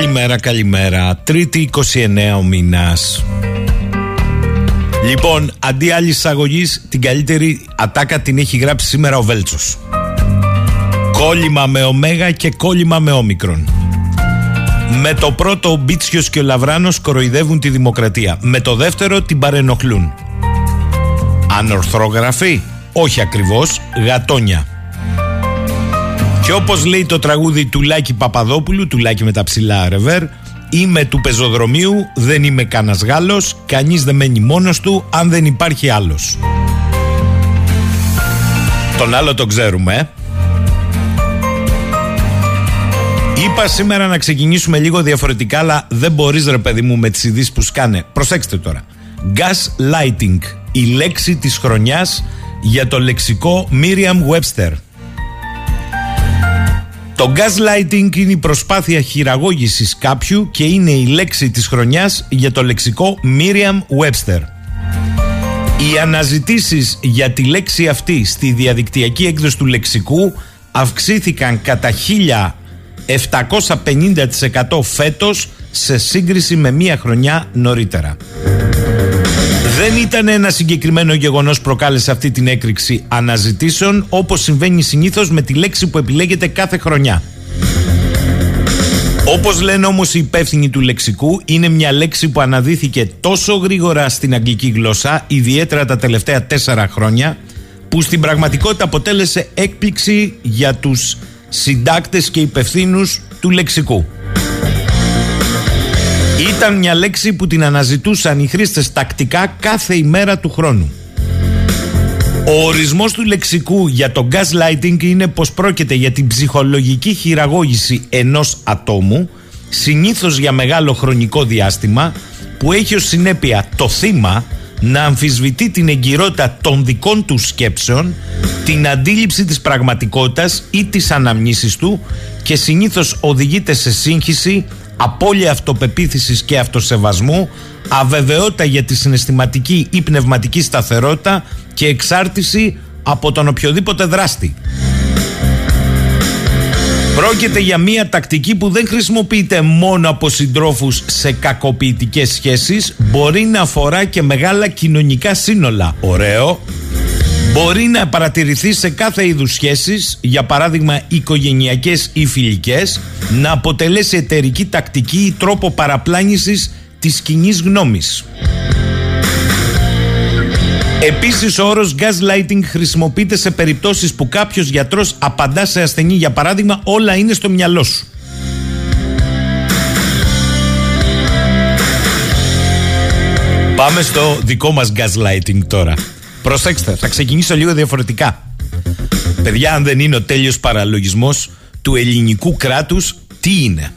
Καλημέρα, καλημέρα. Τρίτη 29 ο μήνας. Λοιπόν, αντί άλλη εισαγωγής, την καλύτερη ατάκα την έχει γράψει σήμερα ο Βέλτσος. Κόλλημα με ωμέγα και κόλλημα με όμικρον. Με το πρώτο ο Μπίτσιος και ο Λαβράνος κοροϊδεύουν τη δημοκρατία. Με το δεύτερο την παρενοχλούν. Ανορθρογραφή. Όχι ακριβώς, γατόνια. Και όπως λέει το τραγούδι του Λάκη Παπαδόπουλου, του Λάκη με τα ψηλά ρεβέρ, είμαι του πεζοδρομίου, δεν είμαι κανένας Γάλλος, κανείς δεν μένει μόνος του αν δεν υπάρχει άλλος. Τον άλλο τον ξέρουμε, ε. Είπα σήμερα να ξεκινήσουμε λίγο διαφορετικά, αλλά δεν μπορείς ρε παιδί μου με τις ειδήσεις που σκάνε. Προσέξτε τώρα. Gas lighting, η λέξη της χρονιάς για το λεξικό Miriam Webster. Το gaslighting είναι η προσπάθεια χειραγώγησης κάποιου και είναι η λέξη της χρονιάς για το λεξικό Miriam Webster. Οι αναζητήσεις για τη λέξη αυτή στη διαδικτυακή έκδοση του λεξικού αυξήθηκαν κατά 1750% φέτος σε σύγκριση με μία χρονιά νωρίτερα. Δεν ήταν ένα συγκεκριμένο γεγονός προκάλεσε αυτή την έκρηξη αναζητήσεων όπως συμβαίνει συνήθως με τη λέξη που επιλέγεται κάθε χρονιά. Όπως λένε όμως οι υπεύθυνοι του λεξικού είναι μια λέξη που αναδύθηκε τόσο γρήγορα στην αγγλική γλώσσα ιδιαίτερα τα τελευταία τέσσερα χρόνια που στην πραγματικότητα αποτέλεσε έκπληξη για τους συντάκτες και υπευθύνους του λεξικού. Ήταν μια λέξη που την αναζητούσαν οι χρήστες τακτικά κάθε ημέρα του χρόνου. Ο ορισμός του λεξικού για το gaslighting είναι πως πρόκειται για την ψυχολογική χειραγώγηση ενός ατόμου συνήθως για μεγάλο χρονικό διάστημα που έχει ως συνέπεια το θύμα να αμφισβητεί την εγκυρότητα των δικών του σκέψεων, την αντίληψη της πραγματικότητας ή της αναμνήσεις του και συνήθως οδηγείται σε σύγχυση, απώλεια αυτοπεποίθησης και αυτοσεβασμού, αβεβαιότητα για τη συναισθηματική ή πνευματική σταθερότητα και εξάρτηση από τον οποιοδήποτε δράστη. Πρόκειται για μια τακτική που δεν χρησιμοποιείται μόνο από συντρόφους σε κακοποιητικές σχέσεις, μπορεί να αφορά και μεγάλα κοινωνικά σύνολα. Ωραίο. Μπορεί να παρατηρηθεί σε κάθε είδους σχέσεις, για παράδειγμα οικογενειακές ή φιλικές, να αποτελέσει εταιρική τακτική ή τρόπο παραπλάνησης της κοινής γνώμης. Επίσης, ο όρος gaslighting χρησιμοποιείται σε περιπτώσεις που κάποιος γιατρός απαντά σε ασθενή. Για παράδειγμα, όλα είναι στο μυαλό σου. Πάμε στο δικό μας gaslighting τώρα. Προσέξτε, θα ξεκινήσω λίγο διαφορετικά. Παιδιά, αν δεν είναι ο τέλειος παραλογισμός του ελληνικού κράτους, τι είναι;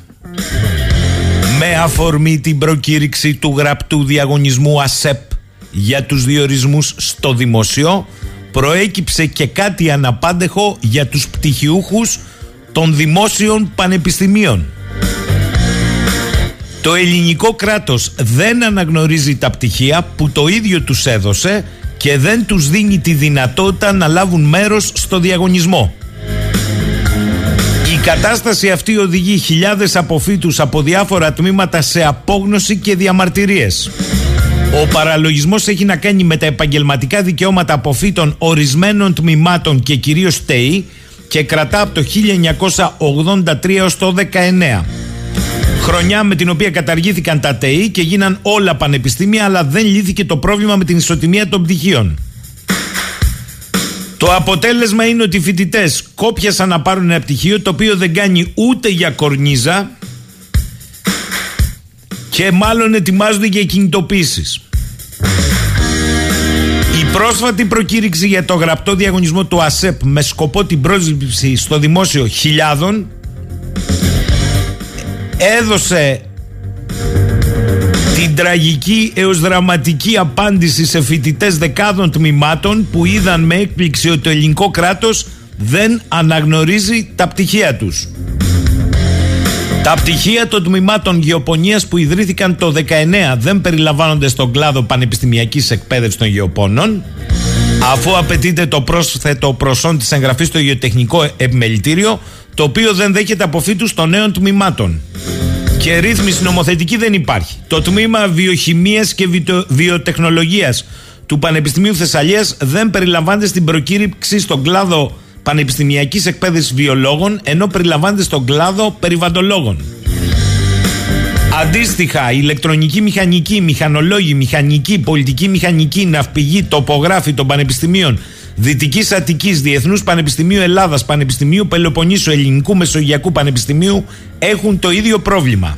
Με αφορμή την προκήρυξη του γραπτού διαγωνισμού ΑΣΕΠ για τους διορισμούς στο δημοσίο προέκυψε και κάτι αναπάντεχο για τους πτυχιούχους των δημόσιων πανεπιστημίων. Το ελληνικό κράτος δεν αναγνωρίζει τα πτυχία που το ίδιο τους έδωσε και δεν τους δίνει τη δυνατότητα να λάβουν μέρος στο διαγωνισμό. Η κατάσταση αυτή οδηγεί χιλιάδες αποφύτους από διάφορα τμήματα σε απόγνωση και διαμαρτυρίες. Ο παραλογισμός έχει να κάνει με τα επαγγελματικά δικαιώματα αποφύτων ορισμένων τμήματων και κυρίως ΤΕΗ και κρατά από το 1983 έως το 19. Χρονιά με την οποία καταργήθηκαν τα ΤΕΗ και γίναν όλα πανεπιστήμια, αλλά δεν λύθηκε το πρόβλημα με την ισοτιμία των πτυχίων. Το αποτέλεσμα είναι ότι οι φοιτητές κόπιασαν να πάρουν ένα πτυχίο το οποίο δεν κάνει ούτε για κορνίζα και μάλλον ετοιμάζονται για κινητοποίησεις. Η πρόσφατη προκήρυξη για το γραπτό διαγωνισμό του ΑΣΕΠ με σκοπό την πρόσληψη στο δημόσιο χιλιάδων έδωσε την τραγική έως δραματική απάντηση σε φοιτητές δεκάδων τμήματων που είδαν με έκπληξη ότι το ελληνικό κράτος δεν αναγνωρίζει τα πτυχία τους. Τα πτυχία των τμήματων γεωπονίας που ιδρύθηκαν το 19 δεν περιλαμβάνονται στον κλάδο πανεπιστημιακής εκπαίδευσης των γεωπόνων αφού απαιτείται το πρόσθετο προσόν της εγγραφής στο γεωτεχνικό επιμελητήριο το οποίο δεν δέχεται αποφύτους των νέων τμήματων. Και ρύθμιση νομοθετική δεν υπάρχει. Το τμήμα βιοχημίας και βιοτεχνολογίας του Πανεπιστημίου Θεσσαλίας δεν περιλαμβάνεται στην προκήρυξη στον κλάδο πανεπιστημιακής εκπαίδευσης βιολόγων ενώ περιλαμβάνεται στον κλάδο περιβαντολόγων. Αντίστοιχα, ηλεκτρονική μηχανική, μηχανολόγοι, μηχανική, πολιτική μηχανική, ναυπηγή, τοπογράφη των πανεπιστημίων Δυτικής Αττικής, Διεθνούς Πανεπιστημίου Ελλάδας, Πανεπιστημίου Πελοποννήσου, Ελληνικού Μεσογειακού Πανεπιστημίου έχουν το ίδιο πρόβλημα.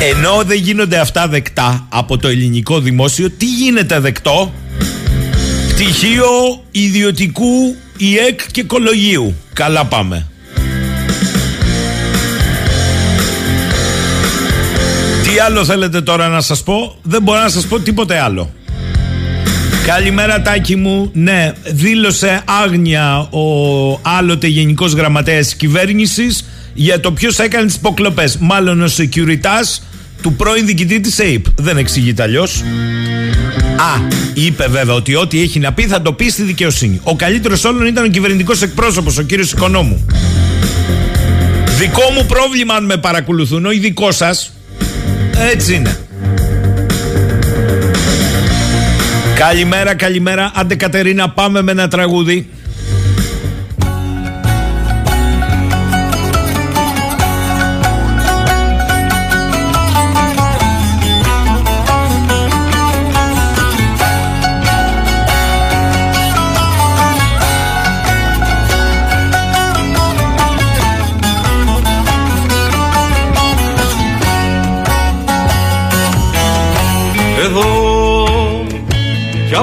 Ενώ δεν γίνονται αυτά δεκτά από το ελληνικό δημόσιο, τι γίνεται δεκτό; Πτυχίο ιδιωτικού ΙΕΚ και κολογίου. Καλά πάμε. Τι άλλο θέλετε τώρα να σας πω; Δεν μπορώ να σας πω τίποτε άλλο Καλημέρα Τάκη μου Ναι δήλωσε άγνοια Ο άλλοτε γενικός γραμματέας της κυβέρνησης Για το ποιος έκανε τις υποκλοπές Μάλλον ο Securitas Του πρώην διοικητή της ΑΕΠ Δεν εξηγείται αλλιώς. Α, είπε βέβαια ότι ό,τι έχει να πει θα το πει στη δικαιοσύνη. Ο καλύτερος όλων ήταν ο κυβερνητικός εκπρόσωπος, ο κύριος Οικονόμου. Δικό μου πρόβλημα, αν με παρακολουθούν, όχι δικό σας, έτσι είναι. Καλημέρα, καλημέρα. Άντε Κατερίνα, πάμε με ένα τραγούδι.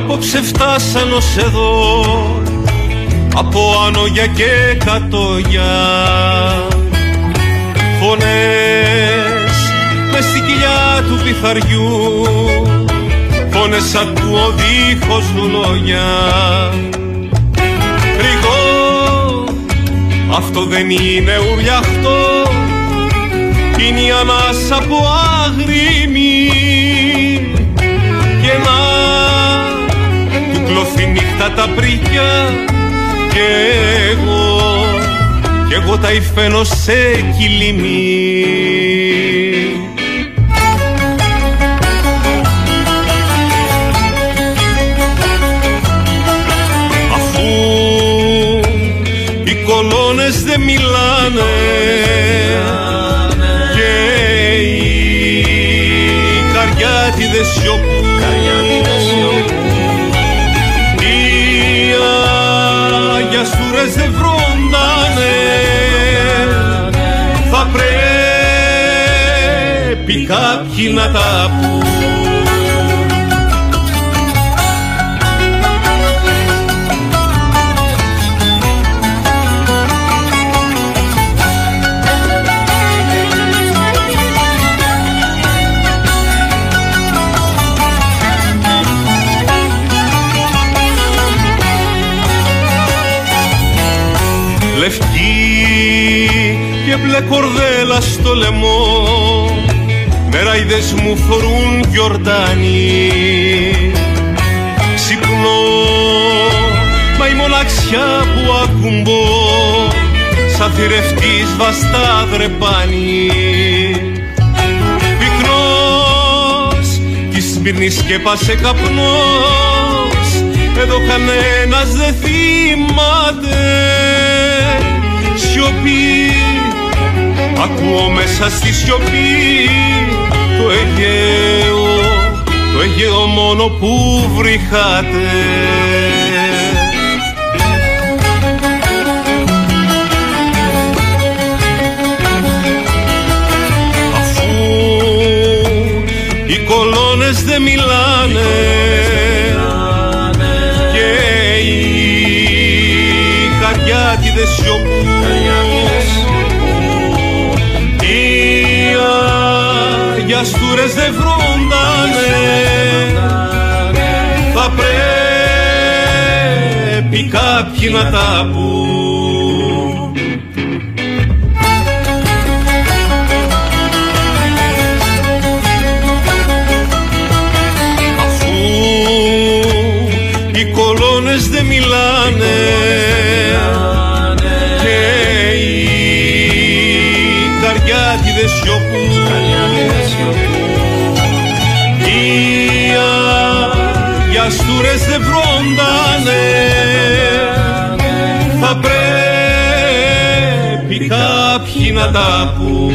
Απόψε φτάσαν ως εδώ Από άνω για και κατόγια Φωνές μες στην κοιλιά του πιθαριού Φωνές ακούω δίχως λόγια Ρηγό αυτό δεν είναι ουρλιαχτό Είναι η ανάσα που αγρίμει Κυκλωθεί νύχτα τα πρίκια και εγώ κι εγώ τα υφαίνω σε κυλιμή κάποιοι να τα πούν και μπλε κορδέλα στο λαιμό Μεράιδες μου φορούν γιορτάνι. Ξυπνώ μα η μοναξιά που ακουμπώ Σαν θηρευτής βαστά δρεπάνι. Πυκνός της Σμύρνης σκέπασε καπνός. Εδώ κανένας δεν θυμάται. Σιωπή Ακούω μέσα στη σιωπή το Αιγαίο, το Αιγαίο μόνο που βρυχάτε. Αφού οι κολόνες δεν μιλάνε και οι καριάτιδες σιωπούν στούρες δεν βρούντανε Θα πρέπει κάποιοι να τα πούν. Αφού οι κολόνες δεν μιλάνε αστούρες δεν βρόντανε θα πρέπει κάποιοι να τα πούν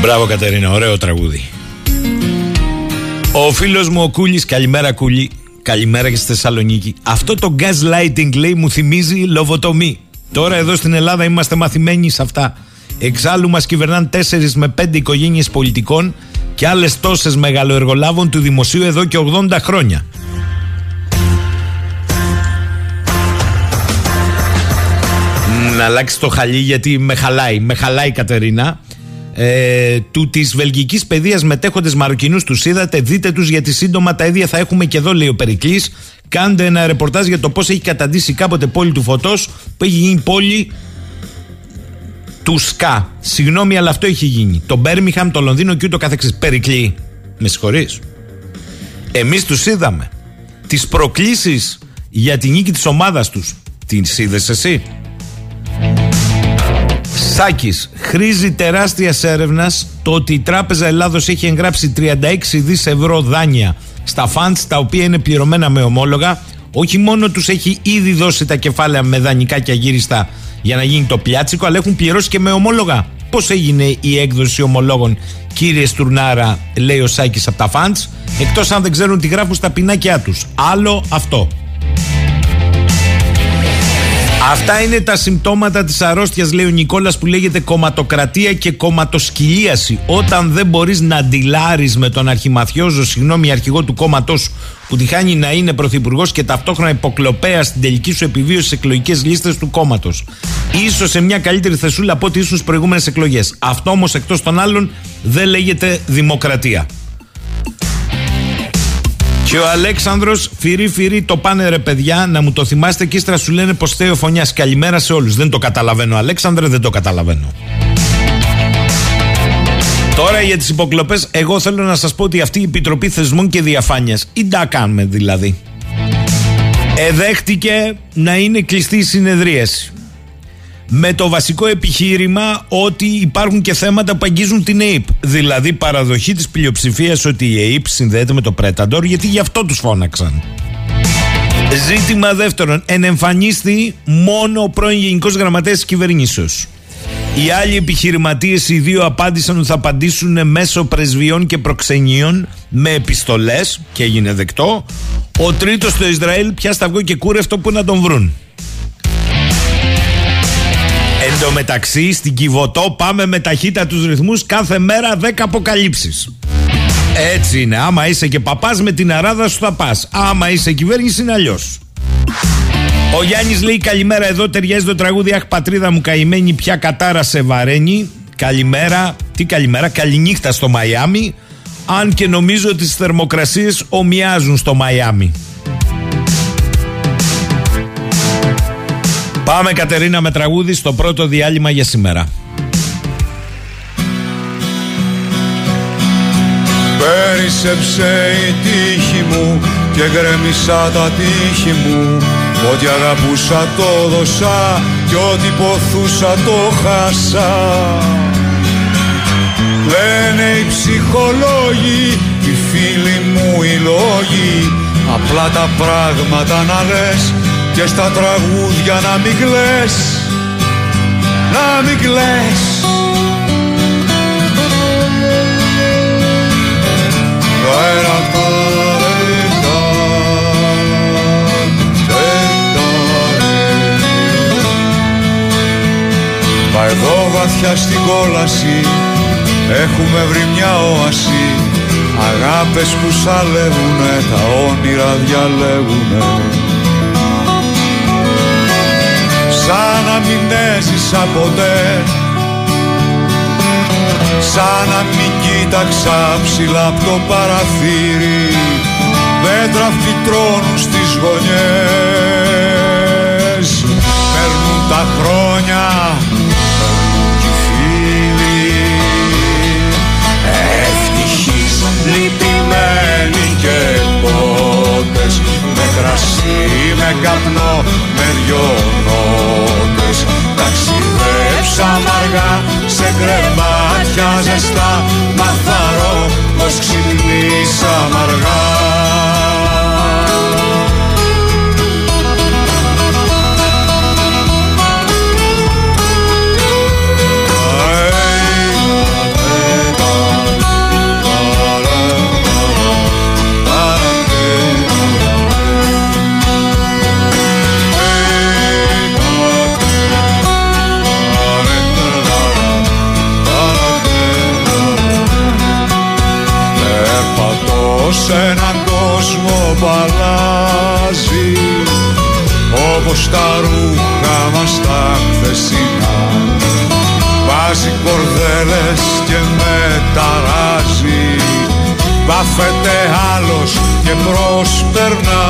Μπράβο Κατερίνα, ωραίο τραγούδι. Ο φίλος μου ο Κούλης, καλημέρα Κούλη, καλημέρα και στη Θεσσαλονίκη. Αυτό το gaslighting λέει μου θυμίζει λοβοτομή. Τώρα εδώ στην Ελλάδα είμαστε μαθημένοι σε αυτά. Εξάλλου μας κυβερνάνε 4 με 5 οικογένειες πολιτικών και άλλες τόσες μεγαλοεργολάβων του δημοσίου εδώ και 80 χρόνια. Να αλλάξει το χαλί γιατί με χαλάει. Με χαλάει Κατερίνα. Ε, του της βελγικής παιδείας μετέχοντες Μαροκινούς τους είδατε, δείτε τους γιατί σύντομα τα ίδια θα έχουμε και εδώ, λέει ο Περικλής. Κάντε ένα ρεπορτάζ για το πώς έχει καταντήσει κάποτε πόλη του φωτός που έχει γίνει πόλη του ΣΚΑ. Συγγνώμη, αλλά αυτό έχει γίνει. Το Μπέρμιχαμ, το Λονδίνο και ούτω καθεξής. Περικλεί. Με συγχωρείς. Εμείς τους είδαμε. Τις προκλήσεις για τη νίκη της ομάδας τους. Τις είδες εσύ. Σάκης, χρήζει τεράστιας έρευνας το ότι η Τράπεζα Ελλάδος έχει εγγράψει 36 δις ευρώ δάνεια στα φαντς τα οποία είναι πληρωμένα με ομόλογα. Όχι μόνο τους έχει ήδη δώσει τα κεφάλαια με δανεικά και αγύριστα για να γίνει το πιάτσικο, αλλά έχουν πληρώσει και με ομόλογα. Πώς έγινε η έκδοση ομολόγων, κύριε Στουρνάρα, λέει ο Σάκης από τα φαντ, εκτός αν δεν ξέρουν τι γράφουν στα πινάκια τους. Άλλο αυτό. Αυτά είναι τα συμπτώματα της αρρώστιας λέει ο Νικόλας που λέγεται κομματοκρατία και κομματοσκυλίαση όταν δεν μπορείς να αντιλάρεις με τον αρχιμαθιόζο συγγνώμη αρχηγό του κόμματός που τη χάνει να είναι πρωθυπουργός και ταυτόχρονα υποκλοπέα στην τελική σου επιβίωση στι εκλογικές λίστες του κόμματος. σω σε μια καλύτερη θεσούλα από ό,τι ήσουν στις προηγούμενες εκλογές. Αυτό όμως εκτός των άλλων δεν λέγεται δημοκρατία. Και ο Αλέξανδρος, φυρί φυρί το πάνε ρε παιδιά, να μου το θυμάστε και ύστερα σου λένε πως θέω φωνιάς. Καλημέρα σε όλους. Δεν το καταλαβαίνω, Αλέξανδρε, δεν το καταλαβαίνω. Τώρα για τις υποκλοπές, εγώ θέλω να σας πω ότι αυτή η Επιτροπή Θεσμών και Διαφάνειας, ή τα κάνουμε δηλαδή, εδέχτηκε να είναι κλειστή η συνεδρίαση με το βασικό επιχείρημα ότι υπάρχουν και θέματα που αγγίζουν την ΕΕΠ. Δηλαδή παραδοχή της πλειοψηφίας ότι η ΕΕΠ συνδέεται με το Πρέταντορ γιατί γι' αυτό τους φώναξαν. Ζήτημα δεύτερον, ενεμφανίστη μόνο ο πρώην Γενικός Γραμματέας της κυβερνήσεως. Οι άλλοι επιχειρηματίες, οι δύο, απάντησαν ότι θα απαντήσουν μέσω πρεσβειών και προξενείων με επιστολές και έγινε δεκτό. Ο τρίτος στο Ισραήλ πια σταυγό και κούρευτο που να τον βρουν. Εν τω μεταξύ στην Κιβωτό πάμε με ταχύτητα τους ρυθμούς κάθε μέρα 10 αποκαλύψεις. Έτσι είναι. Άμα είσαι και παπάς με την αράδα σου θα πας. Άμα είσαι κυβέρνηση είναι αλλιώς. Ο Γιάννης λέει καλημέρα εδώ ταιριάζει το τραγούδι Αχ πατρίδα μου καημένη πια κατάρα σε βαραίνει. Καλημέρα. Τι καλημέρα. Καληνύχτα στο Μαϊάμι. Αν και νομίζω ότι τις θερμοκρασίες ομοιάζουν στο Μαϊάμι. Πάμε Κατερίνα με τραγούδι στο πρώτο διάλειμμα για σήμερα. Πέρισεψε η τύχη μου και γκρέμισα τα τύχη μου. Ό,τι αγαπούσα το δώσα και ό,τι ποθούσα το χάσα. Λένε οι ψυχολόγοι, οι φίλοι μου οι λόγοι. Απλά τα πράγματα να λες και στα τραγούδια να μην κλαις να μην κλαις. Μα εδώ βαθιά στην κόλαση έχουμε βρει μια όαση. Αγάπες που σαλεύουνε, τα όνειρα διαλέγουνε να μην έζησα ποτέ. Σαν να μην κοίταξα ψηλά από το παραθύρι. Δέντρα φυτρώνουν στις γωνιές. Παίρνουν τα χρόνια, ρούχα μας τα χθεσινά. Βάζει κορδέλες και με ταράζει Βάφεται άλλος και προσπερνά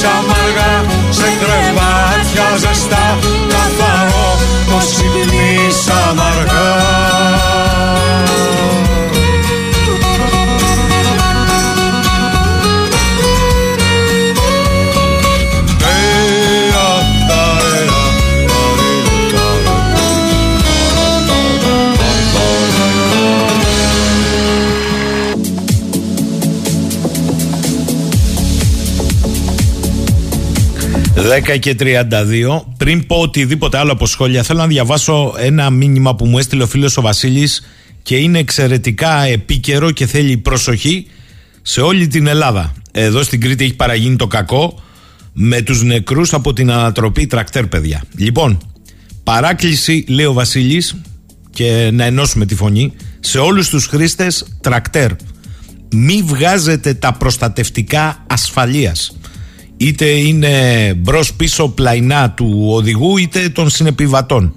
Shama 10 και 32. Πριν πω οτιδήποτε άλλο από σχόλια, θέλω να διαβάσω ένα μήνυμα που μου έστειλε ο φίλος ο Βασίλης και είναι εξαιρετικά επίκαιρο και θέλει προσοχή σε όλη την Ελλάδα. Εδώ στην Κρήτη έχει παραγίνει το κακό με τους νεκρούς από την ανατροπή τρακτέρ, παιδιά. Λοιπόν, παράκληση, λέει ο Βασίλης, και να ενώσουμε τη φωνή, σε όλους τους χρήστες τρακτέρ. Μη βγάζετε τα προστατευτικά ασφαλείας Είτε είναι μπρος πίσω πλαϊνά του οδηγού είτε των συνεπιβατών.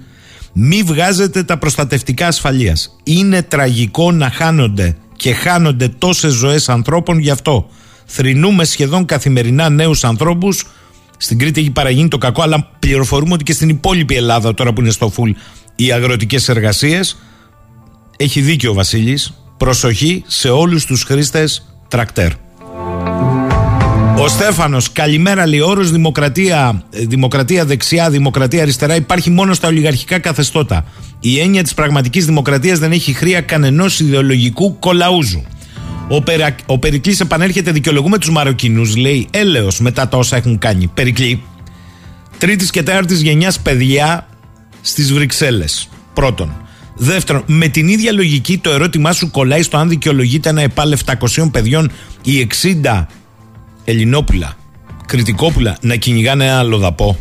Μη βγάζετε τα προστατευτικά ασφαλείας. Είναι τραγικό να χάνονται και χάνονται τόσες ζωές ανθρώπων γι' αυτό. Θρυνούμε σχεδόν καθημερινά νέους ανθρώπους. Στην Κρήτη έχει παραγίνει το κακό, αλλά πληροφορούμε ότι και στην υπόλοιπη Ελλάδα, τώρα που είναι στο φουλ οι αγροτικές εργασίες, έχει δίκιο ο Βασίλης. Προσοχή σε όλους τους χρήστες τρακτέρ. Ο Στέφανος, καλημέρα λέει. Όρο δημοκρατία, ε, δημοκρατία δεξιά, δημοκρατία αριστερά υπάρχει μόνο στα ολιγαρχικά καθεστώτα. Η έννοια της πραγματικής δημοκρατίας δεν έχει χρία κανενός ιδεολογικού κολαούζου. Ο, Περα, ο Περικλής επανέρχεται δικαιολογούμε τους Μαροκινούς, λέει έλεος μετά τα όσα έχουν κάνει. Περικλή, τρίτης και τέταρτης γενιάς παιδιά στις Βρυξέλλες. Πρώτον. Δεύτερον, με την ίδια λογική το ερώτημά σου κολλάει στο αν δικαιολογείται ένα ΕΠΑΛ 700 παιδιών ή 60 Ελληνόπουλα, Κριτικόπουλα να κυνηγάνε ένα λοδαπό.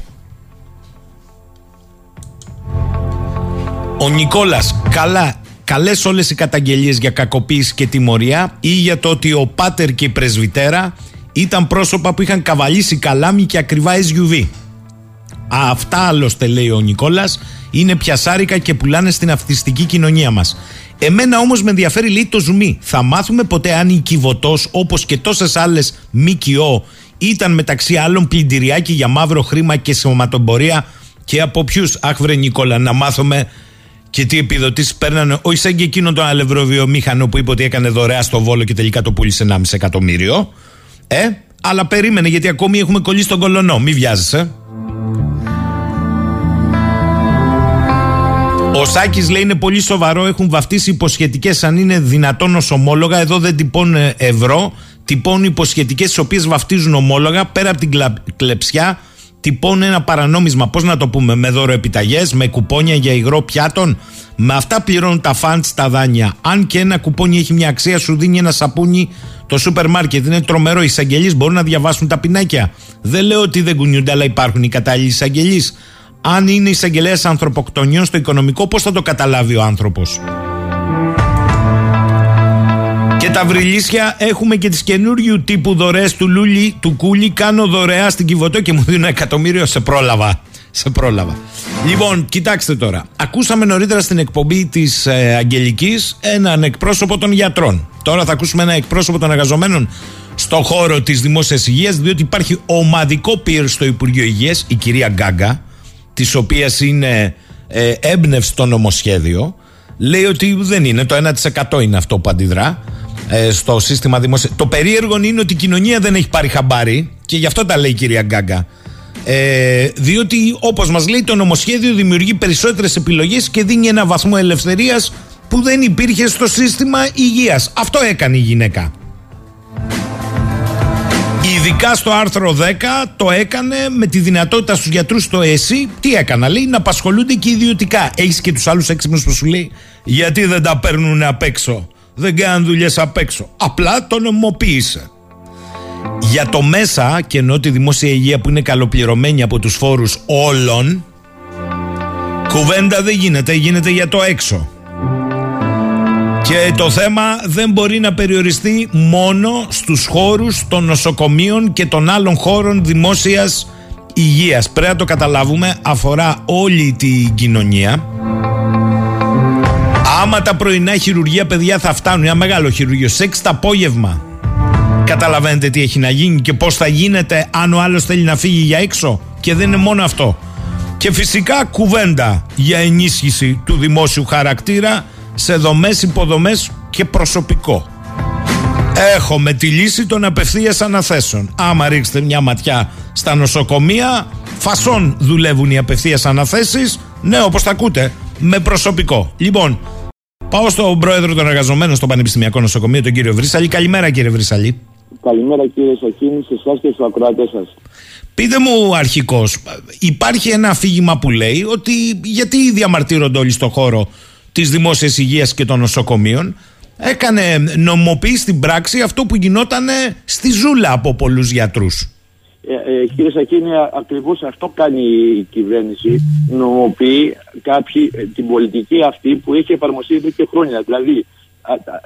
Ο Νικόλας, καλά, καλές όλες οι καταγγελίες για κακοποίηση και τιμωρία ή για το ότι ο Πάτερ και η Πρεσβυτέρα ήταν πρόσωπα που είχαν καβαλήσει καλάμι και ακριβά SUV. Α, αυτά άλλωστε λέει ο Νικόλας είναι πιασάρικα και πουλάνε στην αυτιστική κοινωνία μας. Εμένα όμως με ενδιαφέρει λέει το ζουμί. Θα μάθουμε ποτέ αν η Κιβωτός όπως και τόσες άλλες ΜΚΟ ήταν μεταξύ άλλων πλυντηριάκι για μαύρο χρήμα και σωματομπορία και από ποιους; Αχ βρε Νικόλα να μάθουμε και τι επιδοτήσεις παίρνανε. Όχι σαν και εκείνον τον αλευροβιομήχανο που είπε ότι έκανε δωρεά στο βόλο και τελικά το πούλησε 1,5 εκατομμύριο. Ε, αλλά περίμενε γιατί ακόμη έχουμε κολλήσει τον κολονό. Μη βιάζεσαι. Ο Σάκης λέει είναι πολύ σοβαρό. Έχουν βαφτίσει υποσχετικές αν είναι δυνατόν ω ομόλογα. Εδώ δεν τυπώνουν ευρώ. Τυπώνουν υποσχετικές τις οποίες βαφτίζουν ομόλογα. Πέρα από την κλα... κλεψιά, τυπώνουν ένα παρανόμισμα, πώς να το πούμε, με δώρο επιταγές, με κουπόνια για υγρό πιάτων. Με αυτά πληρώνουν τα φαντς τα δάνεια. Αν και ένα κουπόνι έχει μια αξία, σου δίνει ένα σαπούνι το σούπερ μάρκετ. Είναι τρομερό. Οι εισαγγελείς μπορούν να διαβάσουν τα πινάκια. Δεν λέω ότι δεν κουνιούνται, αλλά υπάρχουν οι κατάλληλοι εισαγγελείς. Αν είναι εισαγγελέας ανθρωποκτονιών στο οικονομικό, πώς θα το καταλάβει ο άνθρωπος; Και τα βρυλίσια έχουμε και τις καινούριου τύπου δωρεές του Λούλη, του Κούλι. Κάνω δωρεά στην Κιβωτό και μου δίνουν ένα εκατομμύριο σε πρόλαβα. Σε πρόλαβα. Λοιπόν, κοιτάξτε τώρα. Ακούσαμε νωρίτερα στην εκπομπή της ε, Αγγελικής έναν εκπρόσωπο των γιατρών. Τώρα θα ακούσουμε ένα εκπρόσωπο των εργαζομένων στο χώρο της δημόσιας υγείας, διότι υπάρχει ομαδικό πυρ στο Υπουργείο Υγείας, η κυρία Γκάγκα, της οποίας είναι ε, έμπνευση στο νομοσχέδιο. Λέει ότι δεν είναι, το 1% είναι αυτό που αντιδρά ε, στο σύστημα δημόσια. Το περίεργο είναι ότι η κοινωνία δεν έχει πάρει χαμπάρι και γι' αυτό τα λέει η κυρία Γκάγκα. Ε, διότι όπως μας λέει το νομοσχέδιο δημιουργεί περισσότερες επιλογές και δίνει ένα βαθμό ελευθερίας που δεν υπήρχε στο σύστημα υγείας. Αυτό έκανε η γυναίκα. Ειδικά στο άρθρο 10 το έκανε με τη δυνατότητα στους γιατρούς στο ΕΣΥ. Τι έκανα, λέει, να απασχολούνται και ιδιωτικά. Έχεις και τους άλλους έξυπνους που σου λέει, γιατί δεν τα παίρνουν απ' έξω; Δεν κάνουν δουλειές απ' έξω. Απλά το νομοποίησε. Για το μέσα και ενώ τη δημόσια υγεία που είναι καλοπληρωμένη από τους φόρους όλων κουβέντα δεν γίνεται, γίνεται για το έξω. Και το θέμα δεν μπορεί να περιοριστεί μόνο στους χώρους των νοσοκομείων και των άλλων χώρων δημόσιας υγείας. Πρέπει να το καταλάβουμε, αφορά όλη την κοινωνία. Άμα τα πρωινά χειρουργία παιδιά θα φτάνουν, ένα μεγάλο χειρουργείο, σε 6 το απόγευμα Καταλαβαίνετε τι έχει να γίνει και πώς θα γίνεται αν ο άλλος θέλει να φύγει για έξω. Και δεν είναι μόνο αυτό. Και φυσικά κουβέντα για ενίσχυση του δημόσιου χαρακτήρα σε δομές, υποδομές και προσωπικό. Έχουμε τη λύση των απευθείας αναθέσεων. Άμα ρίξετε μια ματιά στα νοσοκομεία, φασόν δουλεύουν οι απευθείας αναθέσεις. Ναι, όπως τα ακούτε, με προσωπικό. Λοιπόν, πάω στον πρόεδρο των εργαζομένων στο Πανεπιστημιακό Νοσοκομείο, τον κύριο Βρύσαλη. Καλημέρα κύριε Βρύσαλη. Καλημέρα κύριε Σαχίνη, σε εσάς και στους ακροατές σας. Πείτε μου αρχικώ, υπάρχει ένα αφήγημα που λέει ότι γιατί διαμαρτύρονται όλοι στον χώρο της δημόσιας υγείας και των νοσοκομείων. Έκανε νομοποίηση στην πράξη αυτό που γινόταν στη ζούλα από πολλούς γιατρούς. Ε, ε, κύριε Σακίνη, ακριβώς αυτό κάνει η κυβέρνηση. Νομοποιεί κάποιοι, ε, την πολιτική αυτή που έχει εφαρμοστεί εδώ και χρόνια. Δηλαδή,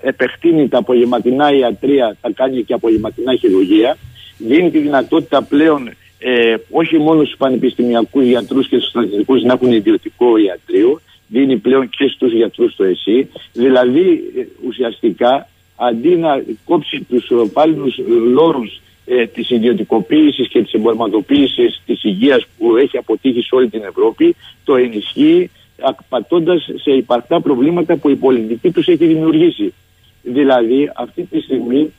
επεκτείνει τα απογευματινά ιατρία, θα κάνει και απογευματινά χειρουργία, δίνει τη δυνατότητα πλέον ε, όχι μόνο στους πανεπιστημιακούς γιατρούς και στους στρατιωτικούς να έχουν ιδιωτικό ιατρείο, δίνει πλέον και στους γιατρούς το ΕΣΥ. Δηλαδή ε, ουσιαστικά αντί να κόψει τους πάλινους λόρους ε, της ιδιωτικοποίησης και της εμπορματοποίησης της υγείας που έχει αποτύχει σε όλη την Ευρώπη, το ενισχύει απατώντας σε υπαρκτά προβλήματα που η πολιτική τους έχει δημιουργήσει. Δηλαδή, αυτή τη στιγμή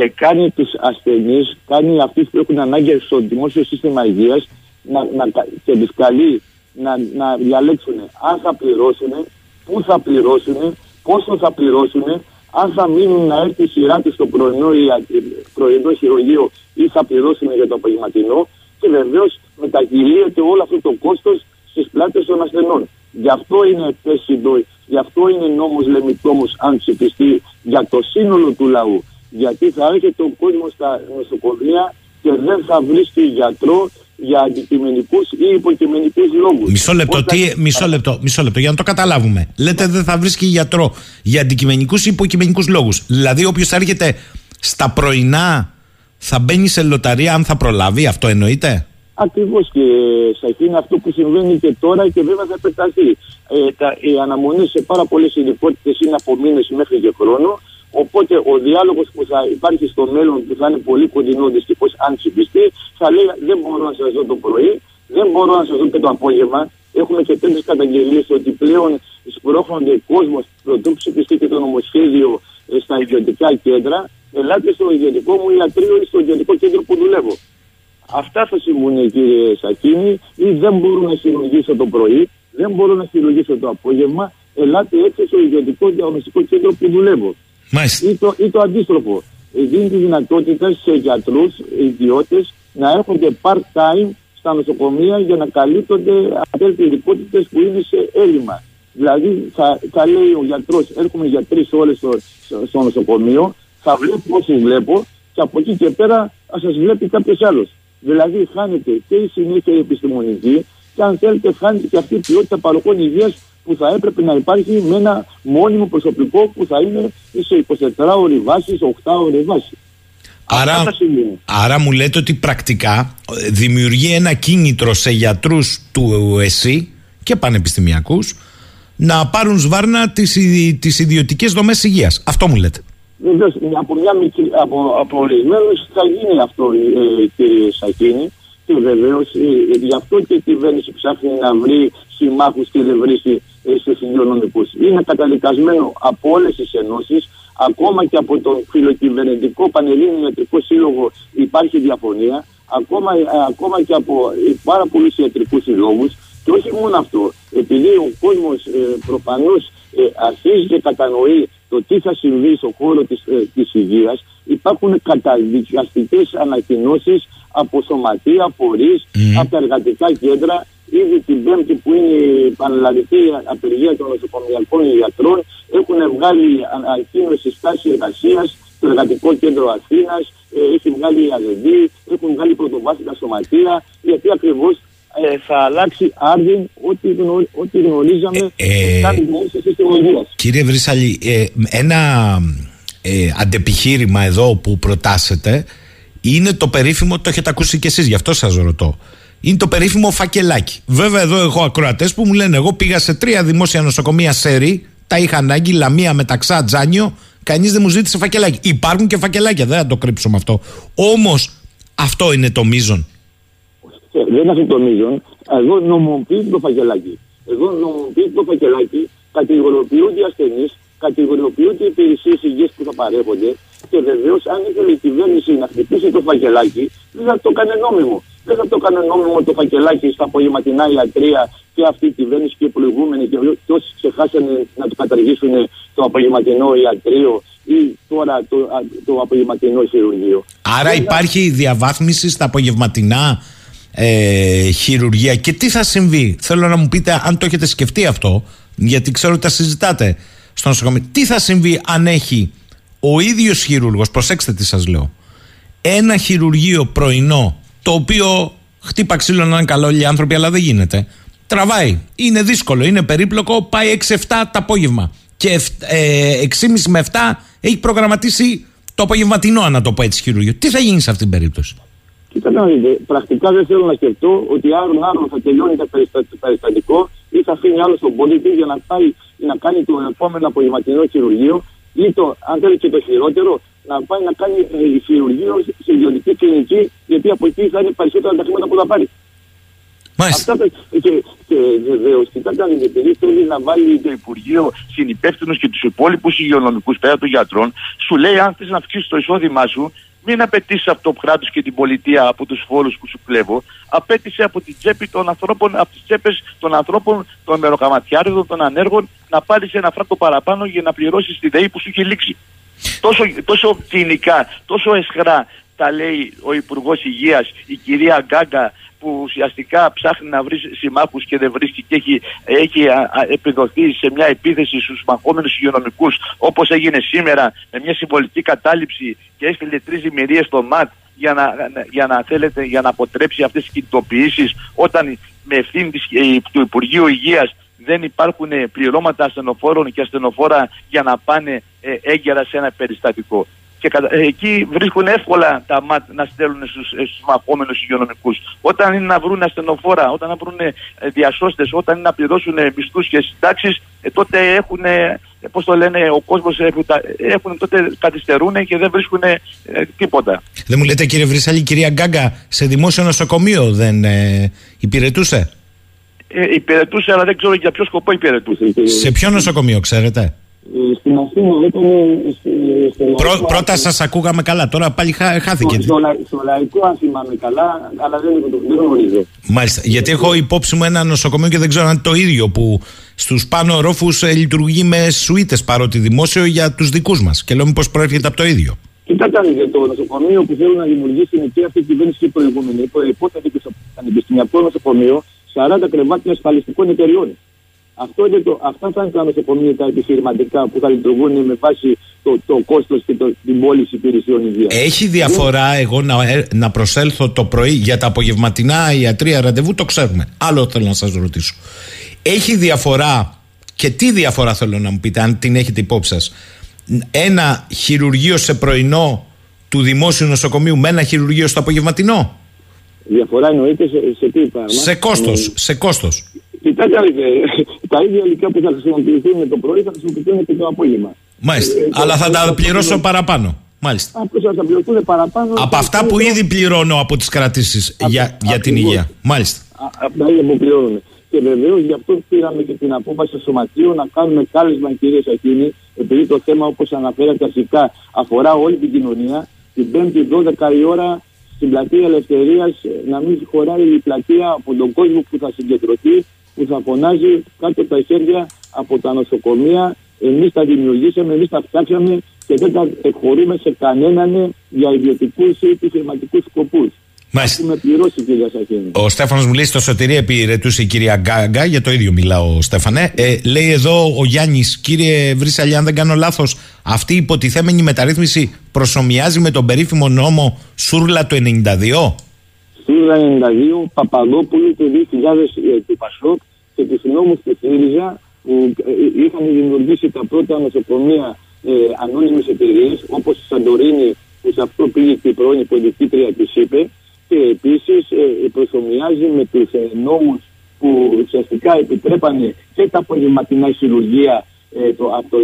ε, κάνει τους ασθενείς, κάνει αυτούς που έχουν ανάγκη στο δημόσιο σύστημα υγείας να, να, και τους καλεί να, να διαλέξουν αν θα πληρώσουν, πού θα πληρώσουν, πόσο θα πληρώσουν, αν θα μείνουν να έρθει η σειρά του στο πρωινό, ή, πρωινό χειρουργείο ή θα πληρώσουν για το απογευματινό και βεβαίως μετακυλίεται όλο αυτό το κόστος στις πλάτες των ασθενών. Γι' αυτό είναι επέσυντο, γι' αυτό είναι νόμος λεμιτόμος αν ψηφιστεί για το σύνολο του λαού. Γιατί θα έρχεται ο κόσμος στα νοσοκομεία και δεν θα βρίσκει γιατρό για αντικειμενικούς ή υποκειμενικούς λόγους. Μισό λεπτό, τι, μισό, λεπτό, μισό λεπτό, για να το καταλάβουμε. Λέτε δεν θα βρίσκει γιατρό για αντικειμενικούς ή υποκειμενικούς λόγους. Δηλαδή, όποιος έρχεται στα πρωινά θα μπαίνει σε λοταρία αν θα προλάβει, αυτό εννοείται; Ακριβώς και σε είναι αυτό που συμβαίνει και τώρα και βέβαια θα επεκταθεί. Ε, τα, οι αναμονέ σε πάρα πολλές ειδικότητες είναι από μήνες μέχρι και χρόνο. Οπότε ο διάλογος που θα υπάρχει στο μέλλον που θα είναι πολύ κοντινό δυστυχώς, αν ψηφιστεί, θα λέει δεν μπορώ να σας δω το πρωί, δεν μπορώ να σας δω και το απόγευμα. Έχουμε και τέτοιες καταγγελίες ότι πλέον σπρώχνονται κόσμος πρωτού ψηφιστεί και το νομοσχέδιο ε, στα ιδιωτικά κέντρα. Ελάτε στο ιδιωτικό μου ιατρείο ή στο ιδιωτικό κέντρο που δουλεύω. Αυτά θα συμβούν κύριε Σακίνη ή δεν μπορώ να χειρουργήσω το πρωί, δεν μπορώ να χειρουργήσω το απόγευμα, ελάτε έτσι στο ιδιωτικό διαγνωστικό κέντρο που δουλεύω. Ή το, ή το αντίστροφο. Δίνει τη δυνατότητα σε γιατρούς, ιδιώτες να έρχονται part-time στα νοσοκομεία για να καλύπτονται αυτέ τι ειδικότητες που είναι σε έλλειμμα. Δηλαδή θα, θα λέει ο γιατρός, έρχομαι για τρεις ώρες στο, στο, νοσοκομείο, θα βλέπω όσους βλέπω και από εκεί και πέρα θα σας βλέπει κάποιος άλλος. Δηλαδή χάνεται και η συνήθεια επιστημονική και αν θέλετε χάνεται και αυτή η ποιότητα παροχών υγείας που θα έπρεπε να υπάρχει με ένα μόνιμο προσωπικό που θα είναι σε 24 ώρε βάση, σε 8 ώρε βάση. Άρα, άρα μου λέτε ότι πρακτικά ε, δημιουργεί ένα κίνητρο σε γιατρούς του ΕΣΥ και πανεπιστημιακούς να πάρουν σβάρνα τις, τις ιδιωτικές δομές υγείας. Αυτό μου λέτε. Βεβαίως, από, μια μικρή, από, από ορισμένους θα γίνει αυτό, ε, κύριε Σακίνη. Και βεβαίως ε, γι' αυτό και η κυβέρνηση ψάχνει να βρει συμμάχους και δεν βρίσκει ε, στους υγειονομικούς. Είναι καταδικασμένο από όλες τις ενώσεις, ακόμα και από τον φιλοκυβερνητικό Πανελλήνιο Ιατρικό Σύλλογο υπάρχει διαφωνία, ακόμα, ε, ακόμα και από ε, πάρα πολλούς ιατρικούς συλλόγους. Και όχι μόνο αυτό, επειδή ο κόσμος ε, προφανώς ε, αρχίζει και κατανοεί το τι θα συμβεί στον χώρο της, ε, της υγείας, υπάρχουν καταδικαστικές ανακοινώσεις από σωματεία, φορείς, mm. από τα εργατικά κέντρα. Ήδη την Πέμπτη που είναι η πανελλαδική απεργία των νοσοκομιακών γιατρών έχουν βγάλει ανακοίνωση στάση εργασίας στο εργατικό κέντρο Αθήνας, ε, έχει βγάλει η ΑΔΔ, έχουν βγάλει πρωτοβάθμια σωματεία, γιατί ακριβώς ε, θα αλλάξει άρδιν ό,τι, ό,τι γνωρίζαμε ε, ε, Κύριε Βρύσαλη, ε, ένα ε, αντεπιχείρημα εδώ που προτάσετε είναι το περίφημο, το έχετε ακούσει κι εσείς, γι' αυτό σας ρωτώ. Είναι το περίφημο φακελάκι. Βέβαια, εδώ έχω ακροατές που μου λένε: Εγώ πήγα σε τρία δημόσια νοσοκομεία σέρι, τα είχα ανάγκη, Λαμία, Μεταξά, Τζάνιο. Κανείς δεν μου ζήτησε φακελάκι. Υπάρχουν και φακελάκια, δεν θα το κρύψουμε αυτό. Όμως, αυτό είναι το μείζον. Ε, δεν είναι αυτό το μείζον. Εγώ νομοποιείται το φακελάκι. Εγώ νομοποιείται το φακελάκι, κατηγοριοποιούνται οι ασθενείς, κατηγοριοποιούνται οι υπηρεσίες υγείας που θα παρέχονται και βεβαίως αν ήθελε η κυβέρνηση να χτυπήσει το φακελάκι, δεν θα το έκανε νόμιμο. Δεν θα το έκανε νόμιμο το φακελάκι στα απογευματινά ιατρία και αυτή η κυβέρνηση και οι προηγούμενοι και όσοι ξεχάσανε να το καταργήσουν το απογευματινό ιατρείο ή τώρα το, το απογευματινό χειρουργείο. Άρα υπάρχει διαβάθμιση στα απογευματινά ε, χειρουργία και τι θα συμβεί; Θέλω να μου πείτε αν το έχετε σκεφτεί αυτό, γιατί ξέρω ότι τα συζητάτε στο νοσοκομείο. Τι θα συμβεί αν έχει ο ίδιος χειρούργος, προσέξτε τι σας λέω, ένα χειρουργείο πρωινό, το οποίο χτύπα ξύλο να είναι καλό όλοι οι άνθρωποι, αλλά δεν γίνεται. Τραβάει. Είναι δύσκολο, είναι περίπλοκο, πάει 6-7 το απόγευμα. Και ε, 6,5 με 7 έχει προγραμματίσει το απογευματινό, να το πω έτσι, χειρουργείο. Τι θα γίνει σε αυτή την περίπτωση; Κοίτα να δείτε, πρακτικά δεν θέλω να σκεφτώ ότι άλλο άλλο θα τελειώνει το περιστατικό ή θα αφήνει άλλος τον πολίτη για να πάει να κάνει το επόμενο απογευματινό χειρουργείο ή το, αν θέλει και το χειρότερο, να πάει να κάνει ε, χειρουργείο σε ιδιωτική κλινική, γιατί από εκεί θα είναι περισσότερα τα χρήματα που θα πάρει. Μάλιστα. Αυτά, και, και βεβαίω, κοιτάξτε, επειδή θέλει να βάλει το Υπουργείο συνυπεύθυνου και τους υπόλοιπους υγειονομικούς πέρα των γιατρών, σου λέει αν θες να αυξήσεις το εισόδημά σου, μην απαιτήσεις από το κράτος και την πολιτεία, από τους φόρους που σου κλέβω. Απέτησε από την τσέπη των ανθρώπων, από τις τσέπες των ανθρώπων, των μεροκαματιάριδων, των ανέργων, να πάρεις ένα φράγκο παραπάνω για να πληρώσεις τη ΔΕΗ που σου έχει λήξει. Τόσο, τόσο κοινικά, τόσο εσχρά τα λέει ο Υπουργός Υγείας, η κυρία Γκάγκα, που ουσιαστικά ψάχνει να βρει συμμάχους και δεν βρίσκει και έχει, έχει επιδοθεί σε μια επίθεση στους μαχόμενους υγειονομικούς, όπως έγινε σήμερα με μια συμβολική κατάληψη και έστειλε τρεις ζημιρίε στο ΜΑΤ για να, για να θέλετε, για να αποτρέψει αυτές τις κινητοποιήσεις όταν με ευθύνη ε, του Υπουργείου Υγείας δεν υπάρχουν πληρώματα ασθενοφόρων και ασθενοφόρα για να πάνε ε, έγκαιρα σε ένα περιστατικό και ε, εκεί βρίσκουν εύκολα τα ΜΑΤ να στέλνουν στους, ε, στους μαχόμενους υγειονομικούς. Όταν είναι να βρουν ασθενοφόρα, όταν να βρουν ε, διασώστες, όταν είναι να πληρώσουν μισθούς και συντάξεις, τότε έχουν, πώς το λένε, ο κόσμος έχουν, τότε καθυστερούν και δεν βρίσκουν τίποτα. Δεν μου λέτε κύριε Βρυσάλη, κυρία Γκάγκα, σε δημόσιο νοσοκομείο δεν υπηρετούσε; Ε, υπηρετούσε, αλλά δεν ξέρω για ποιο σκοπό υπηρετούσε. Σε ποιο νοσοκομείο, ξέρετε; Στην Αθήνα ήταν. Πρω, πρώτα σας ακούγαμε καλά, τώρα πάλι χά, χάθηκε. Στο, στο, λαϊκό, αν θυμάμαι καλά, αλλά δεν, δεν γνωρίζω. Μάλιστα. Γιατί έχω υπόψη μου ένα νοσοκομείο και δεν ξέρω αν είναι το ίδιο που στους πάνω ρόφους ε, λειτουργεί με σουίτες παρότι δημόσιο για τους δικούς μας. Και λέω μήπως προέρχεται από το ίδιο. Κοιτάξτε, για το νοσοκομείο που θέλουν να δημιουργήσει είναι και αυτή η κυβέρνηση και η προηγούμενη. Υποτίθεται και στο πανεπιστημιακό νοσοκομείο 40 κρεβάτια ασφαλιστικών εταιριών. Αυτό είναι το, αυτά θα είναι τα νοσοκομεία τα επιχειρηματικά που θα λειτουργούν με βάση το, το κόστος και το, την πώληση υπηρεσιών υγείας. Έχει διαφορά, εγώ να, ε, να προσέλθω το πρωί για τα απογευματινά ιατρία ραντεβού, το ξέρουμε. Άλλο θέλω να σας ρωτήσω. Έχει διαφορά και τι διαφορά θέλω να μου πείτε, αν την έχετε υπόψη σας. Ένα χειρουργείο σε πρωινό του δημόσιου νοσοκομείου με ένα χειρουργείο στο απογευματινό; Διαφορά εννοείται σε, σε τι πράγμα; Σε κόστος. Σε κόστος. Κοιτάξτε, τα ίδια υλικά που θα χρησιμοποιηθούν το πρωί θα χρησιμοποιηθούν και το απόγευμα. Μάλιστα. Ε, Αλλά θα τα πληρώσω παραπάνω. Μάλιστα. Αυτό θα πληρωθούν παραπάνω. Από αυτά που ήδη πληρώνω από τις κρατήσεις για, για την υγεία. Μάλιστα. Από τα ίδια που πληρώνουν. Και βεβαίως γι' αυτό πήραμε και την απόφαση στο Σωματείο να κάνουμε κάλεσμα, κυρίες Ακίνη, επειδή το θέμα, όπως αναφέρατε αρχικά, αφορά όλη την κοινωνία. Την 5η 12 η ώρα στην πλατεία Ελευθερίας να μην χωράει η πλατεία από τον κόσμο που θα συγκεντρωθεί που θα φωνάζει κάτω από τα χέρια από τα νοσοκομεία. Εμείς τα δημιουργήσαμε, εμείς τα φτιάξαμε και δεν τα εκχωρούμε σε κανέναν για ιδιωτικούς ή επιχειρηματικούς σκοπούς. Μάλιστα. Έχουμε πληρώσει, κυρία Σαχίνη. Ο Στέφανος μου λέει στο σωτηρία επιρετούσε η κυρία Γκάγκα, για το ίδιο μιλάω, Στέφανε. Ε, λέει εδώ ο Γιάννης, κύριε Βρύσαλη, αν δεν κάνω λάθος, αυτή η υποτιθέμενη μεταρρύθμιση προσωμιάζει με τον περίφημο νόμο Σούρλα το 92. Σούρλα 92, Παπαδόπουλου το 2000 του Πασόκ και τους νόμους του ΣΥΡΙΖΑ που ε, είχαν δημιουργήσει τα πρώτα νοσοκομεία ε, ανώνυμες εταιρείες, όπως η Σαντορίνη που σε αυτό πήγε και η πρώην υποδικήτρια της είπε και επίσης ε, προσωμιάζει με τους ε, νόμους που ουσιαστικά επιτρέπανε και τα απογευματινά χειρουργία ε, το, από το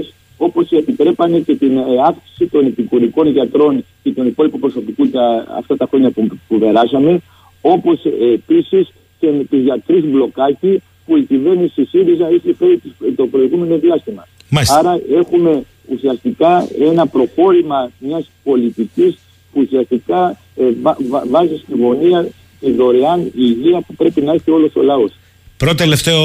2000 όπως επιτρέπανε και την ε, αύξηση των επικουρικών γιατρών και των υπόλοιπων προσωπικού τα, αυτά τα χρόνια που, που περάσαμε όπως ε, επίσης και με τους γιατρούς μπλοκάκι που η κυβέρνηση ΣΥΡΙΖΑ είχε φέρει το προηγούμενο διάστημα. Μάλιστα. Άρα έχουμε ουσιαστικά ένα προχώρημα μιας πολιτικής που ουσιαστικά ε, βά, βά, βάζει στη γωνία τη δωρεάν υγεία που πρέπει να έχει όλος ο λαός. Πρώτο τελευταίο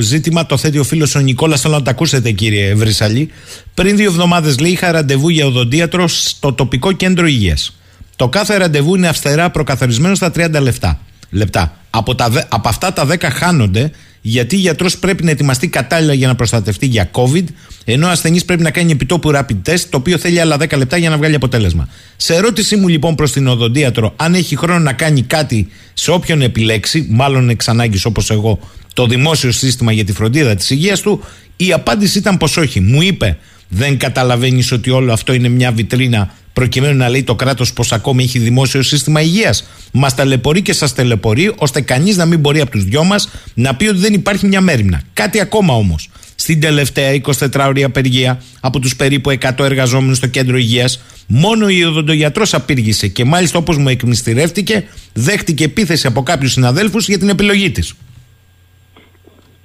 ζήτημα το θέτει ο φίλος ο Νικόλας. Θέλω να το ακούσετε, κύριε Βρυσαλή. Πριν δύο εβδομάδες, λέει, είχα ραντεβού για οδοντίατρο στο τοπικό κέντρο υγείας. Το κάθε ραντεβού είναι αυστηρά προκαθορισμένο στα 30 λεπτά. λεπτά. Από, τα, από αυτά τα 10 χάνονται γιατί γιατρός πρέπει να ετοιμαστεί κατάλληλα για να προστατευτεί για COVID, ενώ ο ασθενής πρέπει να κάνει επιτόπου rapid test, το οποίο θέλει άλλα 10 λεπτά για να βγάλει αποτέλεσμα. Σε ερώτησή μου λοιπόν προς την οδοντίατρο, αν έχει χρόνο να κάνει κάτι σε όποιον επιλέξει, μάλλον εξ ανάγκης όπως εγώ, το δημόσιο σύστημα για τη φροντίδα της υγείας του, η απάντηση ήταν πως όχι. Μου είπε, δεν καταλαβαίνεις ότι όλο αυτό είναι μια βιτρίνα προκειμένου να λέει το κράτος πως ακόμη έχει δημόσιο σύστημα υγείας. Μας ταλαιπωρεί και σας ταλαιπωρεί, ώστε κανείς να μην μπορεί από τους δυο μας να πει ότι δεν υπάρχει μια μέρημνα. Κάτι ακόμα όμως. Στην τελευταία 24 ώρια απεργία από τους περίπου 100 εργαζόμενους στο κέντρο υγείας, μόνο η οδοντογιατρός απήργησε και μάλιστα όπως μου εκμυστηρεύτηκε, δέχτηκε επίθεση από κάποιους συναδέλφους για την επιλογή της.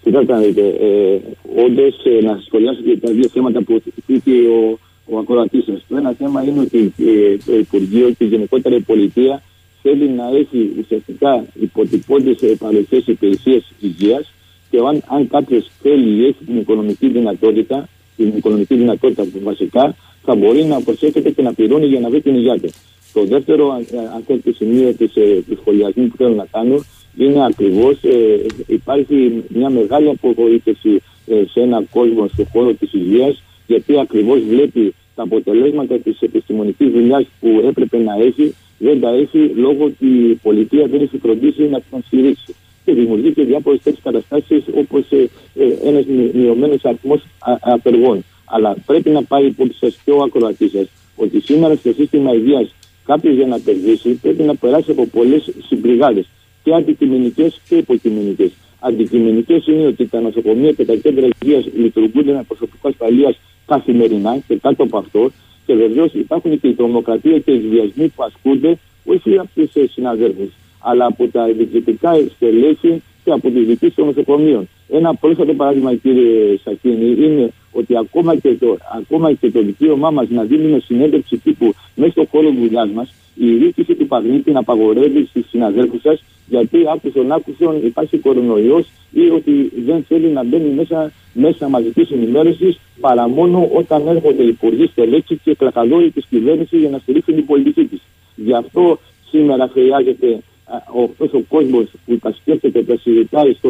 Κοιτάξτε, ε, όντως ε, να σχολιάσω και τα δύο θέματα που είπε ο, ο ακροατής σας. Το ένα θέμα είναι ότι ε, το Υπουργείο και γενικότερα η πολιτεία θέλει να έχει ουσιαστικά υποτυπώντες παροχές υπηρεσίε υγείας και αν, αν κάποιος θέλει ή έχει την οικονομική δυνατότητα, την οικονομική δυνατότητα που βασικά θα μπορεί να προσέχεται και να πληρώνει για να βρει την υγεία του. Το δεύτερο, αν, αν θέλετε, σημείο της ε, σχολιασμού που θέλω να κάνω είναι ακριβώς ε, υπάρχει μια μεγάλη απογοήτευση ε, σε έναν κόσμο στον χώρο της υγείας γιατί ακριβώς βλέπει τα αποτελέσματα της επιστημονικής δουλειάς που έπρεπε να έχει, δεν τα έχει λόγω ότι η πολιτεία δεν έχει φροντίσει να τον στηρίξει. Και δημιουργεί και διάφορες τέτοιες καταστάσεις όπως ε, ε, ένας μειωμένος αριθμός απεργών. Αλλά πρέπει να πάει υπόψη σας και ο ακροατής σας ότι σήμερα στο σύστημα υγείας κάποιος για να απεργήσει πρέπει να περάσει από πολλές συμπληγάδε και αντικειμενικές και υποκειμενικές. Αντικειμενικές είναι ότι τα νοσοκομεία και τα κέντρα υγείας λειτουργούν με προσωπικό ασφαλείας καθημερινά και κάτω από αυτό. Και βεβαίως υπάρχουν και η τρομοκρατία και οι βιασμοί που ασκούνται όχι από τους συναδέλφου, αλλά από τα διοικητικά στελέχη και από τις διοικήσεις των νοσοκομείων. Ένα πρόσφατο παράδειγμα, κύριε Σακίνη, είναι ότι ακόμα και το, ακόμα και το δικαίωμά μας να δίνουμε συνέντευξη τύπου μέσα στον χώρο δουλειάς μας, η διοίκηση του Παγνίτη να απαγορεύει στους συναδέλφους σας, γιατί άκουσον άκουσον υπάρχει κορονοϊός ή ότι δεν θέλει να μπαίνει μέσα, μέσα μαζικής ενημέρωσης παρά μόνο όταν έρχονται οι υπουργοί στελέχη και κλακαδόροι τη κυβέρνηση για να στηρίξουν την πολιτική της. Γι' αυτό σήμερα χρειάζεται αυτός ο κόσμος που τα σκέφτεται, τα συζητάει στο,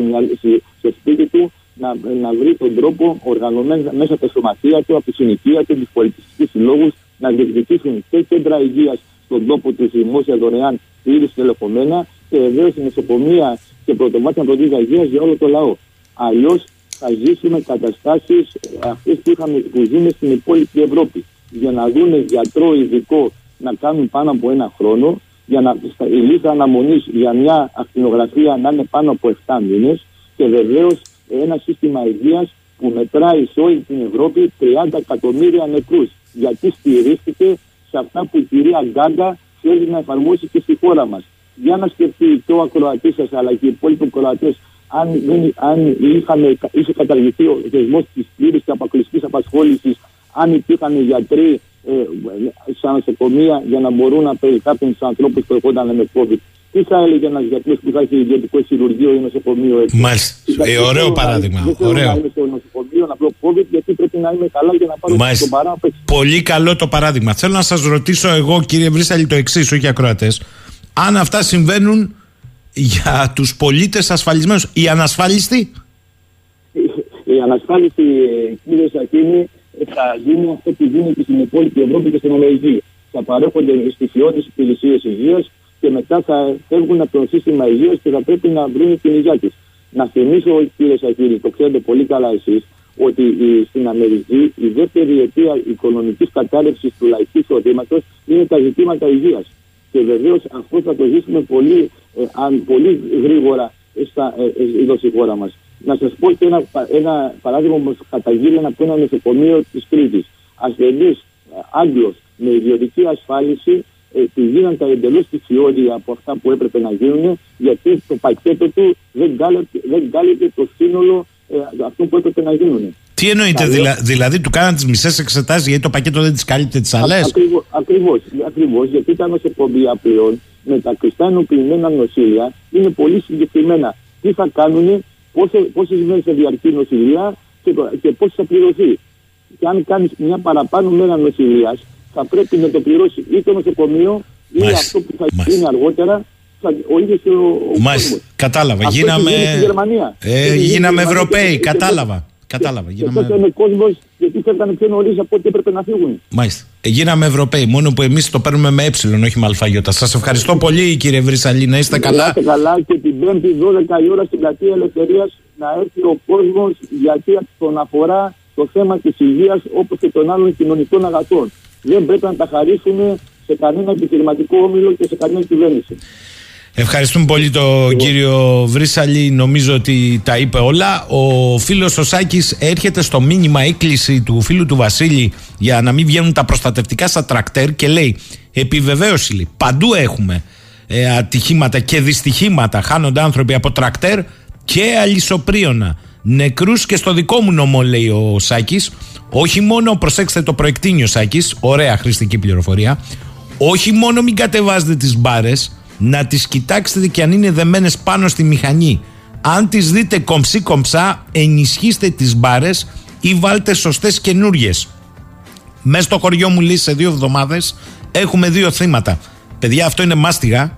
στο σπίτι του, να, να βρει τον τρόπο οργανωμένα μέσα από τα σωματεία του, από τη συνοικία του, τους πολιτιστικούς συλλόγους, να διεκδικήσουν και κέντρα υγείας στον τόπο του δημόσιας δωρεάν ήδη στελεχωμένα και βεβαίως η νοσοκομεία και πρωτομάτια πρωτοβουλία υγείας για όλο το λαό. Αλλιώς θα ζήσουμε καταστάσεις αυτές που, είχαμε, που ζούμε στην υπόλοιπη Ευρώπη. Για να δουν γιατρό ειδικό να κάνουν πάνω από ένα χρόνο, για να, η λίστα αναμονής για μια ακτινογραφία να είναι πάνω από 7 μήνες και βεβαίως ένα σύστημα υγείας που μετράει σε όλη την Ευρώπη 30 εκατομμύρια νεκρούς. Γιατί στηρίχθηκε σε αυτά που η κυρία Γκάγκα θέλει να εφαρμόσει και στη χώρα μας. Για να σκεφτεί και ο ακροατής σας αλλά και οι υπόλοιποι ακροατές, αν, αν είχαμε, είχε καταργηθεί ο θεσμός της πλήρης και αποκλειστικής απασχόλησης, αν υπήρχαν γιατροί ε, στα νοσοκομεία για να μπορούν να περικάπτουν του ανθρώπους που ερχόταν με COVID. Τι θα έλεγε ένας γιατρός που θα έχει ιδιωτικό χειρουργείο ή νοσοκομείο έτσι; Μάλιστα. Ε, ωραίο παράδειγμα. Δεν θέλω ωραίο. να είμαι στο νοσοκομείο να πω COVID γιατί πρέπει να είμαι καλά για να πάρω Μάλιστα. τον παράπλευση. Πολύ καλό το παράδειγμα. Θέλω να σας ρωτήσω εγώ, κύριε Βρύσαλη, το εξής, όχι ακροατές. Αν αυτά συμβαίνουν για τους πολίτες ασφαλισμένους, οι ανασφάλιστοι; Η ανασφάλιση, κύριε Σακίνη, θα γίνει αυτό που γίνεται στην υπόλοιπη Ευρώπη και στην Αμερική. Θα παρέχονται στοιχειώδει υπηρεσίες υγείας και μετά θα φεύγουν από το σύστημα υγείας και θα πρέπει να βρουν την υγεία τη. Να θυμίσω, κύριε Σακίνη, το ξέρετε πολύ καλά εσείς, ότι η, στην Αμερική η δεύτερη αιτία οικονομικής κατάρρευσης του λαϊκού εισοδήματος είναι τα ζητήματα υγείας. Και βεβαίως αυτό θα το ζήσουμε πολύ, ε, αν, πολύ γρήγορα στα, ε, ε, εδώ στη χώρα μας. Να σας πω και ένα, ένα παράδειγμα που καταγγείλει από ένα νοσοκομείο της Κρήτης. Ασθενή Άγγλος με ιδιωτική ασφάλιση ε, του γίναν τα εντελώς τυχιώδη από αυτά που έπρεπε να γίνουν, γιατί το πακέτο του δεν κάλυπτε, δεν κάλυπτε το σύνολο ε, αυτό που έπρεπε να γίνουν. Τι εννοείτε, Καλό. δηλα, δηλαδή του κάναν τις μισές εξετάσεις γιατί το πακέτο δεν τις κάλυπτε τις άλλες; Ακριβώς, ακριβώς, γιατί τα νοσοκομεία πλέον με τα κλειστά ενοποιημένα νοσήλια είναι πολύ συγκεκριμένα. Τι θα κάνουν, πόσες μέρες θα διαρκεί η νοσηλεία και, το- και πώς θα πληρωθεί. Και αν κάνεις μια παραπάνω μέρα νοσηλείας, θα πρέπει να το πληρώσει ή το νοσοκομείο ή Μάλιστα. αυτό που θα Μάλιστα. γίνει αργότερα θα, ο ίδιος ο, ο Μάλιστα. κόσμος. Κατάλαβα. Αυτό γίναμε. έχει γίνει στη Γερμανία. Ε, Έχει γίνει γίναμε στη Γερμανία Ευρωπαίοι. και- και- Κατάλαβα. Κατάλαβα. Και Γίναμε... τότε είναι κόσμος γιατί φεύγανε πιο νωρίς από ό,τι έπρεπε να φύγουν. Μάλιστα. Ε, γίναμε Ευρωπαίοι. Μόνο που εμείς το παίρνουμε με ε, όχι με αλφαγιώτα. Σας ευχαριστώ πολύ, κύριε Βρυσαλή. Να είστε Να καλά. είστε καλά και την Πέμπτη 12 η ώρα στην πλατεία Ελευθερίας να έρθει ο κόσμος γιατί τον αφορά το θέμα της υγείας όπως και των άλλων κοινωνικών αγαθών. Δεν πρέπει να τα χαρίσουμε σε κανένα επιχειρηματικό όμιλο και σε κανένα κυβέρνηση. Ευχαριστούμε πολύ τον κύριο Βρύσαλη. Νομίζω ότι τα είπε όλα. Ο φίλος ο Σάκης έρχεται στο μήνυμα έκκληση του φίλου του Βασίλη για να μην βγαίνουν τα προστατευτικά στα τρακτέρ και λέει: Επιβεβαίωση, λέει, παντού έχουμε ε, ατυχήματα και δυστυχήματα. Χάνονται άνθρωποι από τρακτέρ και αλυσοπρίωνα. Νεκρούς και στο δικό μου νομό, λέει ο Σάκης. Όχι μόνο, προσέξτε το προεκτείνιο Σάκης, ωραία χρηστική πληροφορία. Όχι μόνο μην κατεβάζετε τις μπάρες, να τις κοιτάξετε και αν είναι δεμένες πάνω στη μηχανή. Αν τις δείτε κομψή κομψά, ενισχύστε τις μπάρες ή βάλτε σωστές καινούριες. Μέσα στο χωριό μου λέει σε δύο εβδομάδες έχουμε δύο θύματα. Παιδιά αυτό είναι μάστιγα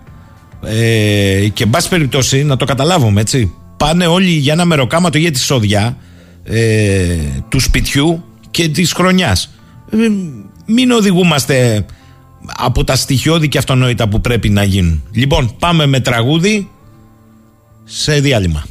ε, και εν πάση περιπτώσει να το καταλάβουμε έτσι. Πάνε όλοι για ένα μεροκάματο για τη σόδια ε, του σπιτιού και της χρονιάς. Ε, μην οδηγούμαστε από τα στοιχειώδη και αυτονόητα που πρέπει να γίνουν. Λοιπόν, πάμε με τραγούδι σε διάλειμμα.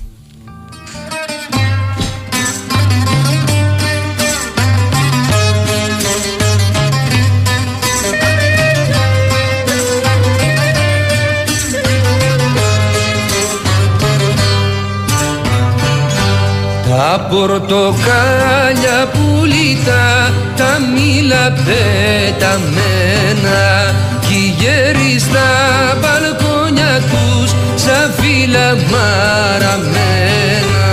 Τα πορτοκάλια πουλίτα, τα μήλα πεταμένα κι οι γέροι στα μπαλκόνια τους σαν φύλλα μαραμένα.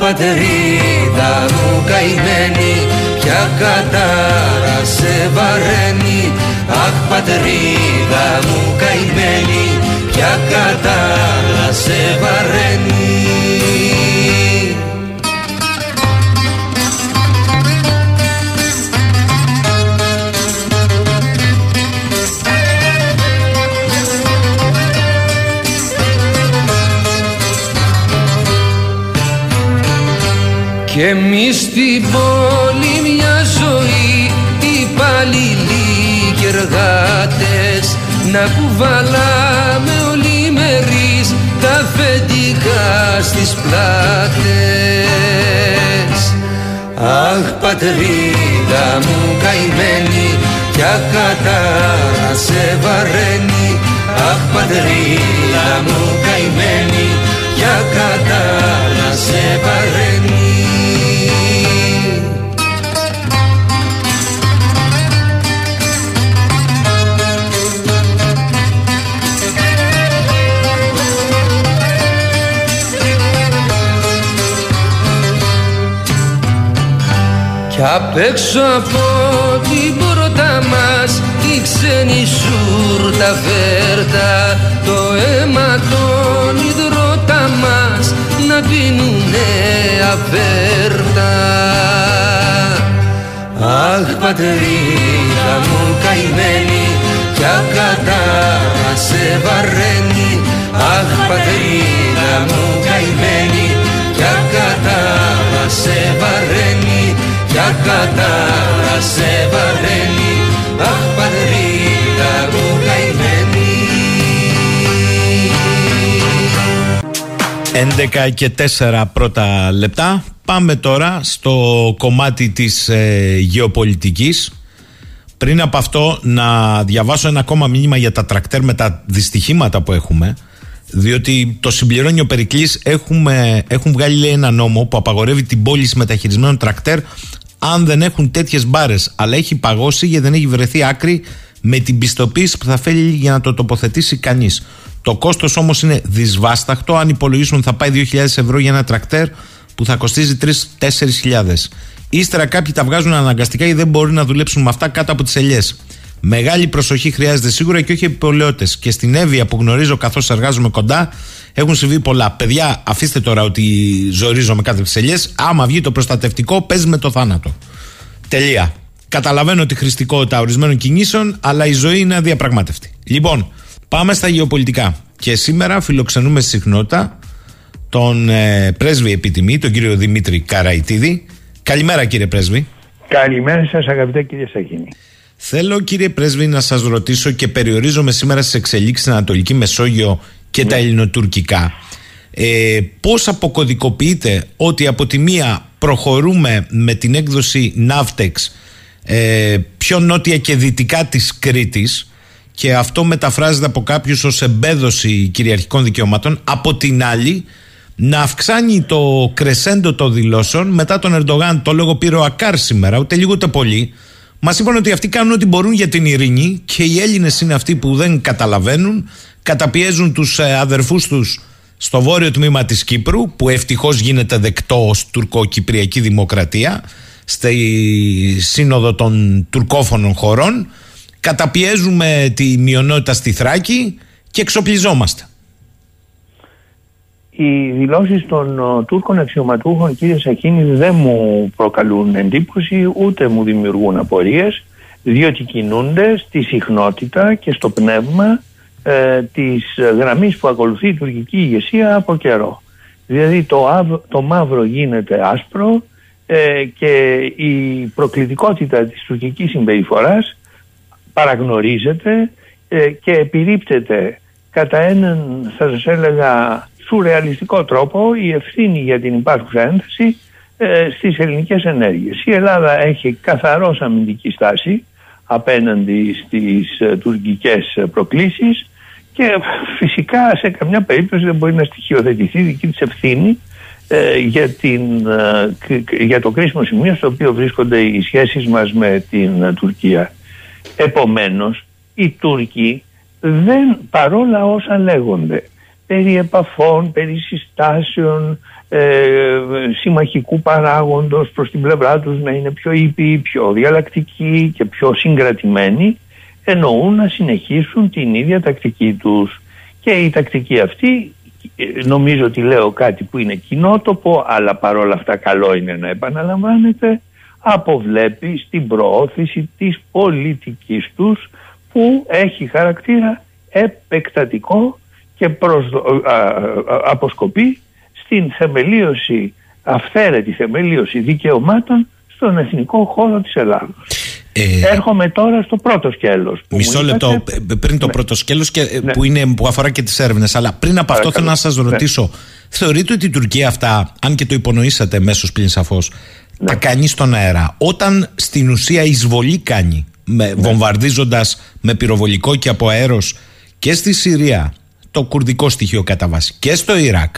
πατρίδα μου καημένη Ποια κατάρα σε βαραίνει. Αχ πατρίδα μου καημένη Ποια κατάρα σε βαραίνει Και εμείς στην πόλη μια ζωή υπαλληλοί και εργάτες να κουβαλάμε όλοι μερίς τα αφεντικά στις πλάτες. Αχ πατρίδα μου καημένη ποια κατάρα σε βαραίνει. Αχ πατρίδα μου καημένη ποια κατάρα σε βαραίνει Κι απ' έξω από την πόρτα μας τη ξένη σούρτα φέρτα το αίμα των υδρότα μας να πίνουνε αφέρτα Αχ πατρίδα μου καημένη ποια κατάρα σε βαραίνει. Αχ πατρίδα μου καημένη ποια κατάρα σε βαραίνει Ποια κατάρα σε βαραίνει Αχ πατρίδα μου καημένη 11 και 4 πρώτα λεπτά. Πάμε τώρα στο κομμάτι της ε, γεωπολιτικής. Πριν από αυτό να διαβάσω ένα ακόμα μήνυμα για τα τρακτέρ με τα δυστυχήματα που έχουμε. Διότι το συμπληρώνει ο Περικλής έχουμε, έχουν βγάλει λέει, ένα νόμο που απαγορεύει την πώληση μεταχειρισμένων τρακτέρ αν δεν έχουν τέτοιες μπάρες. Αλλά έχει παγώσει γιατί δεν έχει βρεθεί άκρη με την πιστοποίηση που θα θέλει για να το τοποθετήσει κανείς. Το κόστος όμως είναι δυσβάσταχτο αν υπολογίσουμε θα πάει 2.000 ευρώ για ένα τρακτέρ που θα κοστίζει 3-4 χιλιάδες. Ύστερα κάποιοι τα βγάζουν αναγκαστικά ή δεν μπορεί να δουλέψουν με αυτά κάτω από τις ελιές. Μεγάλη προσοχή χρειάζεται σίγουρα και όχι επιπολαιότητε. Και στην Εύβοια που γνωρίζω καθώς εργάζομαι κοντά, έχουν συμβεί πολλά. Παιδιά, αφήστε τώρα ότι ζορίζομαι κάτω από τις ελιές. Άμα βγει το προστατευτικό, παίζει με το θάνατο. Τελεία. Καταλαβαίνω τη χρηστικότητα ορισμένων κινήσεων, αλλά η ζωή είναι αδιαπραγμάτευτη. Λοιπόν, πάμε στα γεωπολιτικά. Και σήμερα φιλοξενούμε στη συχνότητα τον ε, πρέσβη επιτιμή, τον κύριο Δημήτρη Καραϊτίδη. Καλημέρα κύριε πρέσβη. Καλημέρα σας αγαπητέ κύριε Σαχίνη. Θέλω κύριε πρέσβη να σας ρωτήσω και περιορίζομαι σήμερα στις εξελίξεις στην Ανατολική Μεσόγειο και τα ελληνοτουρκικά. Ε, πώς αποκωδικοποιείτε ότι από τη μία προχωρούμε με την έκδοση Navtex ε, πιο νότια και δυτικά της Κρήτης και αυτό μεταφράζεται από κάποιους ως εμπέδωση κυριαρχικών δικαιωμάτων από την άλλη να αυξάνει το κρεσέντο των δηλώσεων μετά τον Ερντογάν το λόγο πήρε ο Ακάρ σήμερα ούτε λίγο ούτε πολύ Μα είπαν ότι αυτοί κάνουν ό,τι μπορούν για την ειρήνη και οι Έλληνες είναι αυτοί που δεν καταλαβαίνουν, καταπιέζουν τους ε, αδερφούς τους στο βόρειο τμήμα της Κύπρου που ευτυχώς γίνεται δεκτό ως τουρκο-κυπριακή δημοκρατία στη σύνοδο των τουρκόφωνων χωρών καταπιέζουμε τη μειονότητα στη Θράκη και εξοπλιζόμαστε. Οι δηλώσεις των Τούρκων αξιωματούχων κύριε Σακίνη δεν μου προκαλούν εντύπωση ούτε μου δημιουργούν απορίες διότι κινούνται στη συχνότητα και στο πνεύμα ε, της γραμμής που ακολουθεί η τουρκική ηγεσία από καιρό. Δηλαδή το, το μαύρο γίνεται άσπρο ε, και η προκλητικότητα της τουρκικής συμπεριφοράς παραγνωρίζεται ε, και επιρρύπτεται κατά έναν θα σας έλεγα σουρεαλιστικό τρόπο η ευθύνη για την υπάρχουσα ένθεση ε, στις ελληνικές ενέργειες. Η Ελλάδα έχει καθαρός αμυντική στάση απέναντι στις ε, τουρκικές προκλήσεις και φυσικά σε καμιά περίπτωση δεν μπορεί να στοιχειοθετηθεί δική της ευθύνη ε, για, την, ε, για το κρίσιμο σημείο στο οποίο βρίσκονται οι σχέσεις μας με την Τουρκία. Επομένως, οι Τούρκοι δεν παρόλα όσα λέγονται περί επαφών, περί συστάσεων, ε, συμμαχικού παράγοντος προς την πλευρά τους να είναι πιο ήπιοι, πιο διαλλακτικοί και πιο συγκρατημένοι εννοούν να συνεχίσουν την ίδια τακτική τους. Και η τακτική αυτή ε, νομίζω ότι λέω κάτι που είναι κοινότοπο αλλά παρόλα αυτά καλό είναι να επαναλαμβάνεται αποβλέπει στην προώθηση της πολιτικής τους που έχει χαρακτήρα επεκτατικό και αποσκοπεί στην θεμελίωση, αυθαίρετη θεμελίωση δικαιωμάτων στον εθνικό χώρο της Ελλάδος. Ε, Έρχομαι τώρα στο πρώτο σκέλος. Μισό λεπτό πριν το ναι. πρώτο σκέλος και, ε, ναι. που, είναι, που αφορά και τις έρευνες. Αλλά πριν από αυτό θέλω να σας ναι. ρωτήσω. Θεωρείτε ότι η Τουρκία αυτά, αν και το υπονοήσατε μέσως πλήν σαφώς, τα κάνει στον αέρα; Όταν στην ουσία εισβολή κάνει, με, βομβαρδίζοντας με πυροβολικό και από αέρος και στη Συρία το κουρδικό στοιχείο κατά βάση και στο Ιράκ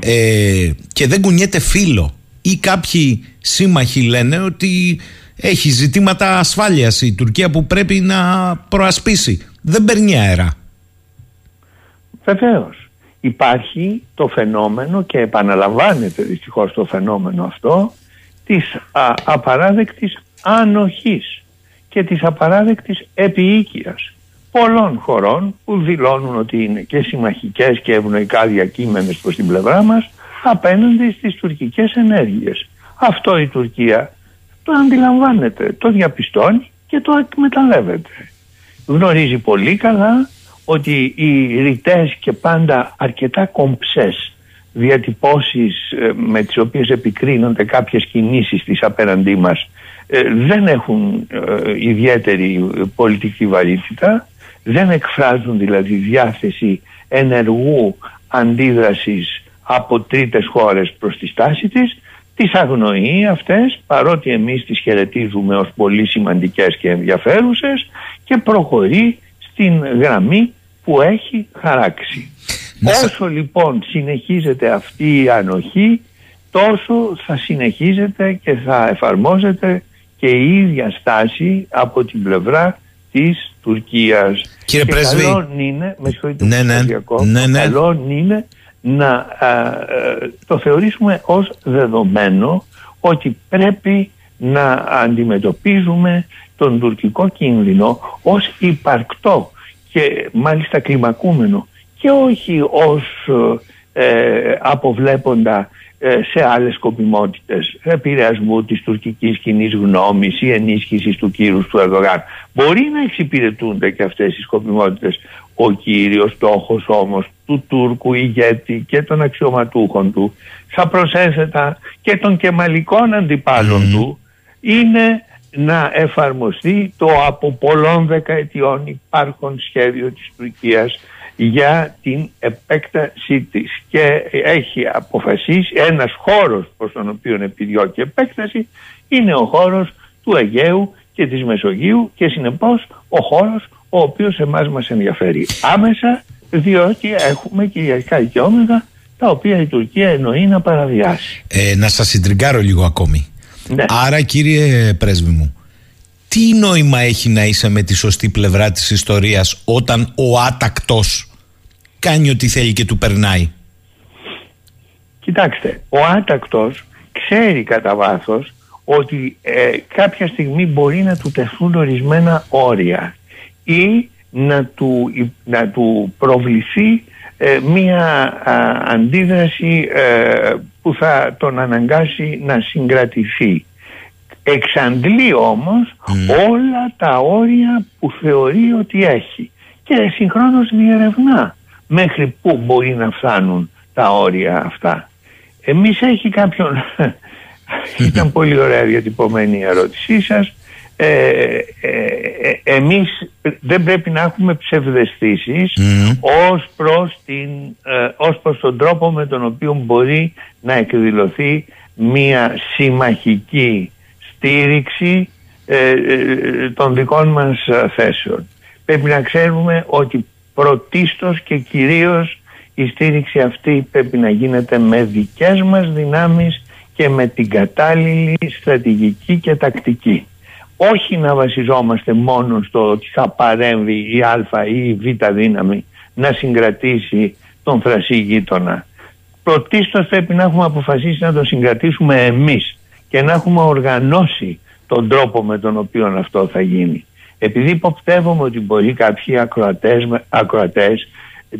ε, και δεν κουνιέται φίλο ή κάποιοι σύμμαχοι λένε ότι έχει ζητήματα ασφάλειας η Τουρκία που πρέπει να προασπίσει. Δεν παίρνει αέρα. Βεβαίως. Υπάρχει το φαινόμενο και επαναλαμβάνεται δυστυχώς το φαινόμενο αυτό της α, απαράδεκτης ανοχής και της απαράδεκτης επιοίκειας πολλών χωρών που δηλώνουν ότι είναι και συμμαχικές και ευνοϊκά διακείμενες προς την πλευρά μας απέναντι στις τουρκικές ενέργειες. Αυτό η Τουρκία το αντιλαμβάνεται, το διαπιστώνει και το εκμεταλλεύεται. Γνωρίζει πολύ καλά ότι οι ρητές και πάντα αρκετά κομψές διατυπώσεις ε, με τις οποίες επικρίνονται κάποιες κινήσεις της απέναντί μας ε, δεν έχουν ε, ιδιαίτερη πολιτική βαρύτητα δεν εκφράζουν δηλαδή διάθεση ενεργού αντίδρασης από τρίτες χώρες προς τη στάση της τις αγνοεί αυτές παρότι εμείς τις χαιρετίζουμε ως πολύ σημαντικές και ενδιαφέρουσες και προχωρεί στην γραμμή που έχει χαράξει. Όσο λοιπόν συνεχίζεται αυτή η ανοχή τόσο θα συνεχίζεται και θα εφαρμόζεται και η ίδια στάση από την πλευρά της Τουρκίας. Κύριε Πρέσβη. Καλό είναι, με ναι, ναι, ναι, ναι. καλό είναι να το θεωρήσουμε ως δεδομένο ότι πρέπει να αντιμετωπίζουμε τον τουρκικό κίνδυνο ως υπαρκτό και μάλιστα κλιμακούμενο και όχι ως ε, αποβλέποντα ε, σε άλλες σκοπιμότητες επηρεασμού της τουρκικής κοινή γνώμης ή ενίσχυσης του κύρους του Ερδογάν. Μπορεί να εξυπηρετούνται και αυτές οι σκοπιμότητες. Ο κύριος στόχος όμως του Τούρκου ηγέτη και των αξιωματούχων του θα προσέθετα και των κεμαλικών αντιπάλων του είναι να εφαρμοστεί το από πολλών δεκαετιών υπάρχον σχέδιο της Τουρκίας για την επέκτασή της και έχει αποφασίσει ένας χώρος προς τον οποίο επιδιώκει επέκταση είναι ο χώρος του Αιγαίου και της Μεσογείου και συνεπώς ο χώρος ο οποίος εμάς μας ενδιαφέρει άμεσα διότι έχουμε κυριαρχικά δικαιώματα τα οποία η Τουρκία εννοεί να παραβιάσει. Ε, να σας συντριγκάρω λίγο ακόμη. Ναι. Άρα κύριε πρέσβη μου, τι νόημα έχει να είσαι με τη σωστή πλευρά της ιστορίας όταν ο άτακτος κάνει ό,τι θέλει και του περνάει; Κοιτάξτε, ο άτακτος ξέρει κατά βάθος ότι ε, κάποια στιγμή μπορεί να του τεθούν ορισμένα όρια ή να του, να του προβληθεί ε, μία αντίδραση ε, που θα τον αναγκάσει να συγκρατηθεί. Εξαντλεί όμως όλα τα όρια που θεωρεί ότι έχει και συγχρόνως διερευνά μέχρι πού μπορεί να φτάνουν τα όρια αυτά. Εμείς έχει κάποιον... Ήταν πολύ ωραία διατυπωμένη η ερώτησή σας. Ε, ε, ε, εμείς δεν πρέπει να έχουμε ψευδεστήσεις mm. ως, προς την, ε, ως προς τον τρόπο με τον οποίο μπορεί να εκδηλωθεί μια συμμαχική στήριξη ε, ε, των δικών μας θέσεων. Πρέπει να ξέρουμε ότι πρωτίστως και κυρίως η στήριξη αυτή πρέπει να γίνεται με δικές μας δυνάμεις και με την κατάλληλη στρατηγική και τακτική. Όχι να βασιζόμαστε μόνο στο ότι θα παρέμβει η α ή η β δύναμη να συγκρατήσει τον θρασί γείτονα. πρωτίστως πρέπει να έχουμε αποφασίσει να το συγκρατήσουμε εμείς και να έχουμε οργανώσει τον τρόπο με τον οποίο αυτό θα γίνει. Επειδή υποπτεύομαι ότι μπορεί κάποιοι ακροατές, ακροατές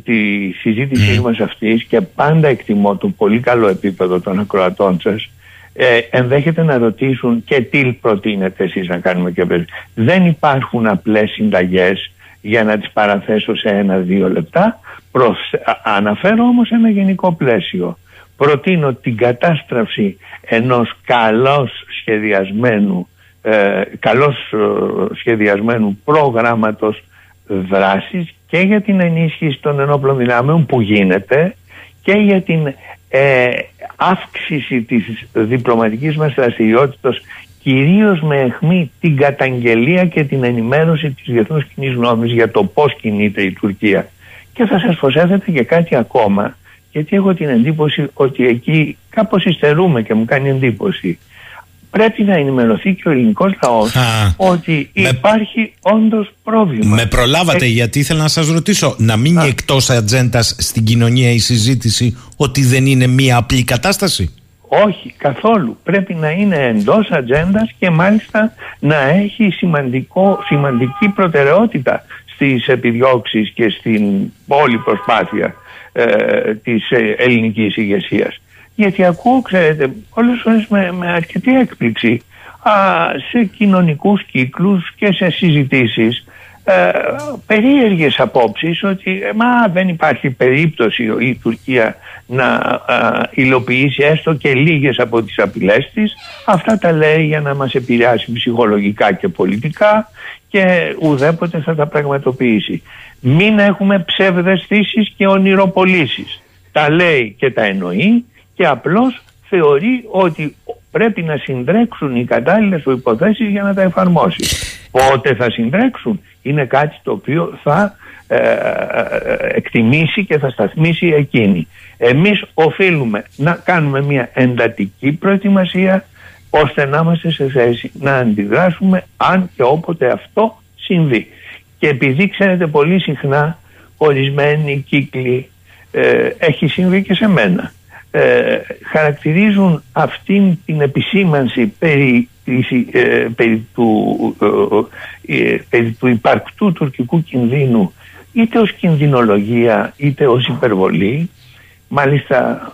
τη συζήτησή mm. μας αυτής και πάντα εκτιμώ το πολύ καλό επίπεδο των ακροατών σας ε, ενδέχεται να ρωτήσουν και τι προτείνετε εσείς να κάνουμε και πέρα. Δεν υπάρχουν απλές συνταγές για να τις παραθέσω σε ένα-δύο λεπτά. Προσ... Αναφέρω όμως ένα γενικό πλαίσιο. Προτείνω την κατάστραψη ενός καλώς σχεδιασμένου, ε, καλώς ε, σχεδιασμένου προγράμματος δράσης και για την ενίσχυση των ενόπλων δυνάμεων που γίνεται και για την ε, αύξηση της διπλωματικής μας δραστηριότητας κυρίως με αιχμή την καταγγελία και την ενημέρωση της διεθνούς κοινής γνώμης για το πώς κινείται η Τουρκία. Και θα σας προσέθετε και κάτι ακόμα, γιατί έχω την εντύπωση ότι εκεί κάπως υστερούμε και μου κάνει εντύπωση πρέπει να ενημερωθεί και ο ελληνικός λαός ότι υπάρχει όντως πρόβλημα. Με προλάβατε, ε... γιατί ήθελα να σας ρωτήσω, να μείνει εκτός ατζέντας στην κοινωνία η συζήτηση ότι δεν είναι μία απλή κατάσταση; Όχι, καθόλου. Πρέπει να είναι εντός ατζέντας και μάλιστα να έχει σημαντικό, σημαντική προτεραιότητα στις επιδιώξεις και στην όλη προσπάθεια ε, της ε, ελληνικής ηγεσίας. Γιατί ακούω, ξέρετε, πολλές φορές με, με αρκετή έκπληξη α, σε κοινωνικούς κύκλους και σε συζητήσεις ε, περίεργες απόψεις ότι ε, μα δεν υπάρχει περίπτωση η Τουρκία να α, υλοποιήσει έστω και λίγες από τις απειλές της. Αυτά τα λέει για να μας επηρεάσει ψυχολογικά και πολιτικά και ουδέποτε θα τα πραγματοποιήσει. Μην έχουμε ψευδεστήσεις και ονειροπολίσεις. Τα λέει και τα εννοεί και απλώς θεωρεί ότι πρέπει να συντρέξουν οι κατάλληλες υποθέσεις για να τα εφαρμόσει. Πότε θα συντρέξουν; Είναι κάτι το οποίο θα ε, ε, εκτιμήσει και θα σταθμίσει εκείνη. Εμείς οφείλουμε να κάνουμε μια εντατική προετοιμασία ώστε να είμαστε σε θέση να αντιδράσουμε αν και όποτε αυτό συμβεί. Και επειδή ξέρετε πολύ συχνά ορισμένοι κύκλοι ε, έχει συμβεί και σε μένα ε, χαρακτηρίζουν αυτήν την επισήμανση περί, ε, περί, του, ε, ε, περί του υπαρκτού τουρκικού κινδύνου είτε ως κινδυνολογία είτε ως υπερβολή. Μάλιστα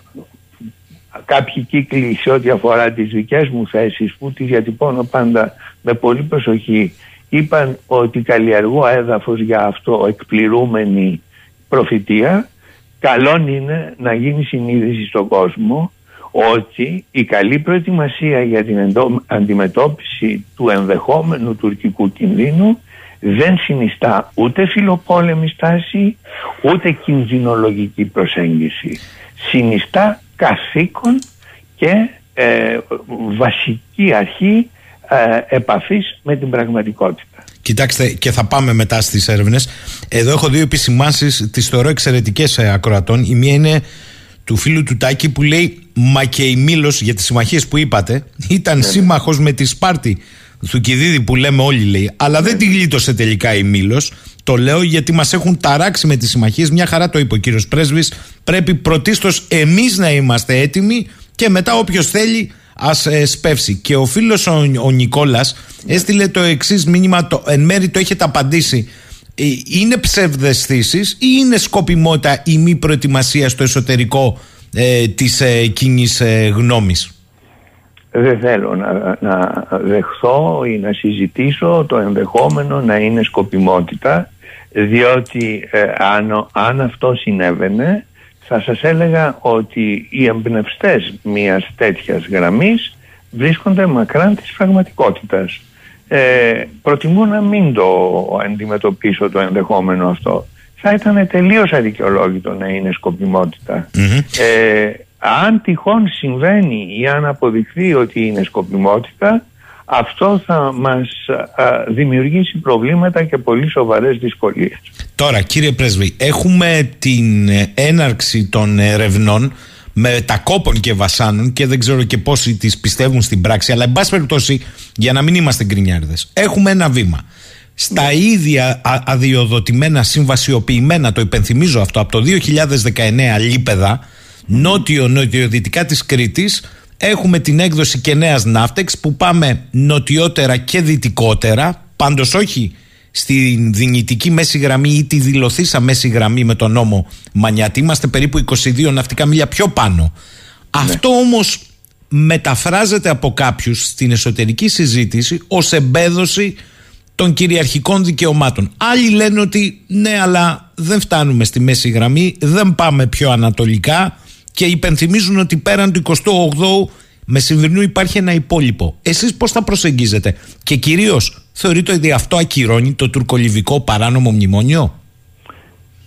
κάποιοι κύκλοι σε ό,τι αφορά τις δικές μου θέσεις που τις διατυπώνω πάντα με πολύ προσοχή είπαν ότι καλλιεργώ έδαφος για αυτό εκπληρούμενη προφητεία. Καλό είναι να γίνει συνείδηση στον κόσμο ότι η καλή προετοιμασία για την αντιμετώπιση του ενδεχόμενου τουρκικού κινδύνου δεν συνιστά ούτε φιλοπόλεμη στάση ούτε κινδυνολογική προσέγγιση. Συνιστά καθήκον και ε, βασική αρχή ε, επαφής με την πραγματικότητα. Κοιτάξτε, και θα πάμε μετά στις έρευνες. Εδώ έχω δύο επισημάνσεις, τις θεωρώ εξαιρετικές ε, ακροατών. Η μία είναι του φίλου του Τάκη που λέει Μα και η Μήλος για τις συμμαχίες που είπατε ήταν ναι. σύμμαχος με τη Σπάρτη του Κιδίδη που λέμε όλοι λέει. Αλλά δεν τη γλίτωσε τελικά η Μήλος. Το λέω γιατί μας έχουν ταράξει με τις συμμαχίες. Μια χαρά το είπε ο κύριος Πρέσβης. Πρέπει πρωτίστως εμείς να είμαστε έτοιμοι και μετά όποιος θέλει ας ε, σπεύσει. Και ο φίλος ο, ο Νικόλας έστειλε το εξής μήνυμα, το, εν μέρη το έχετε απαντήσει. Ε, είναι ψευδεστήσεις ή είναι σκοπιμότητα η μη προετοιμασία στο εσωτερικό ε, της ε, κοινής ε, γνώμης; Δεν θέλω να, να δεχθώ ή να συζητήσω το ενδεχόμενο να είναι σκοπιμότητα διότι ε, αν, αν αυτό συνέβαινε θα σας έλεγα ότι οι εμπνευστές μιας τέτοιας γραμμής βρίσκονται μακράν της πραγματικότητας. Ε, προτιμώ να μην το αντιμετωπίσω το ενδεχόμενο αυτό. Θα ήταν τελείως αδικαιολόγητο να είναι Ε, αν τυχόν συμβαίνει ή αν αποδειχθεί ότι είναι σκοπιμότητα αυτό θα μας δημιουργήσει προβλήματα και πολύ σοβαρές δυσκολίες. Τώρα κύριε Πρέσβη, έχουμε την ε, έναρξη των ερευνών με τα κόπων και βασάνων και δεν ξέρω και πόσοι τις πιστεύουν στην πράξη αλλά εν πάση περιπτώσει για να μην είμαστε γκρινιάρδες έχουμε ένα βήμα στα ναι. ίδια αδειοδοτημένα συμβασιοποιημένα το υπενθυμίζω αυτό από το 2019 λίπεδα Νότιο-νοτιοδυτικά της Κρήτης έχουμε την έκδοση και νέας ναύτεξ που πάμε νοτιότερα και δυτικότερα, πάντως όχι στη δυνητική μέση γραμμή ή τη δηλωθήσα μέση γραμμή με τον νόμο Μανιάτη. Είμαστε περίπου 22 ναυτικά μίλια πιο πάνω. Ναι. Αυτό όμως μεταφράζεται από κάποιους στην εσωτερική συζήτηση ως εμπέδωση των κυριαρχικών δικαιωμάτων. Άλλοι λένε ότι ναι, αλλά δεν φτάνουμε στη μέση γραμμή, δεν πάμε πιο ανατολικά και υπενθυμίζουν ότι πέραν του 28ου μεσημβρινού υπάρχει ένα υπόλοιπο. Εσείς πώς θα προσεγγίζετε; Και κυρίως θεωρείτε ότι αυτό ακυρώνει το τουρκολιβικό παράνομο μνημόνιο;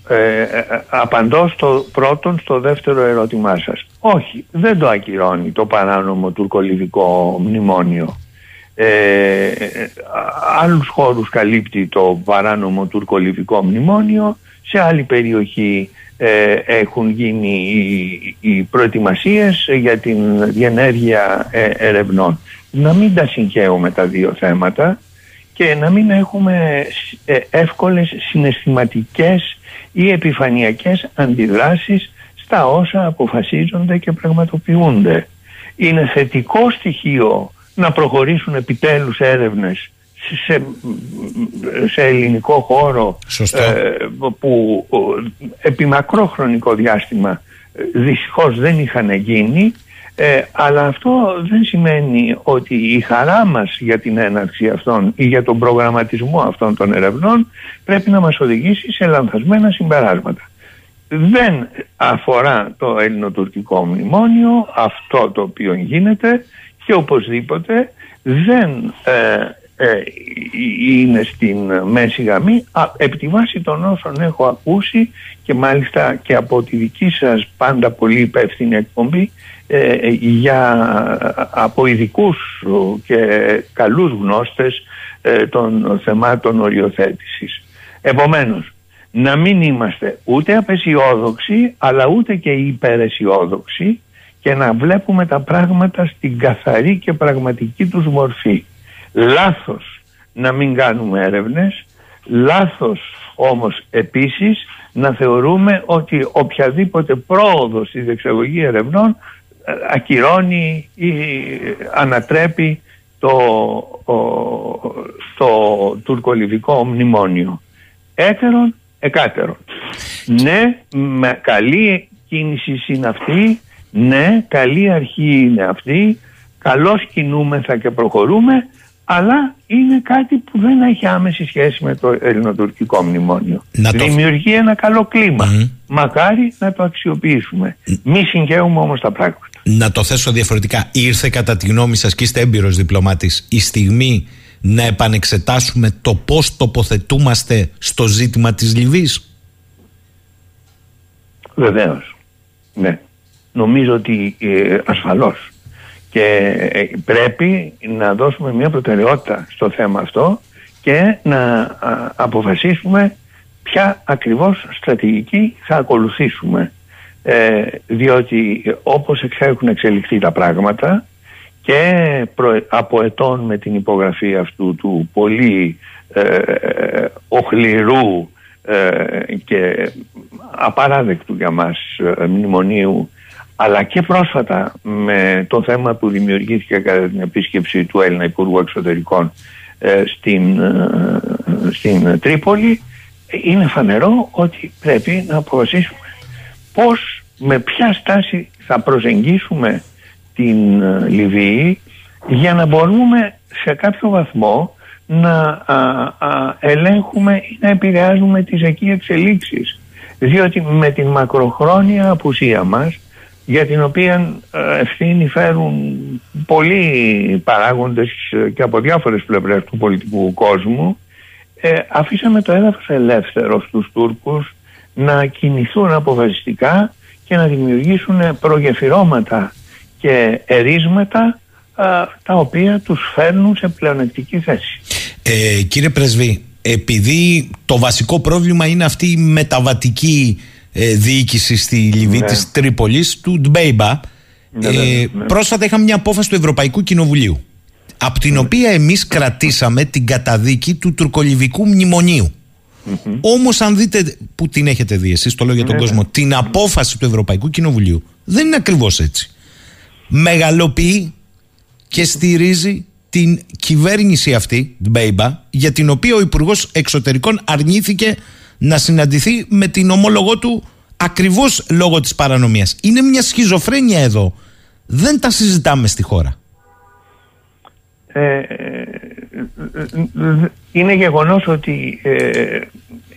Ε, ε, ε, απαντώ στο πρώτον στο δεύτερο ερώτημά σας. Όχι, δεν το ακυρώνει το παράνομο τουρκολιβικό μνημόνιο. Ε, άλλους χώρους καλύπτει το παράνομο τουρκολιβικό μνημόνιο, σε άλλη περιοχή ε, έχουν γίνει οι, οι προετοιμασίες για την διενέργεια ε, ερευνών. Να μην τα συγχαίουμε τα δύο θέματα και να μην έχουμε ε, εύκολες συναισθηματικές ή επιφανειακές αντιδράσεις στα όσα αποφασίζονται και πραγματοποιούνται. Είναι θετικό στοιχείο να προχωρήσουν επιτέλους έρευνες σε, σε ελληνικό χώρο ε, που επί μακρό χρονικό διάστημα ε, δυστυχώς δεν είχαν γίνει ε, αλλά αυτό δεν σημαίνει ότι η χαρά μας για την έναρξη αυτών ή για τον προγραμματισμό αυτών των ερευνών πρέπει να μας οδηγήσει σε λανθασμένα συμπεράσματα. Δεν αφορά το ελληνοτουρκικό μνημόνιο αυτό το οποίο γίνεται και οπωσδήποτε δεν ε, ε, είναι στην μέση γραμμή α, επί τη βάση των όσων έχω ακούσει και μάλιστα και από τη δική σας πάντα πολύ υπεύθυνη εκπομπή ε, για, από ειδικούς και καλούς γνώστες ε, των θεμάτων οριοθέτησης. Επομένως, να μην είμαστε ούτε απεσιόδοξοι αλλά ούτε και υπεραισιόδοξοι και να βλέπουμε τα πράγματα στην καθαρή και πραγματική τους μορφή. Λάθος να μην κάνουμε έρευνες, λάθος όμως επίσης να θεωρούμε ότι οποιαδήποτε πρόοδος στη δεξαγωγή ερευνών ε, ακυρώνει ή ανατρέπει το, το τουρκολιβικό μνημόνιο. Έτερον, εκάτερον. Ναι, με καλή κίνηση είναι αυτή, ναι, καλή αρχή είναι αυτή, καλώς κινούμεθα και προχωρούμε, αλλά είναι κάτι που δεν έχει άμεση σχέση με το ελληνοτουρκικό μνημόνιο. Να Δημιουργεί ένα καλό κλίμα. Mm. Μακάρι να το αξιοποιήσουμε. Mm. Μη συγχαίουμε όμως τα πράγματα. Να το θέσω διαφορετικά. Ήρθε κατά τη γνώμη σας και είστε έμπειρος διπλωμάτης η στιγμή να επανεξετάσουμε το πώς τοποθετούμαστε στο ζήτημα της Λιβύης; Βεβαίως. Ναι. Νομίζω ότι ε, ασφαλώς και ε, πρέπει να δώσουμε μια προτεραιότητα στο θέμα αυτό και να αποφασίσουμε ποια ακριβώς στρατηγική θα ακολουθήσουμε. Ε, διότι όπως έχουν εξελιχθεί τα πράγματα και από ετών με την υπογραφή αυτού του πολύ ε, οχληρού ε, και απαράδεκτου για μας μνημονίου αλλά και πρόσφατα με το θέμα που δημιουργήθηκε κατά την επίσκεψη του Έλληνα Υπουργού Εξωτερικών ε, στην, ε, στην Τρίπολη είναι φανερό ότι πρέπει να αποφασίσουμε πώς, με ποια στάση θα προσεγγίσουμε την ε, Λιβύη για να μπορούμε σε κάποιο βαθμό να ελέγχουμε ή να επηρεάζουμε τις εκεί εξελίξεις. Διότι με την μακροχρόνια απουσία μας για την οποία ε, ευθύνη φέρουν πολλοί παράγοντες ε, και από διάφορες πλευρές του πολιτικού κόσμου ε, αφήσαμε το έδαφος ελεύθερο στους Τούρκους να κινηθούν αποφασιστικά και να δημιουργήσουν προγεφυρώματα και ερίσματα τα οποία τους φέρνουν σε πλεονεκτική θέση. Ε, κύριε Πρεσβή, επειδή το βασικό πρόβλημα είναι αυτή η μεταβατική ε, διοίκηση στη Λιβύη ναι. της Τρίπολης του Ντμπέιμπα. Ναι, ναι, ε, ναι, πρόσφατα είχαμε μια απόφαση του Ευρωπαϊκού Κοινοβουλίου από την οποία εμείς κρατήσαμε την καταδίκη του τουρκολιβικού μνημονίου. Όμως, αν δείτε που την έχετε δει, εσείς το λέω για τον κόσμο, την απόφαση του Ευρωπαϊκού Κοινοβουλίου Δεν είναι ακριβώς έτσι. Μεγαλοποιεί και στηρίζει την κυβέρνηση αυτή, την Μπέιμπα, για την οποία ο Υπουργός Εξωτερικών αρνήθηκε να συναντηθεί με την ομόλογό του ακριβώς λόγω της παρανομίας. Είναι μια σχιζοφρένεια εδώ. Δεν τα συζητάμε στη χώρα. Ε, είναι γεγονός ότι ε,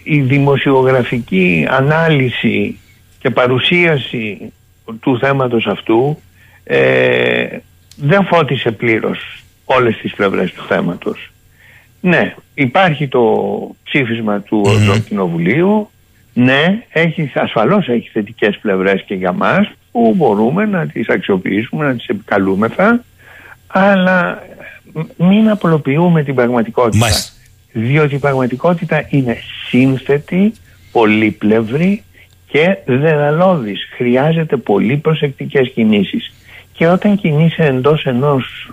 η δημοσιογραφική ανάλυση και παρουσίαση του θέματος αυτού ε, δεν φώτισε πλήρως όλες τις πλευρές του θέματος. Ναι, υπάρχει το ψήφισμα του mm Κοινοβουλίου, ναι, έχει, ασφαλώς έχει θετικές πλευρές και για μας που μπορούμε να τις αξιοποιήσουμε, να τις επικαλούμεθα, αλλά μην απλοποιούμε την πραγματικότητα. Διότι η πραγματικότητα είναι σύνθετη, πολύπλευρη και δεδαλώδης. Χρειάζεται πολύ προσεκτικές κινήσεις. Και όταν κινείσαι εντός ενός,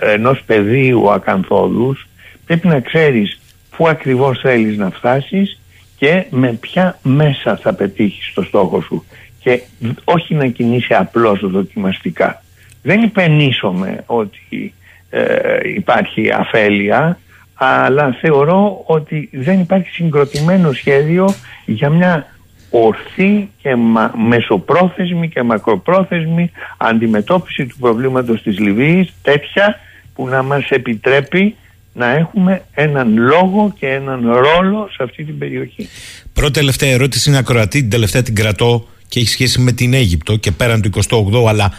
ενός πεδίου ακαθόδους πρέπει να ξέρεις πού ακριβώς θέλεις να φτάσεις και με ποια μέσα θα πετύχεις το στόχο σου και όχι να κινείσαι απλώς δοκιμαστικά. Δεν υπενήσωμε ότι ε, υπάρχει αφέλεια αλλά θεωρώ ότι δεν υπάρχει συγκροτημένο σχέδιο για μια ορθή και μα, μεσοπρόθεσμη και μακροπρόθεσμη αντιμετώπιση του προβλήματος της Λιβύης τέτοια που να μας επιτρέπει να έχουμε έναν λόγο και έναν ρόλο σε αυτή την περιοχή. Πρώτη τελευταία ερώτηση είναι ακροατή, την τελευταία την κρατώ και έχει σχέση με την Αίγυπτο και πέραν του 28 αλλά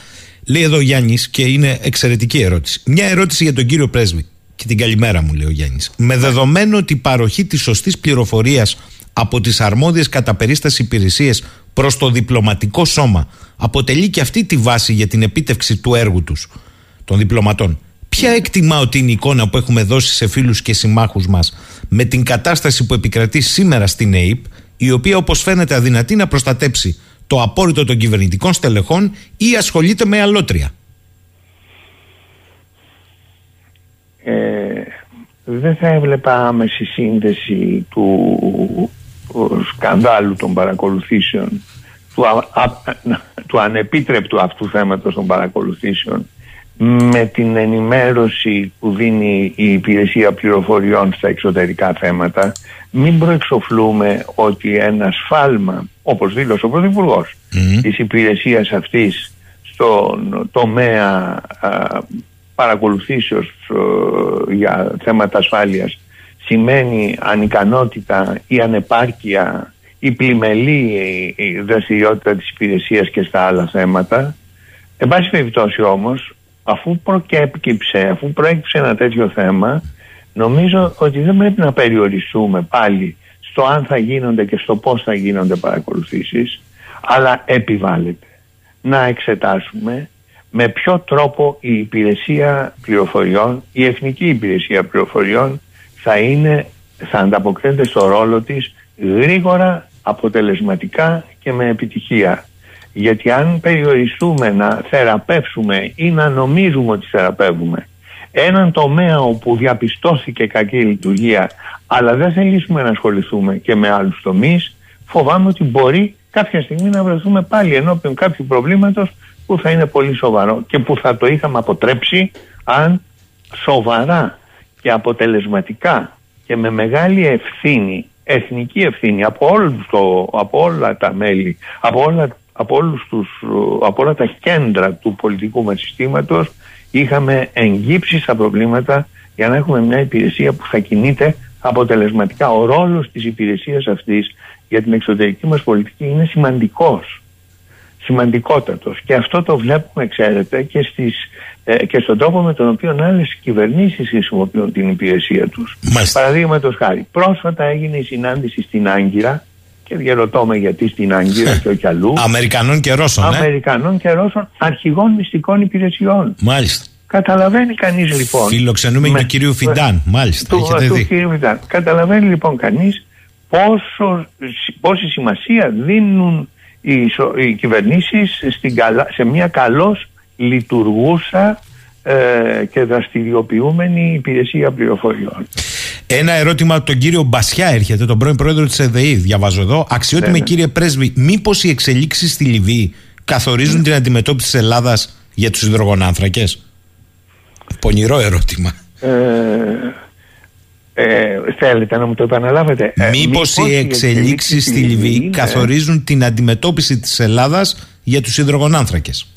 λέει εδώ ο Γιάννης και είναι εξαιρετική ερώτηση. Μια ερώτηση για τον κύριο Πρέσβη και την καλημέρα μου λέει ο Γιάννης. Με δεδομένο ότι η παροχή της σωστής πληροφορίας από τις αρμόδιες κατά περίσταση υπηρεσίες προς το διπλωματικό σώμα αποτελεί και αυτή τη βάση για την επίτευξη του έργου τους των διπλωματών. Ποια εκτιμά ότι είναι η εικόνα που έχουμε δώσει σε φίλους και συμμάχους μας με την κατάσταση που επικρατεί σήμερα στην ΑΕΠ η οποία όπως φαίνεται αδυνατεί να προστατέψει το απόρριτο των κυβερνητικών στελεχών ή ασχολείται με αλότρια; Ε, δεν θα έβλεπα άμεση σύνδεση του σκανδάλου των παρακολουθήσεων του, του ανεπίτρεπτου αυτού θέματος των παρακολουθήσεων με την ενημέρωση που δίνει η υπηρεσία πληροφοριών στα εξωτερικά θέματα μην προεξοφλούμε ότι ένα σφάλμα όπως δήλωσε ο Πρωθυπουργός mm. της υπηρεσίας αυτής στον τομέα α, παρακολουθήσεως για θέματα ασφάλειας σημαίνει ανικανότητα ή ανεπάρκεια ή πλημελή η δραστηριότητα της υπηρεσίας και στα άλλα θέματα. Εν πάση περιπτώσει όμως, αφού προκέπτυψε, αφού προέκυψε ένα τέτοιο θέμα, νομίζω ότι δεν πρέπει να περιοριστούμε πάλι στο αν θα γίνονται και στο πώς θα γίνονται παρακολουθήσεις, αλλά επιβάλλεται να εξετάσουμε με ποιο τρόπο η υπηρεσία πληροφοριών, η Εθνική Υπηρεσία Πληροφοριών θα, είναι, θα ανταποκρίνεται στο ρόλο της γρήγορα, αποτελεσματικά και με επιτυχία. Γιατί αν περιοριστούμε να θεραπεύσουμε ή να νομίζουμε ότι θεραπεύουμε έναν τομέα όπου διαπιστώθηκε κακή λειτουργία αλλά δεν θελήσουμε να ασχοληθούμε και με άλλους τομείς φοβάμαι ότι μπορεί κάποια στιγμή να βρεθούμε πάλι ενώπιον κάποιου προβλήματος που θα είναι πολύ σοβαρό και που θα το είχαμε αποτρέψει αν σοβαρά και αποτελεσματικά και με μεγάλη ευθύνη, εθνική ευθύνη από, όλους το, από όλα τα μέλη, από όλα, από, όλους τους, από όλα τα κέντρα του πολιτικού μας συστήματος είχαμε εγγύψει στα προβλήματα για να έχουμε μια υπηρεσία που θα κινείται αποτελεσματικά. Ο ρόλος της υπηρεσίας αυτής για την εξωτερική μας πολιτική είναι σημαντικός σημαντικότατος και αυτό το βλέπουμε ξέρετε και, στις, ε, και στον τρόπο με τον οποίο άλλες κυβερνήσεις χρησιμοποιούν την υπηρεσία τους. Παραδείγματος χάρη, πρόσφατα έγινε η συνάντηση στην Άγκυρα και διαρωτώ με γιατί στην Άγκυρα και όχι αλλού. Αμερικανών και Ρώσων. Ε; Αμερικανών και Ρώσων αρχηγών μυστικών υπηρεσιών. Μάλιστα. Καταλαβαίνει κανείς λοιπόν. Φιλοξενούμενοι του κυρίου Φιντάν, μάλιστα. Του, του κυρίου Φιντάν. Καταλαβαίνει λοιπόν κανείς πόσο, πόση σημασία δίνουν οι, οι κυβερνήσεις στην σε μια καλώς λειτουργούσα ε, και δραστηριοποιούμενη υπηρεσία πληροφοριών. Ένα ερώτημα από τον κύριο Μπασιά έρχεται, τον πρώην πρόεδρο της ΕΔΕΗ. Διαβάζω εδώ. Αξιότιμη ναι, ναι. κύριε Πρέσβη, μήπως οι εξελίξεις στη Λιβύη καθορίζουν την αντιμετώπιση της Ελλάδας για τους υδρογονάνθρακες; Πονηρό ερώτημα. Ε, ε, θέλετε να μου το επαναλάβετε; Ε, μήπως οι εξελίξεις στη Λιβύη καθορίζουν την αντιμετώπιση της Ελλάδας για τους υδρογονάνθρακες;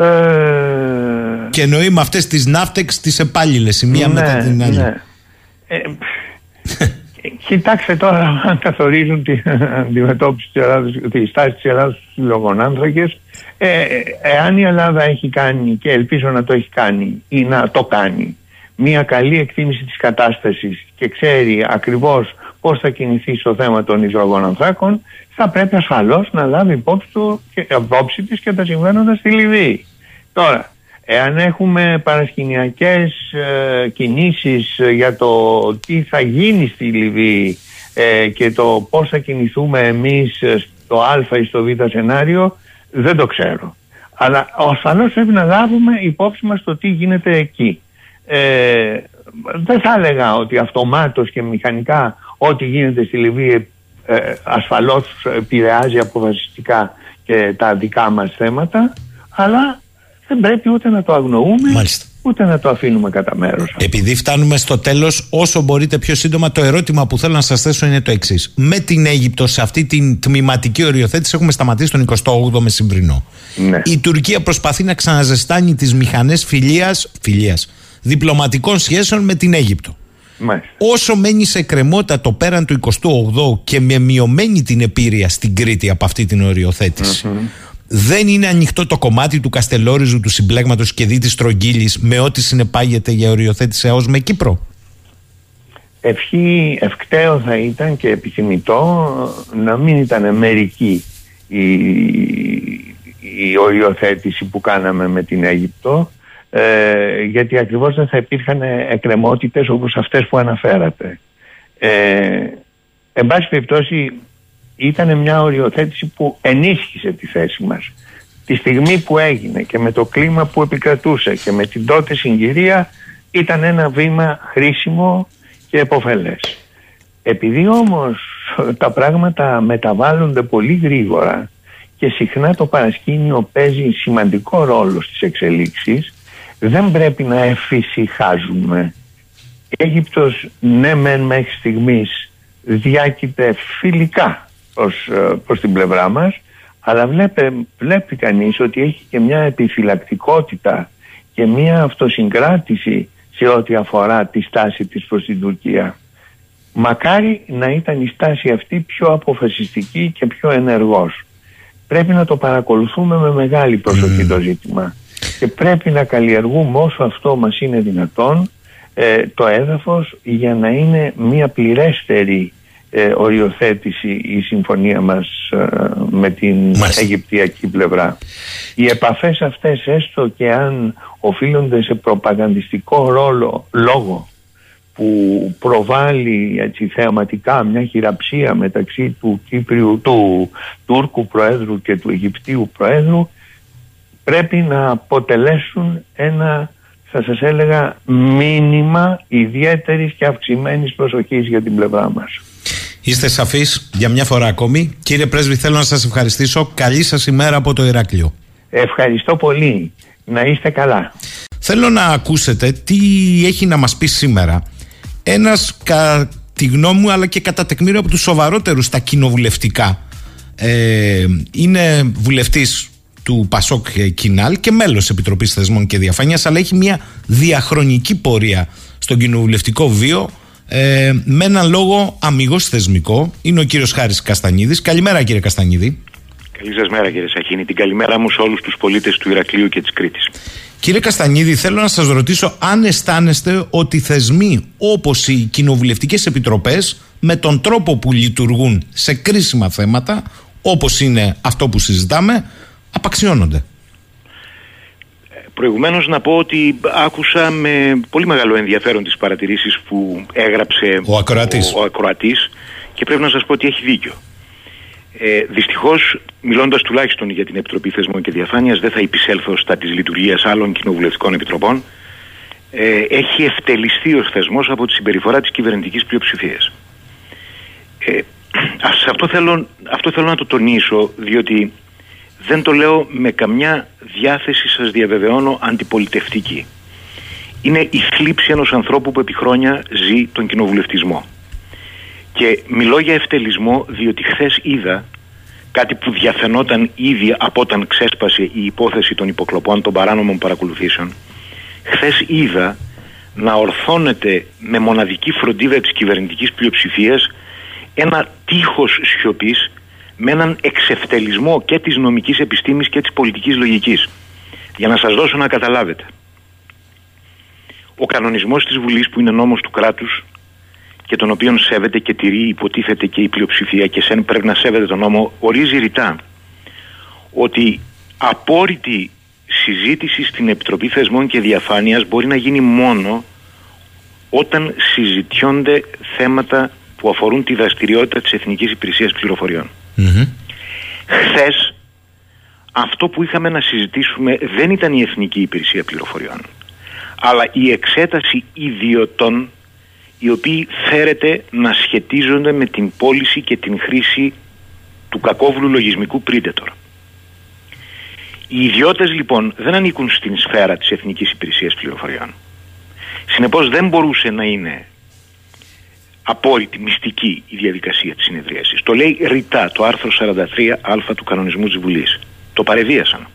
Ε, και εννοεί με αυτές τις ναύτεξ τις επάλληλες η μία ναι, μετά την άλλη. ναι. Ε, κοιτάξτε τώρα αν καθορίζουν την αντιμετώπιση της Ελλάδας, τη στάση της Ελλάδας στους λογονάνθρακες ε, εάν η Ελλάδα έχει κάνει και ελπίζω να το έχει κάνει ή να το κάνει μια καλή εκτίμηση της κατάστασης και ξέρει ακριβώς πώς θα κινηθεί στο θέμα των υδρογονανθράκων θα πρέπει ασφαλώς να λάβει υπόψη, του, και, υπόψη της και τα συμβαίνοντα στη Λιβύη. Τώρα, εάν έχουμε παρασκηνιακές ε, κινήσεις για το τι θα γίνει στη Λιβύη ε, και το πώς θα κινηθούμε εμείς στο α ή στο β σενάριο, δεν το ξέρω. Αλλά ασφαλώς πρέπει να λάβουμε υπόψη μας το τι γίνεται εκεί. Ε, δεν θα έλεγα ότι αυτομάτως και μηχανικά ό,τι γίνεται στη Λιβύη ε, ασφαλώς επηρεάζει αποφασιστικά και τα δικά μας θέματα αλλά δεν πρέπει ούτε να το αγνοούμε Μάλιστα. ούτε να το αφήνουμε κατά μέρος. Επειδή φτάνουμε στο τέλος, όσο μπορείτε πιο σύντομα, το ερώτημα που θέλω να σας θέσω είναι το εξής. Με την Αίγυπτο σε αυτή την τμηματική οριοθέτηση έχουμε σταματήσει τον 28ο μεσημβρινό. Ναι. Η Τουρκία προσπαθεί να ξαναζεστάνει τις μηχανές φιλίας, φιλίας, διπλωματικών σχέσεων με την Αίγυπτο. Μάλιστα. Όσο μένει σε κρεμότητα το πέραν του 28ου και με μειωμένη την επίρρεια στην Κρήτη από αυτή την οριοθετηση δεν είναι ανοιχτό το κομμάτι του Καστελόριζου, του συμπλέγματος και δι της Τρογγύλη με ό,τι συνεπάγεται για οριοθέτηση ΑΟΣ με Κύπρο. Ευχή, ευκταίο θα ήταν και επιθυμητό να μην ήταν μερική η, η οριοθέτηση που κάναμε με την Αίγυπτο ε, γιατί ακριβώς δεν θα υπήρχαν εκκρεμότητες όπως αυτές που αναφέρατε. Ε, εν πάση περιπτώσει ήταν μια οριοθέτηση που ενίσχυσε τη θέση μας. Τη στιγμή που έγινε και με το κλίμα που επικρατούσε και με την τότε συγκυρία ήταν ένα βήμα χρήσιμο και εποφελές. Επειδή όμως τα πράγματα μεταβάλλονται πολύ γρήγορα και συχνά το παρασκήνιο παίζει σημαντικό ρόλο στις εξελίξεις δεν πρέπει να εφησυχάζουμε. Η Αίγυπτος ναι μεν μέχρι στιγμής διάκειται φιλικά προς, ε, προς την πλευρά μας αλλά βλέπει, βλέπει κανείς ότι έχει και μια επιφυλακτικότητα και μια αυτοσυγκράτηση σε ό,τι αφορά τη στάση της προς την Τουρκία. Μακάρι να ήταν η στάση αυτή πιο αποφασιστική και πιο ενεργός. Πρέπει να το παρακολουθούμε με μεγάλη προσοχή το ζήτημα και πρέπει να καλλιεργούμε όσο αυτό μας είναι δυνατόν ε, το έδαφος για να είναι μια πληρέστερη ε, οριοθέτηση η συμφωνία μας ε, με την Μάλιστα. Αιγυπτιακή πλευρά. Οι επαφές αυτές έστω και αν οφείλονται σε προπαγανδιστικό ρόλο λόγο που προβάλλει έτσι, θεαματικά μια χειραψία μεταξύ του Κύπριου, του Τούρκου Προέδρου και του Αιγυπτίου Προέδρου πρέπει να αποτελέσουν ένα θα σας έλεγα μήνυμα ιδιαίτερης και αυξημένης προσοχής για την πλευρά μας. Είστε σαφείς για μια φορά ακόμη. Κύριε Πρέσβη, θέλω να σας ευχαριστήσω. Καλή σας ημέρα από το Ηράκλειο. Ευχαριστώ πολύ. Να είστε καλά. Θέλω να ακούσετε τι έχει να μας πει σήμερα ένας κατά τη γνώμη μου αλλά και κατά τεκμήριο από τους σοβαρότερους στα κοινοβουλευτικά ε, είναι βουλευτής του Πασόκ Κινάλ και μέλος Επιτροπής Θεσμών και Διαφάνειας αλλά έχει μια διαχρονική πορεία στον κοινοβουλευτικό βίο ε, με έναν λόγο αμυγός θεσμικό είναι ο κύριος Χάρης Καστανίδης Καλημέρα κύριε Καστανίδη Καλή σας μέρα κύριε Σαχίνη. Την καλημέρα μου σε όλους τους πολίτες του Ηρακλείου και της Κρήτης. Κύριε Καστανίδη, θέλω να σας ρωτήσω αν αισθάνεστε ότι θεσμοί όπως οι κοινοβουλευτικές επιτροπές με τον τρόπο που λειτουργούν σε κρίσιμα θέματα όπως είναι αυτό που συζητάμε απαξιώνονται; Προηγουμένως να πω ότι άκουσα με πολύ μεγάλο ενδιαφέρον τις παρατηρήσεις που έγραψε Ο ακροατής. ο, ο ακροατής και πρέπει να σας πω ότι έχει δίκιο. Ε, Δυστυχώς, μιλώντας τουλάχιστον για την Επιτροπή Θεσμών και Διαφάνειας, δεν θα υπησέλθω στα της λειτουργίας άλλων κοινοβουλευτικών επιτροπών. Ε, έχει ευτελιστεί ο θεσμός από τη συμπεριφορά της κυβερνητικής πλειοψηφίας. Ε, ας- αυτό, θέλω, αυτό θέλω να το τονίσω, διότι δεν το λέω με καμιά διάθεση σας διαβεβαιώνω αντιπολιτευτική. Είναι η θλίψη ενός ανθρώπου που επί χρόνια ζει τον κοινοβουλευτισμό. Και μιλώ για ευτελισμό διότι χθες είδα κάτι που διαφαινόταν ήδη από όταν ξέσπασε η υπόθεση των υποκλοπών των παράνομων παρακολουθήσεων. Χθες είδα να ορθώνεται με μοναδική φροντίδα της κυβερνητικής πλειοψηφίας ένα τείχος σιωπής με έναν εξευτελισμό και της νομικής επιστήμης και της πολιτικής λογικής. Για να σας δώσω να καταλάβετε. Ο κανονισμός της Βουλής που είναι νόμος του κράτους και τον οποίον σέβεται και τηρεί υποτίθεται και η πλειοψηφία και σεν πρέπει να σέβεται τον νόμο ορίζει ρητά ότι απόρριτη συζήτηση στην Επιτροπή Θεσμών και Διαφάνειας μπορεί να γίνει μόνο όταν συζητιώνται θέματα που αφορούν τη δραστηριότητα της Εθνικής Υπηρεσίας Πληροφοριών. Mm-hmm. Χθες αυτό που είχαμε να συζητήσουμε δεν ήταν η Εθνική Υπηρεσία Πληροφοριών αλλά η εξέταση ιδιωτών οι οποίοι φέρεται να σχετίζονται με την πώληση και την χρήση του κακόβουλου λογισμικού Predator. Οι ιδιώτες λοιπόν δεν ανήκουν στην σφαίρα της Εθνικής Υπηρεσίας Πληροφοριών. Συνεπώς δεν μπορούσε να είναι απόρριτη, μυστική η διαδικασία της συνεδρίασης. Το λέει ρητά το άρθρο 43α του κανονισμού της Βουλής. Το παρεδίασαν.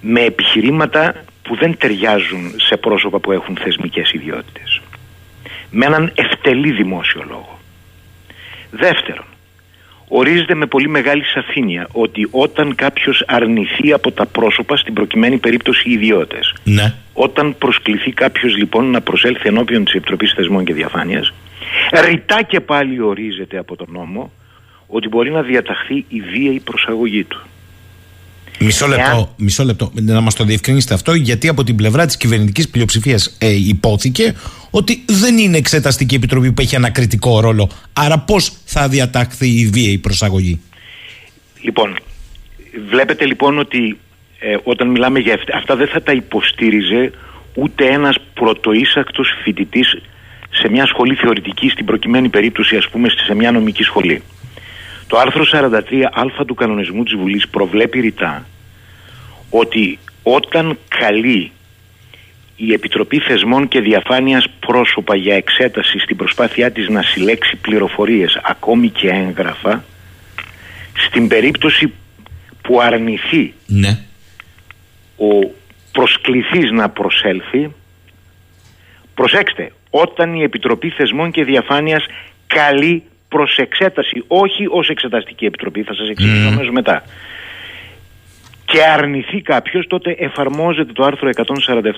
Με επιχειρήματα που δεν ταιριάζουν σε πρόσωπα που έχουν θεσμικές ιδιότητες. Με έναν ευτελή δημόσιο λόγο. Δεύτερον, ορίζεται με πολύ μεγάλη σαφήνεια ότι όταν κάποιος αρνηθεί από τα πρόσωπα, στην προκειμένη περίπτωση οι ιδιώτες, Ναι. όταν προσκληθεί κάποιος λοιπόν να προσέλθει ενώπιον της Επιτροπής Θεσμών και Διαφάνειας, ρητά και πάλι ορίζεται από τον νόμο ότι μπορεί να διαταχθεί η βίαιη προσαγωγή του. Μισό λεπτό, Εάν- μισό λεπτό, να μας το διευκρινίσετε αυτό, γιατί από την πλευρά της κυβερνητικής πλειοψηφίας ε, υπόθηκε ότι δεν είναι εξεταστική επιτροπή που έχει ανακριτικό ρόλο. Άρα, πώς θα διαταχθεί η βίαιη προσαγωγή; Λοιπόν, βλέπετε λοιπόν ότι ε, όταν μιλάμε για αυτά, αυτά δεν θα τα υποστήριζε ούτε ένας πρωτοείσακτος φοιτητής σε μια σχολή θεωρητική στην προκειμένη περίπτωση ας πούμε σε μια νομική σχολή. Το άρθρο 43α του κανονισμού της Βουλής προβλέπει ρητά ότι όταν καλεί η Επιτροπή Θεσμών και Διαφάνειας πρόσωπα για εξέταση στην προσπάθειά της να συλλέξει πληροφορίες ακόμη και έγγραφα στην περίπτωση που αρνηθεί Ναι. ο προσκληθής να προσέλθει προσέξτε όταν η Επιτροπή Θεσμών και Διαφάνειας καλεί προς εξέταση όχι ως εξεταστική επιτροπή θα σας εξηγήσω αμέσως μετά. Και αρνηθεί κάποιος τότε εφαρμόζεται το άρθρο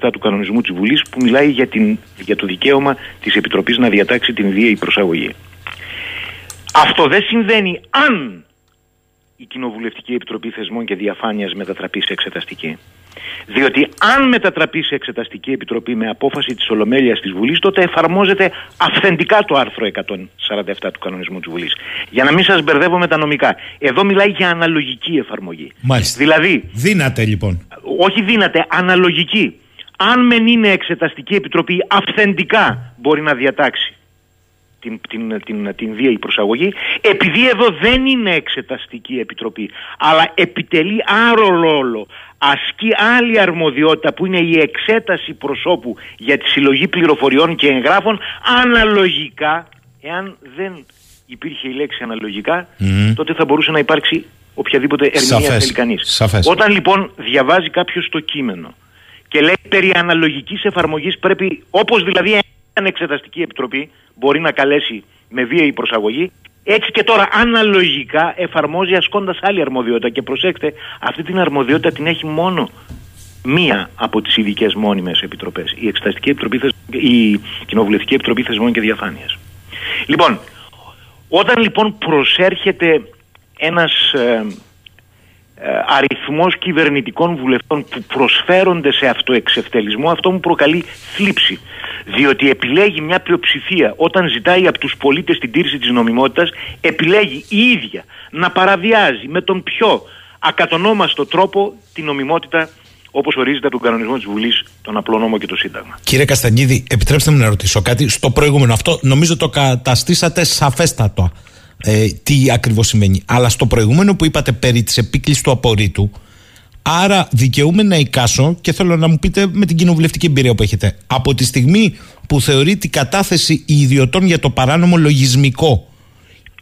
147 του κανονισμού της Βουλής που μιλάει για, την, για το δικαίωμα της Επιτροπής να διατάξει την βίαιη προσαγωγή. Αυτό δεν συμβαίνει αν η Κοινοβουλευτική Επιτροπή Θεσμών και Διαφάνειας μετατραπεί σε εξεταστική. Διότι αν μετατραπεί σε εξεταστική επιτροπή με απόφαση της Ολομέλειας της Βουλής τότε εφαρμόζεται αυθεντικά το άρθρο 147 του κανονισμού της Βουλής. Για να μην σας μπερδεύω με τα νομικά. Εδώ μιλάει για αναλογική εφαρμογή. Μάλιστα. Δηλαδή, Δύναται λοιπόν. όχι δύναται, αναλογική. Αν μεν είναι εξεταστική επιτροπή, αυθεντικά μπορεί να διατάξει την, την, την, την βίαιη προσαγωγή, επειδή εδώ δεν είναι εξεταστική επιτροπή, αλλά επιτελεί άλλο ρόλο, ασκεί άλλη αρμοδιότητα που είναι η εξέταση προσώπου για τη συλλογή πληροφοριών και εγγράφων, αναλογικά, εάν δεν υπήρχε η λέξη αναλογικά, Μμμ. τότε θα μπορούσε να υπάρξει οποιαδήποτε ερμηνεία Σαφές. θέλει κανείς. Σαφές. Όταν λοιπόν διαβάζει κάποιος το κείμενο και λέει περί αναλογικής εφαρμογής πρέπει, όπως δηλαδή ένα εξεταστική επιτροπή μπορεί να καλέσει με βίαιη προσαγωγή, έτσι και τώρα αναλογικά εφαρμόζει ασκώντας άλλη αρμοδιότητα. Και προσέξτε, αυτή την αρμοδιότητα την έχει μόνο μία από τις ειδικές μόνιμες επιτροπές. Η, Εξεταστική επιτροπή, Θεσ- η Κοινοβουλευτική Επιτροπή Θεσμών και Διαφάνειας. Λοιπόν, όταν λοιπόν προσέρχεται ένας ε, ε, αριθμός κυβερνητικών βουλευτών που προσφέρονται σε αυτοεξευτελισμό αυτό μου προκαλεί θλίψη διότι επιλέγει μια πλειοψηφία όταν ζητάει από τους πολίτες την τήρηση της νομιμότητας επιλέγει η ίδια να παραβιάζει με τον πιο ακατονόμαστο τρόπο την νομιμότητα όπως ορίζεται από τον κανονισμό της Βουλής, τον απλό νόμο και το Σύνταγμα. Κύριε Καστανίδη, επιτρέψτε μου να ρωτήσω κάτι. Στο προηγούμενο αυτό νομίζω το καταστήσατε σαφέστατο. Ε, τι ακριβώς συμβαίνει. Αλλά στο προηγούμενο που είπατε περί της επίκλησης του απορρίτου, άρα δικαιούμαι να εικάσω και θέλω να μου πείτε με την κοινοβουλευτική εμπειρία που έχετε. Από τη στιγμή που θεωρεί την κατάθεση ιδιωτών για το παράνομο λογισμικό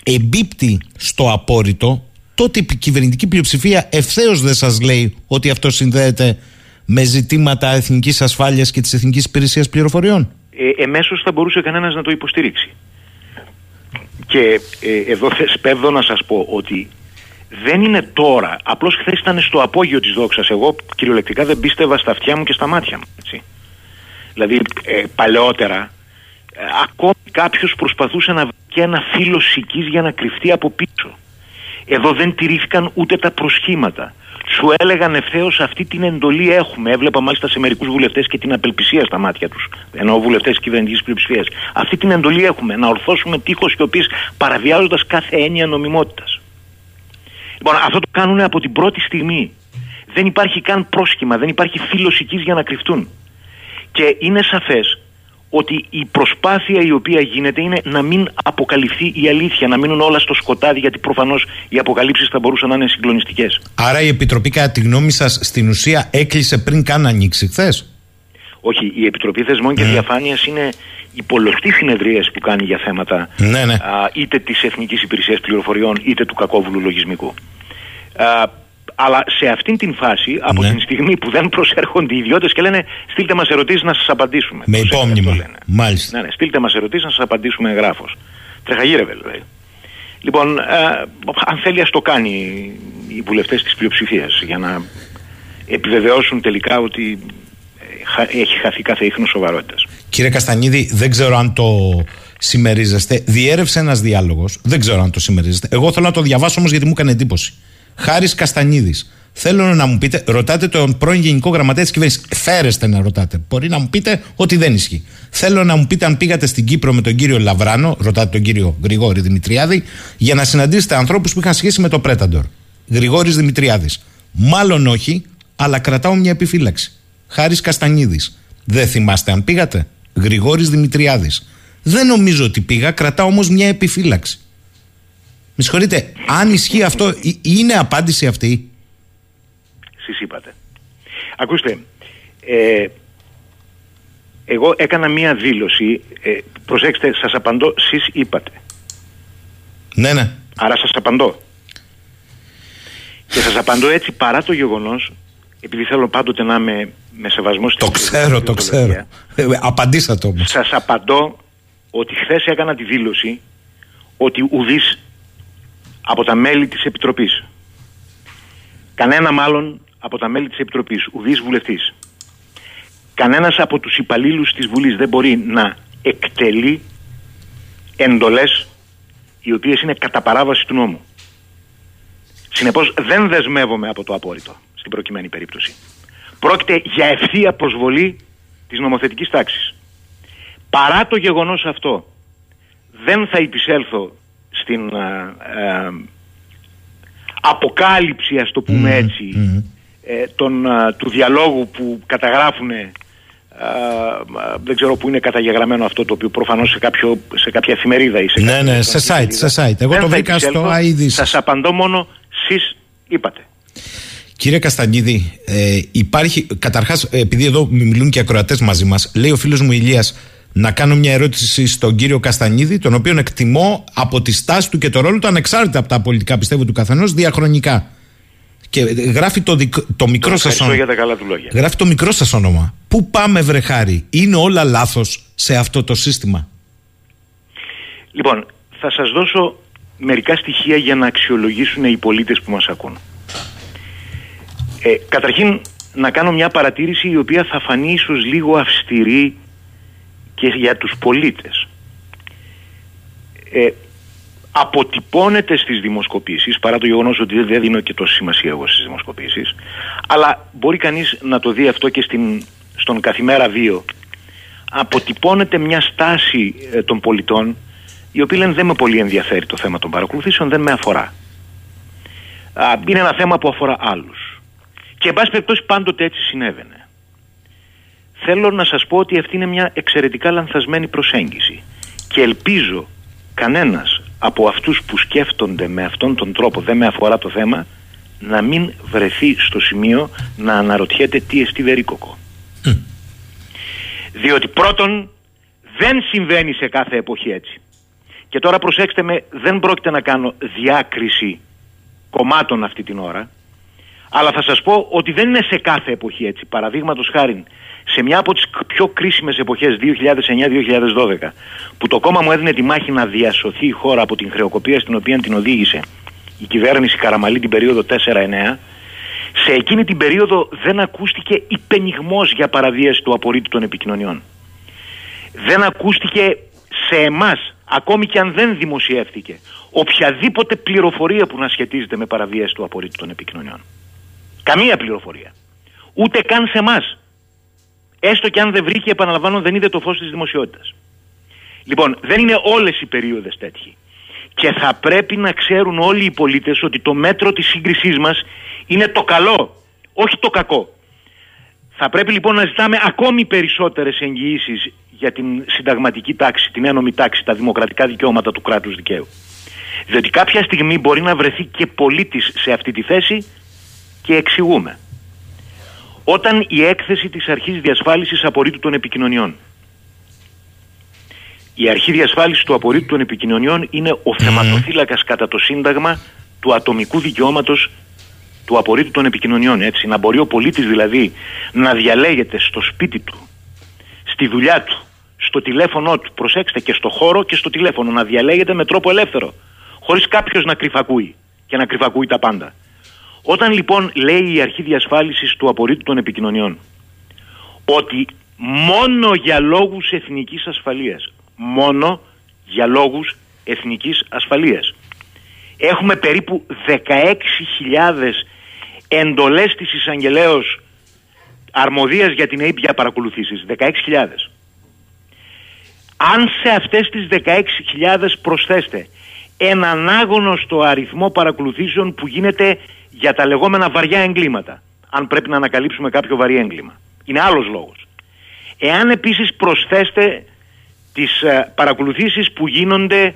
εμπίπτει στο απόρριτο, τότε η κυβερνητική πλειοψηφία ευθέως δεν σας λέει ότι αυτό συνδέεται με ζητήματα εθνικής ασφάλειας και της Εθνικής Υπηρεσίας Πληροφοριών. Ε, εμέσως θα μπορούσε κανένας να το υποστηρίξει. Και ε, εδώ σπέβδω να σας πω ότι δεν είναι τώρα, απλώς χθες ήταν στο απόγειο της δόξας. Εγώ κυριολεκτικά δεν πίστευα στα αυτιά μου και στα μάτια μου. Έτσι. Δηλαδή ε, παλαιότερα ε, ακόμη κάποιος προσπαθούσε να βρει και ένα φύλλο σικής για να κρυφτεί από πίσω. Εδώ δεν τηρήθηκαν ούτε τα προσχήματα. Σου έλεγαν ευθέως αυτή την εντολή έχουμε. Έβλεπα μάλιστα σε μερικούς βουλευτές και την απελπισία στα μάτια τους. Ενώ βουλευτές τη κυβερνητικής πλειοψηφίας. Αυτή την εντολή έχουμε. Να ορθώσουμε τείχος σιωπή παραβιάζοντας κάθε έννοια νομιμότητας. Λοιπόν, αυτό το κάνουν από την πρώτη στιγμή. Δεν υπάρχει καν πρόσχημα, δεν υπάρχει φιλοσική για να κρυφτούν. Και είναι σαφές ότι η προσπάθεια η οποία γίνεται είναι να μην αποκαλυφθεί η αλήθεια, να μείνουν όλα στο σκοτάδι, γιατί προφανώς οι αποκαλύψεις θα μπορούσαν να είναι συγκλονιστικές. Άρα η Επιτροπή, κατά τη γνώμη σας, στην ουσία έκλεισε πριν καν ανοίξει χθες; Όχι, η Επιτροπή Θεσμών και mm. Διαφάνειας είναι η πολλωστή συνεδρία που κάνει για θέματα ναι, ναι. Α, είτε της Εθνικής Υπηρεσίας Πληροφοριών είτε του κακόβουλου λογισμικού. Α, αλλά σε αυτήν την φάση, από Ναι. την στιγμή που δεν προσέρχονται οι ιδιώτες και λένε στείλτε μας ερωτήσεις να σας απαντήσουμε. Με Προσέξτε, υπόμνημα. αυτό λένε. Μάλιστα. Ναι, ναι, στείλτε μας ερωτήσεις να σας απαντήσουμε εγγράφο. Τρεχαγύρευε, λέει. Λοιπόν, ε, αν θέλει, ας το κάνει οι βουλευτές της πλειοψηφίας για να επιβεβαιώσουν τελικά ότι ε, χα- έχει χαθεί κάθε ίχνος σοβαρότητας. Κύριε Καστανίδη, δεν ξέρω αν το συμμερίζεστε. Διέρευσε ένας διάλογος. Δεν ξέρω αν το συμμερίζεστε. Εγώ θέλω να το διαβάσω όμως γιατί μου έκανε εντύπωση. Χάρης Καστανίδης. Θέλω να μου πείτε, ρωτάτε τον πρώην Γενικό Γραμματέα της Κυβέρνησης. Φέρεστε να ρωτάτε. Μπορεί να μου πείτε ότι δεν ισχύει. Θέλω να μου πείτε αν πήγατε στην Κύπρο με τον κύριο Λαβράνο, ρωτάτε τον κύριο Γρηγόρη Δημητριάδη, για να συναντήσετε ανθρώπους που είχαν σχέση με το Πρέταντορ. Γρηγόρης Δημητριάδης. Μάλλον όχι, αλλά κρατάω μια επιφύλαξη. Χάρης Καστανίδης. Δεν θυμάστε αν πήγατε; Γρηγόρης Δημητριάδης. Δεν νομίζω ότι πήγα, κρατάω όμως μια επιφύλαξη. Με συγχωρείτε, αν ισχύει αυτό, ε- είναι απάντηση αυτή; Εσείς είπατε. Ακούστε, ε, εγώ έκανα μία δήλωση, ε, προσέξτε, σας απαντώ, εσείς είπατε. Ναι, ναι. Άρα σας απαντώ. Και σας απαντώ έτσι παρά το γεγονός, επειδή θέλω πάντοτε να είμαι με σεβασμό στην Το ξέρω, το ξέρω. Ε, απαντήσατε όμως. Σας απαντώ ότι χθες έκανα τη δήλωση ότι ουδής από τα μέλη της Επιτροπής κανένα μάλλον από τα μέλη της Επιτροπής ουδής βουλευτής κανένας από τους υπαλλήλους της Βουλής δεν μπορεί να εκτελεί εντολές οι οποίες είναι κατά παράβαση του νόμου. Συνεπώς δεν δεσμεύομαι από το απόρριτο στην προκειμένη περίπτωση. Πρόκειται για ευθεία προσβολή της νομοθετικής τάξης. Παρά το γεγονός αυτό δεν θα υπησέλθω στην α, α, αποκάλυψη ας το πούμε έτσι ε, των, α, του διαλόγου που καταγράφουν δεν ξέρω που είναι καταγεγραμμένο αυτό το οποίο προφανώς σε, κάποιο, σε κάποια εφημερίδα ή σε Ναι, κάποια ναι, σε site, εφημερίδα. σε site. Εγώ Δεν το θα βρήκα στο υπησέλθω. ΑΕΔΙΣ. Σας απαντώ μόνο εσείς είπατε. Κύριε Καστανίδη, ε, υπάρχει, καταρχάς, ε, επειδή εδώ μιλούν και ακροατές μαζί μας, λέει ο φίλος μου Ηλίας να κάνω μια ερώτηση στον κύριο Καστανίδη, τον οποίον εκτιμώ από τη στάση του και το ρόλο του, ανεξάρτητα από τα πολιτικά πιστεύω του καθενός, διαχρονικά. Και ε, γράφει το, δικ- το μικρό σας Ευχαριστώ όνομα. για τα καλά του λόγια. Γράφει το μικρό σας όνομα. Πού πάμε βρε χάρη, είναι όλα λάθος σε αυτό το σύστημα; Λοιπόν, θα σας δώσω μερικά στοιχεία για να αξιολογήσουν οι πολίτες που μας ακούν. Ε, καταρχήν, να κάνω μια παρατήρηση η οποία θα φανεί ίσως λίγο αυστηρή και για τους πολίτες. Ε, αποτυπώνεται στις δημοσκοπήσεις, παρά το γεγονός ότι δεν δίνω και τόση σημασία εγώ στις δημοσκοπήσεις, αλλά μπορεί κανείς να το δει αυτό και στην, στον καθημέρα βίο, αποτυπώνεται μια στάση ε, των πολιτών οι οποίοι λένε δεν με πολύ ενδιαφέρει το θέμα των παρακολουθήσεων, δεν με αφορά. Α, είναι ένα θέμα που αφορά άλλους. Και εν πάση περιπτώσει πάντοτε έτσι συνέβαινε. Θέλω να σας πω ότι αυτή είναι μια εξαιρετικά λανθασμένη προσέγγιση και ελπίζω κανένας από αυτούς που σκέφτονται με αυτόν τον τρόπο δεν με αφορά το θέμα να μην βρεθεί στο σημείο να αναρωτιέται τι εστί βερίκοκο. Διότι πρώτον δεν συμβαίνει σε κάθε εποχή έτσι. Και τώρα προσέξτε με, δεν πρόκειται να κάνω διάκριση κομμάτων αυτή την ώρα, αλλά θα σας πω ότι δεν είναι σε κάθε εποχή έτσι. Παραδείγματος χάρη, σε μια από τις πιο κρίσιμες εποχές 2009-2012, που το κόμμα μου έδινε τη μάχη να διασωθεί η χώρα από την χρεοκοπία στην οποία την οδήγησε η κυβέρνηση Καραμαλή την περίοδο 4-9, σε εκείνη την περίοδο δεν ακούστηκε υπενιγμός για παραβίαση του απορρίτου των επικοινωνιών. Δεν ακούστηκε σε εμάς, ακόμη και αν δεν δημοσιεύτηκε, οποιαδήποτε πληροφορία που να σχετίζεται με παραβίαση του απορρίτου των επικοινωνιών. Καμία πληροφορία. Ούτε καν σε εμάς. Έστω και αν δεν βρήκε, επαναλαμβάνω, δεν είδε το φως της δημοσιότητας. Λοιπόν, δεν είναι όλες οι περίοδες τέτοιοι. Και θα πρέπει να ξέρουν όλοι οι πολίτες ότι το μέτρο της σύγκρισής μας είναι το καλό, όχι το κακό. Θα πρέπει λοιπόν να ζητάμε ακόμη περισσότερες εγγυήσεις για την συνταγματική τάξη, την ένομη τάξη, τα δημοκρατικά δικαιώματα του κράτους δικαίου. Διότι κάποια στιγμή μπορεί να βρεθεί και πολίτης σε αυτή τη θέση και εξηγούμε. Όταν η έκθεση της αρχής διασφάλισης απορρίτου των επικοινωνιών η αρχή διασφάλισης του απορρίτου των επικοινωνιών είναι ο θεματοφύλακας κατά το σύνταγμα του ατομικού δικαιώματος του απορρίτου των επικοινωνιών. Έτσι, να μπορεί ο πολίτης δηλαδή να διαλέγεται στο σπίτι του, στη δουλειά του, στο τηλέφωνο του, προσέξτε και στο χώρο και στο τηλέφωνο, να διαλέγεται με τρόπο ελεύθερο, χωρίς κάποιος να κρυφακούει και να κρυφακούει τα πάντα. Όταν λοιπόν λέει η αρχή διασφάλισης του απορρίτου των επικοινωνιών ότι μόνο για λόγους εθνικής ασφαλείας, μόνο για λόγους εθνικής ασφαλείας, έχουμε περίπου 16.000 εντολές της εισαγγελέως αρμοδίας για την ΑΕΠ για παρακολουθήσεις. 16.000. Αν σε αυτές τις 16.000 προσθέστε έναν άγνωστο αριθμό παρακολουθήσεων που γίνεται για τα λεγόμενα βαριά εγκλήματα. Αν πρέπει να ανακαλύψουμε κάποιο βαρύ έγκλημα. Είναι άλλος λόγος. Εάν επίσης προσθέστε τις ε, παρακολουθήσεις που γίνονται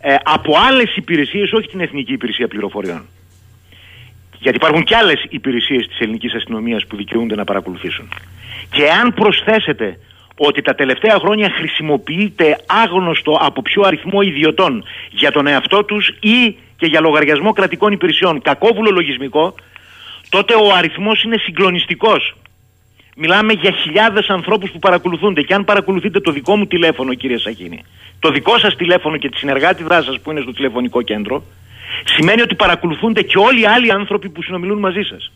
ε, από άλλες υπηρεσίες, όχι την Εθνική Υπηρεσία Πληροφοριών. Γιατί υπάρχουν και άλλες υπηρεσίες της ελληνικής αστυνομίας που δικαιούνται να παρακολουθήσουν. Και αν προσθέσετε ότι τα τελευταία χρόνια χρησιμοποιείται άγνωστο από ποιο αριθμό ιδιωτών για τον εαυτό τους ή και για λογαριασμό κρατικών υπηρεσιών κακόβουλο λογισμικό, τότε ο αριθμός είναι συγκλονιστικός. Μιλάμε για χιλιάδες ανθρώπους που παρακολουθούνται και αν παρακολουθείτε το δικό μου τηλέφωνο κύριε Σαχίνη, το δικό σας τηλέφωνο και τη συνεργάτη δράσας που είναι στο τηλεφωνικό κέντρο, σημαίνει ότι παρακολουθούνται και όλοι οι άλλοι άνθρωποι που συνομιλούν μαζί σας.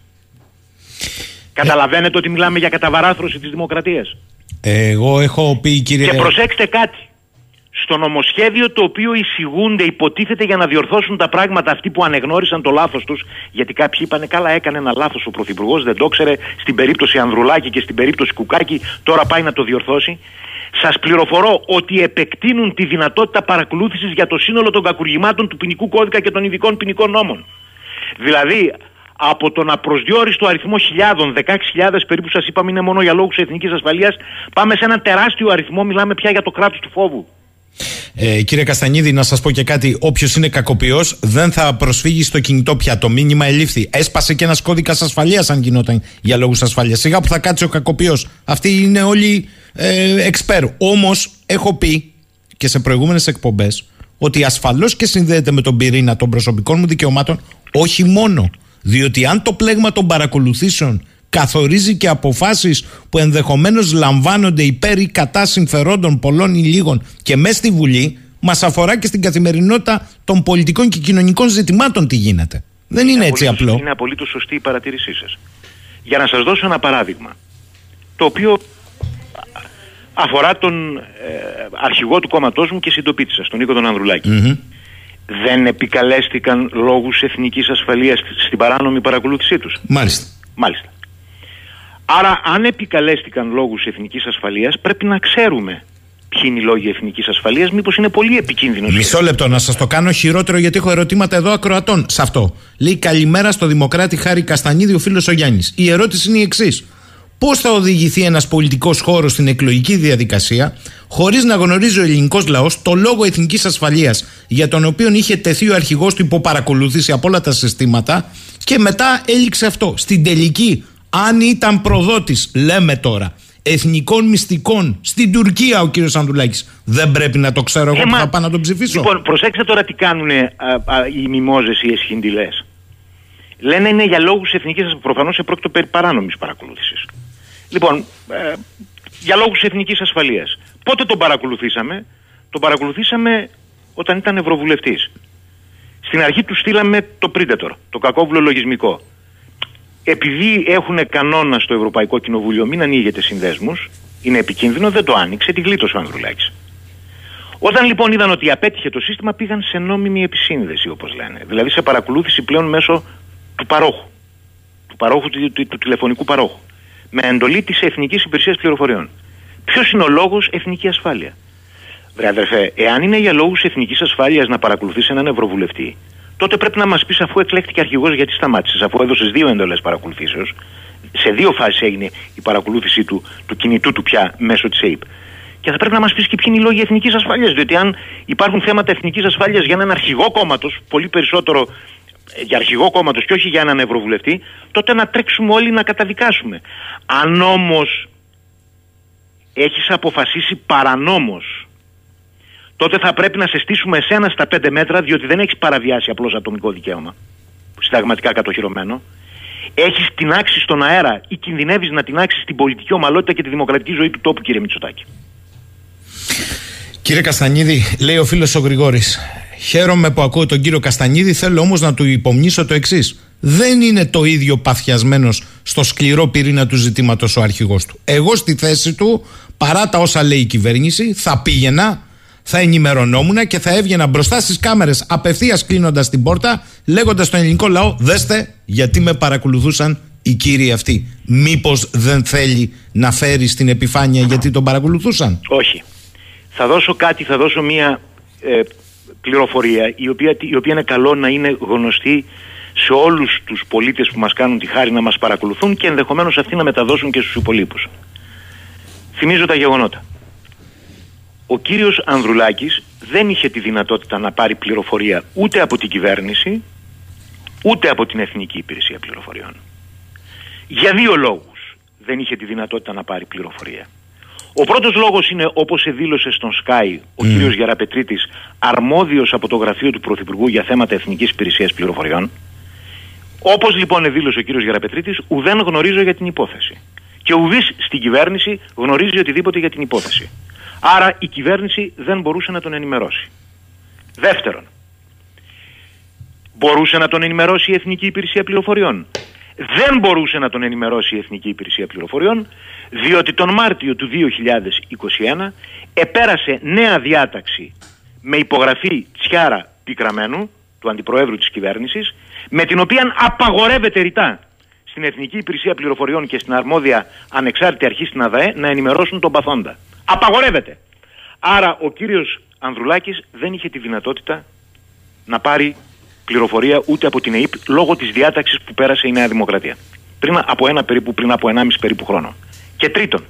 Καταλαβαίνετε ότι μιλάμε για καταβαράθρωση της δημοκρατίας. Εγώ έχω πει κύριε... Και προσέξτε κάτι. Στο νομοσχέδιο το οποίο εισηγούνται, υποτίθεται για να διορθώσουν τα πράγματα αυτοί που ανεγνώρισαν το λάθος τους, γιατί κάποιοι είπαν καλά, έκανε ένα λάθος ο Πρωθυπουργός, δεν το ξέρε στην περίπτωση Ανδρουλάκη και στην περίπτωση Κουκάκη, τώρα πάει να το διορθώσει. Σας πληροφορώ ότι επεκτείνουν τη δυνατότητα παρακολούθησης για το σύνολο των κακουργημάτων του ποινικού κώδικα και των ειδικών ποινικών νόμων. Δηλαδή, από το να προσδιορίστο αριθμό χιλιάδων, 16.000 περίπου σας είπαμε είναι μόνο για λόγους εθνικής ασφαλείας, πάμε σε ένα τεράστιο αριθμό, μιλάμε πια για το κράτος του φόβου. Ε, κύριε Καστανίδη, να σας πω και κάτι. Όποιος είναι κακοποιός δεν θα προσφύγει στο κινητό πια. Το μήνυμα ελήφθη. Έσπασε και ένας κώδικας ασφαλείας, αν γινόταν για λόγους ασφαλείας. Σιγά που θα κάτσει ο κακοποιός. Αυτοί είναι όλοι ε, εξπέρ. Όμως, έχω πει και σε προηγούμενες εκπομπές ότι ασφαλώς και συνδέεται με τον πυρήνα των προσωπικών μου δικαιωμάτων, όχι μόνο. Διότι αν το πλέγμα των παρακολουθήσεων καθορίζει και αποφάσεις που ενδεχομένως λαμβάνονται υπέρ ή κατά συμφερόντων πολλών ή λίγων και μέσα στη Βουλή, μας αφορά και στην καθημερινότητα των πολιτικών και κοινωνικών ζητημάτων τι γίνεται. Δεν είναι, έτσι απλό. Είναι απολύτως σωστή η παρατήρησή σας. Για να σας δώσω ένα παράδειγμα, το οποίο αφορά τον ε, αρχηγό του κόμματός μου και συντοπίτη σας, τον Νίκο τον ανδρουλακη Δεν επικαλέστηκαν λόγους εθνικής ασφαλείας στην παράνομη παρακολούθησή τους. Μάλιστα. Μάλιστα. Άρα, αν επικαλέστηκαν λόγους εθνικής ασφαλείας, πρέπει να ξέρουμε ποιοι είναι οι λόγοι εθνικής ασφαλείας, μήπως είναι πολύ επικίνδυνος. Μισό λεπτό, να σας το κάνω χειρότερο, γιατί έχω ερωτήματα εδώ ακροατών σε αυτό. Λέει καλημέρα στο Δημοκράτη Χάρη Καστανίδη, ο φίλος ο Γιάννης. Η ερώτηση είναι η εξής. Πώς θα οδηγηθεί ένας πολιτικός χώρος στην εκλογική διαδικασία, χωρίς να γνωρίζει ο ελληνικός λαός το λόγο εθνικής ασφαλείας για τον οποίο είχε τεθεί ο αρχηγός του υπό παρακολούθηση από όλα τα συστήματα και μετά έληξε αυτό. Στην τελική, αν ήταν προδότης, λέμε τώρα, εθνικών μυστικών στην Τουρκία ο κύριος Ανδουλάκη. Δεν πρέπει να το ξέρω εγώ Ε, που μα- θα πάω να τον ψηφίσω. Λοιπόν, προσέξτε τώρα τι κάνουν οι μιμόζε ή οι εσχυντιλέ. Λένε είναι για λόγους εθνικής ασφαλείας. Προφανώς επρόκειτο περί παράνομης παρακολούθησης. Λοιπόν, ε, για λόγους εθνικής ασφαλείας. Πότε τον παρακολουθήσαμε, τον παρακολουθήσαμε όταν ήταν ευρωβουλευτής. Στην αρχή του στείλαμε το Predator, το κακόβουλο λογισμικό. Επειδή έχουν κανόνα στο Ευρωπαϊκό Κοινοβούλιο μην ανοίγετε συνδέσμους, είναι επικίνδυνο, δεν το άνοιξε, τη γλίτωσε ο Ανδρουλάκης. Όταν λοιπόν είδαν ότι απέτυχε το σύστημα, πήγαν σε νόμιμη επισύνδεση, όπως λένε. Δηλαδή σε παρακολούθηση πλέον μέσω του παρόχου. Του, παρόχου, του, του, του τηλεφωνικού παρόχου. Με εντολή της Εθνικής Υπηρεσίας Πληροφοριών. Ποιος είναι ο λόγος εθνική ασφάλεια; Βρε αδερφέ, εάν είναι για λόγους εθνικής ασφάλειας να παρακολουθείς έναν Ευρωβουλευτή, τότε πρέπει να μας πεις αφού εκλέχτηκε αρχηγός γιατί σταμάτησες, αφού έδωσες δύο εντολές παρακολουθήσεως. Σε δύο φάσεις έγινε η παρακολούθηση του, του κινητού του πια μέσω της ΑΕΠ. Και θα πρέπει να μας πεις και ποιοι είναι οι λόγοι εθνικής ασφάλειας. Διότι αν υπάρχουν θέματα εθνικής ασφάλειας για έναν αρχηγό κόμματος, πολύ περισσότερο ε, για αρχηγό κόμματος και όχι για έναν Ευρωβουλευτή, τότε να τρέξουμε όλοι να καταδικάσουμε. Αν όμως έχεις αποφασίσει παρανόμως, τότε θα πρέπει να σε στήσουμε εσένα στα πέντε μέτρα, διότι δεν έχεις παραβιάσει απλώς ατομικό δικαίωμα, συνταγματικά κατοχυρωμένο. Έχεις την άξη στον αέρα ή κινδυνεύεις να την άξεις στην πολιτική ομαλότητα και τη δημοκρατική ζωή του τόπου, κύριε Μητσοτάκη. Κύριε Καστανίδη, λέει ο φίλος ο Γρηγόρης. Χαίρομαι που ακούω τον κύριο Καστανίδη, θέλω όμως να του υπομνήσω το εξής. Δεν είναι το ίδιο παθιασμένος στο σκληρό πυρήνα του ζητήματος ο αρχηγός του. Εγώ στη θέση του, παρά τα όσα λέει η κυβέρνηση, θα πήγαινα, θα ενημερωνόμουν και θα έβγαινα μπροστά στις κάμερες απευθείας κλείνοντας την πόρτα, λέγοντας στον ελληνικό λαό: Δέστε, γιατί με παρακολουθούσαν οι κύριοι αυτοί. Μήπως δεν θέλει να φέρει στην επιφάνεια γιατί τον παρακολουθούσαν; Όχι. Θα δώσω κάτι, θα δώσω μία ε, πληροφορία η οποία, η οποία είναι καλό να είναι γνωστή σε όλους τους πολίτες που μας κάνουν τη χάρη να μας παρακολουθούν και ενδεχομένως αυτοί να μεταδώσουν και στους υπολείπους. Θυμίζω τα γεγονότα. Ο κύριος Ανδρουλάκης δεν είχε τη δυνατότητα να πάρει πληροφορία ούτε από την κυβέρνηση ούτε από την Εθνική Υπηρεσία Πληροφοριών. Για δύο λόγους δεν είχε τη δυνατότητα να πάρει πληροφορία. Ο πρώτος λόγος είναι όπως δήλωσε στον Sky ο Mm. κύριος Γεραπετρίτης αρμόδιος από το γραφείο του Πρωθυπουργού για θέματα Εθνικής Υπηρεσίας Πληροφοριών όπως λοιπόν δήλωσε ο κύριος Γεραπετρίτης ουδέν γνωρίζω για την υπόθεση και ουδής στην κυβέρνηση γνωρίζει οτιδήποτε για την υπόθεση. Άρα η κυβέρνηση δεν μπορούσε να τον ενημερώσει. Δεύτερον, μπορούσε να τον ενημερώσει η Εθνική Υπηρεσία Πληροφοριών. Δεν μπορούσε να τον ενημερώσει η Εθνική Υπηρεσία Πληροφοριών, διότι τον Μάρτιο του 2021 επέρασε νέα διάταξη με υπογραφή Τσιάρα Πικραμένου, του Αντιπροέδρου της κυβέρνησης, με την οποία απαγορεύεται ρητά στην Εθνική Υπηρεσία Πληροφοριών και στην αρμόδια ανεξάρτητη αρχή στην ΑΔΑΕ να ενημερώσουν τον παθόντα. Απαγορεύεται. Άρα ο κύριος Ανδρουλάκης δεν είχε τη δυνατότητα να πάρει πληροφορία ούτε από την ΕΕΠ λόγω της διάταξης που πέρασε η Νέα Δημοκρατία. Πριν από ένα περίπου, πριν από 1,5 περίπου χρόνο. Και τρίτον,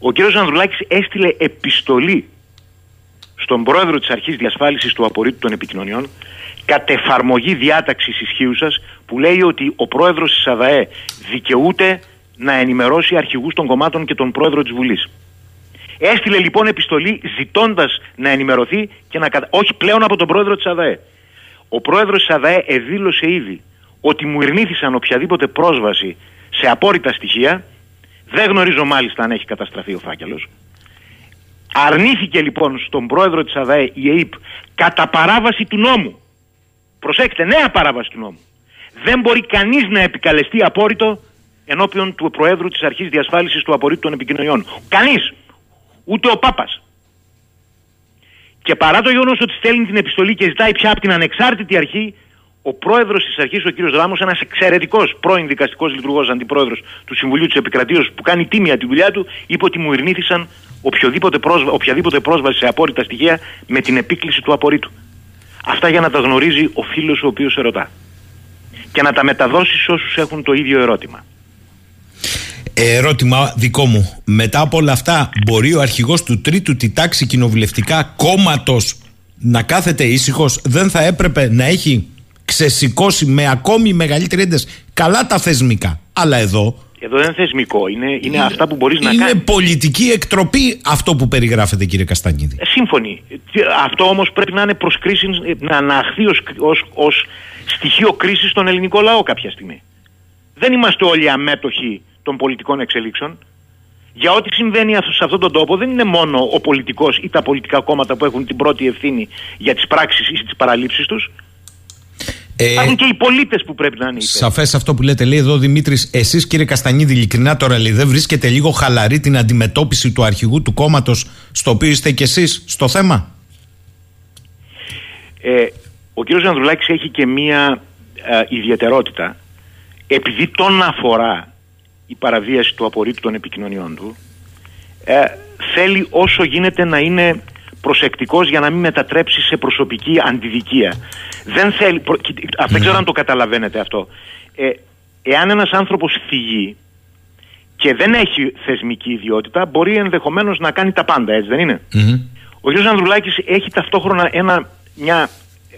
ο κύριος Ανδρουλάκης έστειλε επιστολή στον πρόεδρο της Αρχής Διασφάλισης του Απορρίτου των Επικοινωνιών κατ' εφαρμογή διάταξης ισχύουσας που λέει ότι ο πρόεδρος της ΑΔΑΕ δικαιούται να ενημερώσει αρχηγούς των κομμάτων και τον πρόεδρο της Βουλής. Έστειλε λοιπόν επιστολή ζητώντας να ενημερωθεί και να κατα... όχι πλέον από τον πρόεδρο της ΑΔΑΕ. Ο πρόεδρος της ΑΔΑΕ εδήλωσε ήδη ότι μου ειρνήθησαν οποιαδήποτε πρόσβαση σε απόρριτα στοιχεία. Δεν γνωρίζω μάλιστα αν έχει καταστραφεί ο φάκελος. Αρνήθηκε λοιπόν στον πρόεδρο της ΑΔΑΕ η ΕΕΠ κατά παράβαση του νόμου. Προσέξτε, νέα παράβαση του νόμου. Δεν μπορεί κανείς να επικαλεστεί απόρριτο ενώπιον του Προέδρου της Αρχής Διασφάλισης του Απορρίτου των Επικοινωνιών. Κανείς. Ούτε ο Πάπας. Και παρά το γεγονός ότι στέλνει την επιστολή και ζητάει πια από την ανεξάρτητη αρχή, ο πρόεδρος της αρχής, ο κ. Ράμος, ένας εξαιρετικός πρώην δικαστικός λειτουργός αντιπρόεδρος του Συμβουλίου της Επικρατείας που κάνει τίμια τη δουλειά του, είπε ότι μου ειρνήθησαν οποιοδήποτε πρόσβα, οποιαδήποτε πρόσβαση σε απόρριτα στοιχεία με την επίκληση του απορρίτου. Αυτά για να τα γνωρίζει ο φίλος ο οποίος σε ρωτά. Και να τα μεταδώσει σε όσους έχουν το ίδιο ερώτημα. Ερώτημα δικό μου. Μετά από όλα αυτά, μπορεί ο αρχηγός του τρίτου τη τάξη κοινοβουλευτικά κόμματος να κάθεται ήσυχος, δεν θα έπρεπε να έχει ξεσηκώσει με ακόμη μεγαλύτερη ένταση καλά τα θεσμικά. Αλλά εδώ. Εδώ δεν είναι θεσμικό. Είναι, είναι, αυτά που μπορείς να κάνεις. Είναι πολιτική εκτροπή αυτό που περιγράφεται, κύριε Καστανίδη. Ε, σύμφωνοι. Αυτό όμως πρέπει να είναι προς κρίση, να αναχθεί ως στοιχείο κρίσης στον ελληνικό λαό κάποια στιγμή. Δεν είμαστε όλοι αμέτωχοι των πολιτικών εξελίξεων. Για ό,τι συμβαίνει σε αυτόν τον τόπο δεν είναι μόνο ο πολιτικός ή τα πολιτικά κόμματα που έχουν την πρώτη ευθύνη για τις πράξεις ή τις παραλήψεις τους. Ε, Υπάρχουν και οι πολίτες που πρέπει να είναι υπέρ. Σαφές αυτό που λέτε. Λέει εδώ ο Δημήτρης, εσείς κύριε Καστανίδη, ειλικρινά τώρα λέει, δεν βρίσκετε λίγο χαλαρή την αντιμετώπιση του αρχηγού του κόμματος στο οποίο είστε κι εσείς στο θέμα; Ε, ο κύριος Ανδρουλάκης έχει και μία ε, ιδιαιτερότητα επειδή τον αφορά η παραβίαση του απορρίτου των επικοινωνιών του ε, θέλει όσο γίνεται να είναι προσεκτικός για να μην μετατρέψει σε προσωπική αντιδικία. Δεν θέλει, δεν ξέρω αν το καταλαβαίνετε αυτό. Ε, εάν ένας άνθρωπος φυγεί και δεν έχει θεσμική ιδιότητα μπορεί ενδεχομένως να κάνει τα πάντα, έτσι δεν ειναι Ο κ. Ανδρουλάκης έχει ταυτόχρονα ένα, μια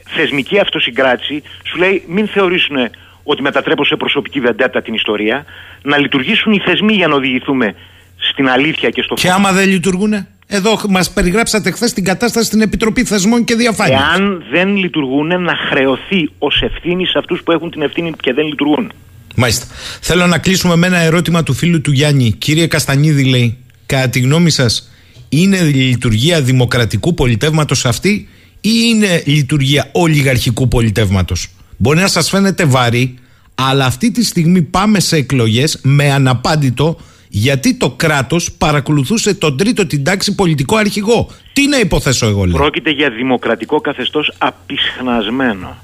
θεσμική αυτοσυγκράτηση, σου λέει μην θεωρήσουν ότι μετατρέπω σε προσωπική βεντέτα την ιστορία, να λειτουργήσουν οι θεσμοί για να οδηγηθούμε στην αλήθεια και στο φως. Και άμα δεν λειτουργούν, εδώ μας περιγράψατε χθες την κατάσταση στην Επιτροπή Θεσμών και Διαφάνειας. Εάν δεν λειτουργούν, να χρεωθεί ως ευθύνη σε αυτούς που έχουν την ευθύνη και δεν λειτουργούν. Μάλιστα. Θέλω να κλείσουμε με ένα ερώτημα του φίλου του Γιάννη. Κύριε Καστανίδη, λέει, κατά τη γνώμη σας, είναι η λειτουργία δημοκρατικού πολιτεύματος αυτή ή είναι λειτουργία ολιγαρχικού πολιτεύματος; Μπορεί να σας φαίνεται βαρύ, αλλά αυτή τη στιγμή πάμε σε εκλογές με αναπάντητο γιατί το κράτος παρακολουθούσε τον τρίτο την τάξη πολιτικό αρχηγό. Τι να υποθέσω εγώ, λέω. Πρόκειται για δημοκρατικό καθεστώς απισχνασμένο.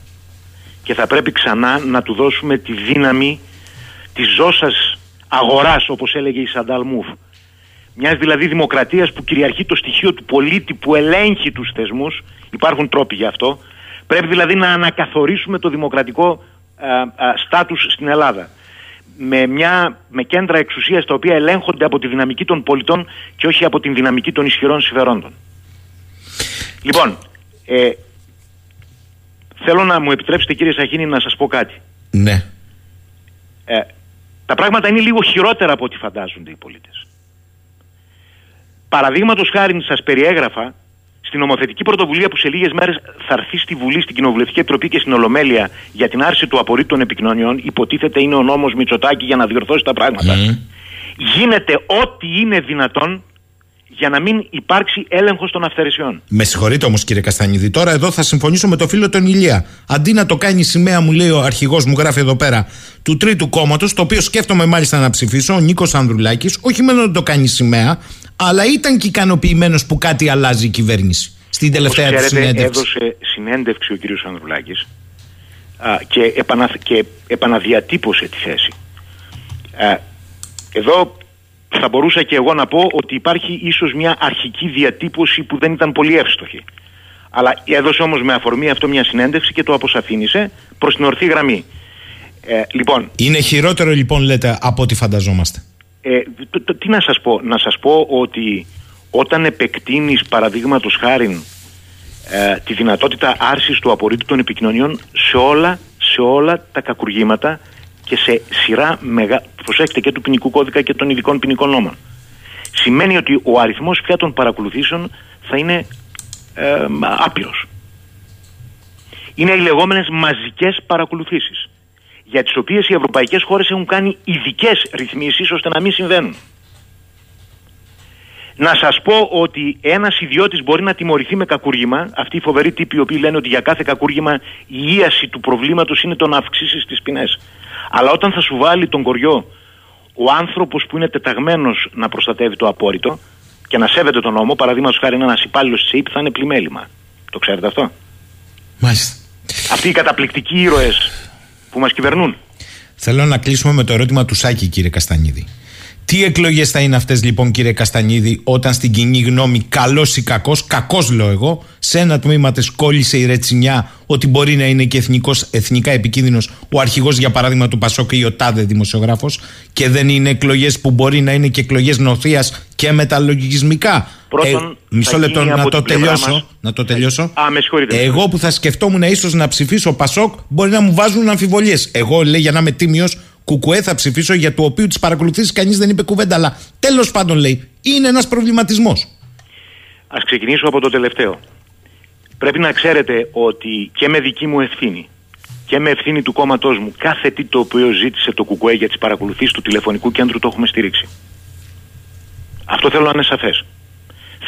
Και θα πρέπει ξανά να του δώσουμε τη δύναμη της ζώσας αγοράς, όπως έλεγε η Σαντάλ Μουφ. Μιας δηλαδή δημοκρατίας που κυριαρχεί το στοιχείο του πολίτη που ελέγχει τους θεσμούς. Υπάρχουν τρόποι γι' αυτό. Πρέπει δηλαδή να ανακαθορίσουμε το δημοκρατικό στάτους στην Ελλάδα με, μια, με κέντρα εξουσίας τα οποία ελέγχονται από τη δυναμική των πολιτών και όχι από την δυναμική των ισχυρών συμφερόντων. Λοιπόν, ε, θέλω να μου επιτρέψετε κύριε Σαχίνη να σας πω κάτι. Ναι. Ε, τα πράγματα είναι λίγο χειρότερα από ό,τι φαντάζονται οι πολίτες. Παραδείγματος χάρη σας περιέγραφα στην νομοθετική πρωτοβουλία που σε λίγες μέρες θα έρθει στη Βουλή, στην Κοινοβουλευτική Επιτροπή και στην Ολομέλεια για την άρση του απορρίτου των επικοινωνιών, υποτίθεται είναι ο νόμος Μητσοτάκη για να διορθώσει τα πράγματα. Γίνεται ό,τι είναι δυνατόν για να μην υπάρξει έλεγχος των αυθαιρεσιών. Με συγχωρείτε όμως, κύριε Καστανίδη, τώρα εδώ θα συμφωνήσω με το φίλο τον Ηλία. Αντί να το κάνει σημαία, μου λέει ο αρχηγός μου, γράφει εδώ πέρα, του τρίτου κόμματος, το οποίο σκέφτομαι μάλιστα να ψηφίσω, ο Νίκος Ανδρουλάκης, όχι μόνο να το κάνει σημαία, αλλά ήταν και ικανοποιημένος που κάτι αλλάζει η κυβέρνηση στην τελευταία της συνέντευξης. Έδωσε συνέντευξη ο κ. Ανδρουλάκης και, επανα, και επαναδιατύπωσε τη θέση. Α, εδώ θα μπορούσα και εγώ να πω ότι υπάρχει ίσως μια αρχική διατύπωση που δεν ήταν πολύ εύστοχη. Αλλά έδωσε όμως με αφορμή αυτό μια συνέντευξη και το αποσαφήνισε προς την ορθή γραμμή. Ε, λοιπόν, Είναι χειρότερο λοιπόν λέτε από ό,τι φανταζόμαστε. Ε, τι να σας πω, να σας πω ότι όταν επεκτείνεις παραδείγματος χάρη ε, τη δυνατότητα άρσης του απορρίτου των επικοινωνιών σε όλα, σε όλα τα κακουργήματα και σε σειρά μεγα... προσέχετε και του ποινικού κώδικα και των ειδικών ποινικών νόμων. Σημαίνει ότι ο αριθμός πια των παρακολουθήσεων θα είναι ε, άπειρος. Είναι οι λεγόμενες μαζικές παρακολουθήσεις για τις οποίες οι ευρωπαϊκές χώρες έχουν κάνει ειδικές ρυθμίσεις ώστε να μην συμβαίνουν. Να σας πω ότι ένας ιδιώτης μπορεί να τιμωρηθεί με κακούργημα. Αυτοί οι φοβεροί τύποι οι οποίοι λένε ότι για κάθε κακούργημα η ίαση του προβλήματος είναι το να αυξήσεις τις ποινές. Αλλά όταν θα σου βάλει τον κοριό ο άνθρωπος που είναι τεταγμένος να προστατεύει το απόρριτο και να σέβεται τον νόμο, παραδείγματος χάρη ένας υπάλληλος της ΕΕΠ θα είναι πλημέλημα. Το ξέρετε αυτό; Μάλιστα. Αυτοί οι καταπληκτικοί ήρωες που μας κυβερνούν. Θέλω να κλείσουμε με το ερώτημα του Σάκη, κύριε Καστανίδη. Τι εκλογές θα είναι αυτές λοιπόν, κύριε Καστανίδη, όταν στην κοινή γνώμη, καλός ή κακός, κακός λέω εγώ, σε ένα τμήμα της κόλλησε η ρετσινιά ότι μπορεί να είναι και εθνικός, εθνικά επικίνδυνος ο αρχηγός, για παράδειγμα, του Πασόκ ή ο τάδε δημοσιογράφος, και δεν είναι εκλογές που μπορεί να είναι και εκλογές νοθείας και μεταλογισμικά. Πρώτον, ε, μισό θα λεπτό γίνει να από το την πλευρά τελειώσω. μας. Να το τελειώσω. Α, με συγχωρείτε. Εγώ που θα σκεφτόμουν ίσως να ψηφίσω Πασόκ, μπορεί να μου βάζουν αμφιβολίες. Εγώ λέει για να είμαι τίμιος, Κουκουέ θα ψηφίσω για το οποίο τις παρακολουθήσεις κανείς δεν είπε κουβέντα. Αλλά τέλος πάντων λέει, είναι ένας προβληματισμός. Ας ξεκινήσω από το τελευταίο. Πρέπει να ξέρετε ότι και με δική μου ευθύνη και με ευθύνη του κόμματός μου κάθε τι το οποίο ζήτησε το ΚΚΕ για τις παρακολουθήσεις του τηλεφωνικού κέντρου το έχουμε στηρίξει. Αυτό θέλω να είναι σαφές.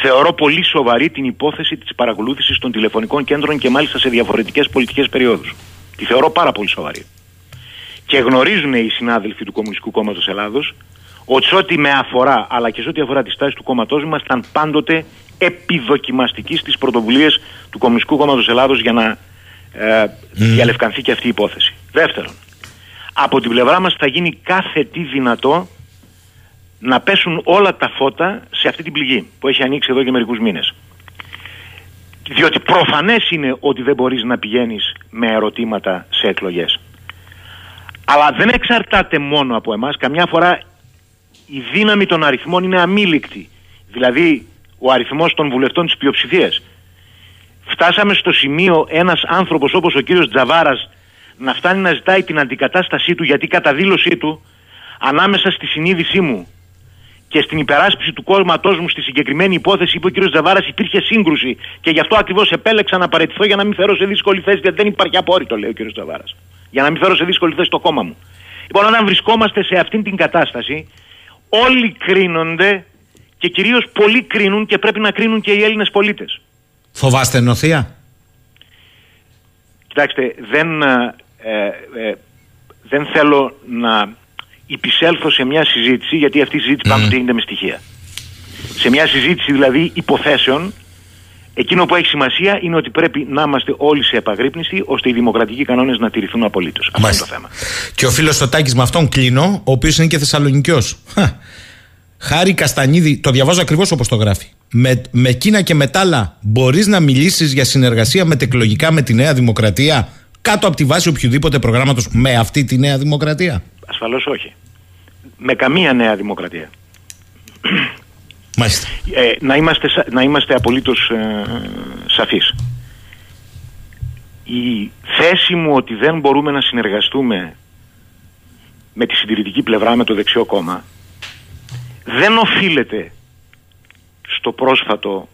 Θεωρώ πολύ σοβαρή την υπόθεση της παρακολούθησης των τηλεφωνικών κέντρων και μάλιστα σε διαφορετικές πολιτικές περιόδους. Τη θεωρώ πάρα πολύ σοβαρή. Και γνωρίζουν οι συνάδελφοι του Κομμουνιστικού Κόμματος Ελλάδος ότι σε ό,τι με αφορά, αλλά και σε ό,τι αφορά τη στάση του κόμματός μου, ήμασταν πάντοτε επιδοκιμαστικοί στι πρωτοβουλίε του Κομμουνιστικού Κόμματος Ελλάδος για να ε, διαλευκανθεί και αυτή η υπόθεση. Δεύτερον, από την πλευρά μας θα γίνει κάθε τι δυνατό να πέσουν όλα τα φώτα σε αυτή την πληγή που έχει ανοίξει εδώ και μερικούς μήνες. Διότι προφανές είναι ότι δεν μπορείς να πηγαίνεις με ερωτήματα σε εκλογές. Αλλά δεν εξαρτάται μόνο από εμάς. Καμιά φορά η δύναμη των αριθμών είναι αμήλικτη. Δηλαδή ο αριθμός των βουλευτών της πλειοψηφίας. Φτάσαμε στο σημείο ένας άνθρωπος όπως ο κύριος Τζαβάρας να φτάνει να ζητάει την αντικατάστασή του γιατί κατά δήλωσή του ανάμεσα στη συνείδησή μου και στην υπεράσπιση του κόμματός μου στη συγκεκριμένη υπόθεση, είπε ο κ. Ζαβάρα, υπήρχε σύγκρουση. Και γι' αυτό ακριβώς επέλεξα να παραιτηθώ για να μην φέρω σε δύσκολη θέση, γιατί δεν υπάρχει απόρριτο, λέει ο κ. Ζαβάρα. Για να μην φέρω σε δύσκολη θέση το κόμμα μου. Λοιπόν, όταν βρισκόμαστε σε αυτήν την κατάσταση, όλοι κρίνονται και κυρίως πολλοί κρίνουν και πρέπει να κρίνουν και οι Έλληνες πολίτες. Φοβάστε νοθεία. Κοιτάξτε, δεν, ε, ε, δεν θέλω να υπησέλθω σε μια συζήτηση, γιατί αυτή η συζήτηση πάντοτε γίνεται με στοιχεία. Σε μια συζήτηση δηλαδή υποθέσεων, εκείνο που έχει σημασία είναι ότι πρέπει να είμαστε όλοι σε επαγρύπνηση, ώστε οι δημοκρατικοί κανόνες να τηρηθούν απολύτως. Αυτό είναι το θέμα. Και ο φίλος Στοτάκη με αυτόν κλείνω, ο οποίος είναι και Θεσσαλονικιός. Χάρη Καστανίδη, το διαβάζω ακριβώς όπως το γράφει. Με, με εκείνα και μετάλλα, μπορείς να μιλήσεις για συνεργασία μετεκλογικά με τη Νέα Δημοκρατία κάτω από τη βάση οποιοδήποτε προγράμματος με αυτή τη Νέα Δημοκρατία; Ασφαλώς όχι. Με καμία νέα δημοκρατία. Μάλιστα. Ε, να, είμαστε, σα- να είμαστε απολύτως ε, σαφείς. Η θέση μου ότι δεν μπορούμε να συνεργαστούμε με τη συντηρητική πλευρά, με το δεξιό κόμμα, δεν οφείλεται στο πρόσφατο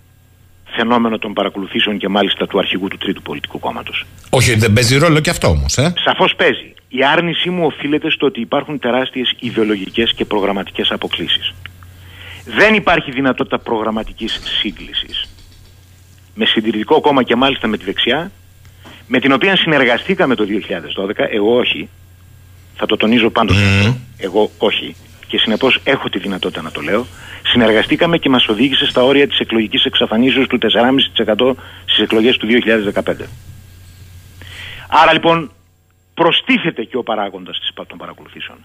φαινόμενο των παρακολουθήσεων και μάλιστα του αρχηγού του Τρίτου Πολιτικού Κόμματος. Όχι, δεν παίζει ρόλο και αυτό όμως, ε; Σαφώς παίζει. Η άρνησή μου οφείλεται στο ότι υπάρχουν τεράστιες ιδεολογικές και προγραμματικές αποκλήσεις. Δεν υπάρχει δυνατότητα προγραμματικής σύγκλησης. Με συντηρητικό κόμμα και μάλιστα με τη δεξιά, με την οποία συνεργαστήκαμε το 2012, εγώ όχι, θα το τονίζω πάντοτε αυτό, εγώ όχι, και συνεπώς έχω τη δυνατότητα να το λέω, συνεργαστήκαμε και μας οδήγησε στα όρια της εκλογικής εξαφανίσεως του 4,5% στις εκλογές του 2015. Άρα λοιπόν προστίθεται και ο παράγοντας της, των παρακολουθήσεων.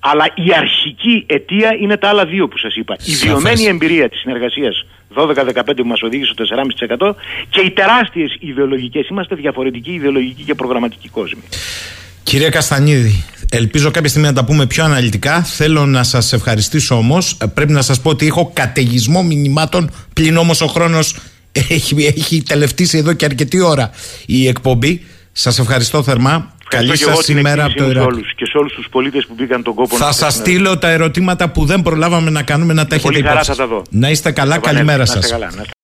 Αλλά η αρχική αιτία είναι τα άλλα δύο που σας είπα. Η Σαφές. βιωμένη εμπειρία της συνεργασίας 12-15 που μας οδήγησε στο 4,5% και οι τεράστιες ιδεολογικές, είμαστε διαφορετικοί ιδεολογικοί και προγραμματικοί κόσμοι. Κύριε Καστανίδη, ελπίζω κάποια στιγμή να τα πούμε πιο αναλυτικά. Θέλω να σας ευχαριστήσω όμως. Πρέπει να σας πω ότι έχω καταιγισμό μηνυμάτων, πλην όμως ο χρόνος έχει, έχει τελευτήσει εδώ και αρκετή ώρα η εκπομπή. Σας ευχαριστώ θερμά. Καλή Ευχαριστώ και εγώ σα την ημέρα από εκτίμησή το μου σε Ιράκ. όλους και σε όλους τους πολίτες που μπήκαν τον κόπο Θα να σας στείλουν στείλω τα ερωτήματα που δεν προλάβαμε να κάνουμε να τα Με έχετε πολύ χαρά υπόψη. θα τα δω. Να είστε καλά, Θα καλημέρα επανέλθω. Να σα.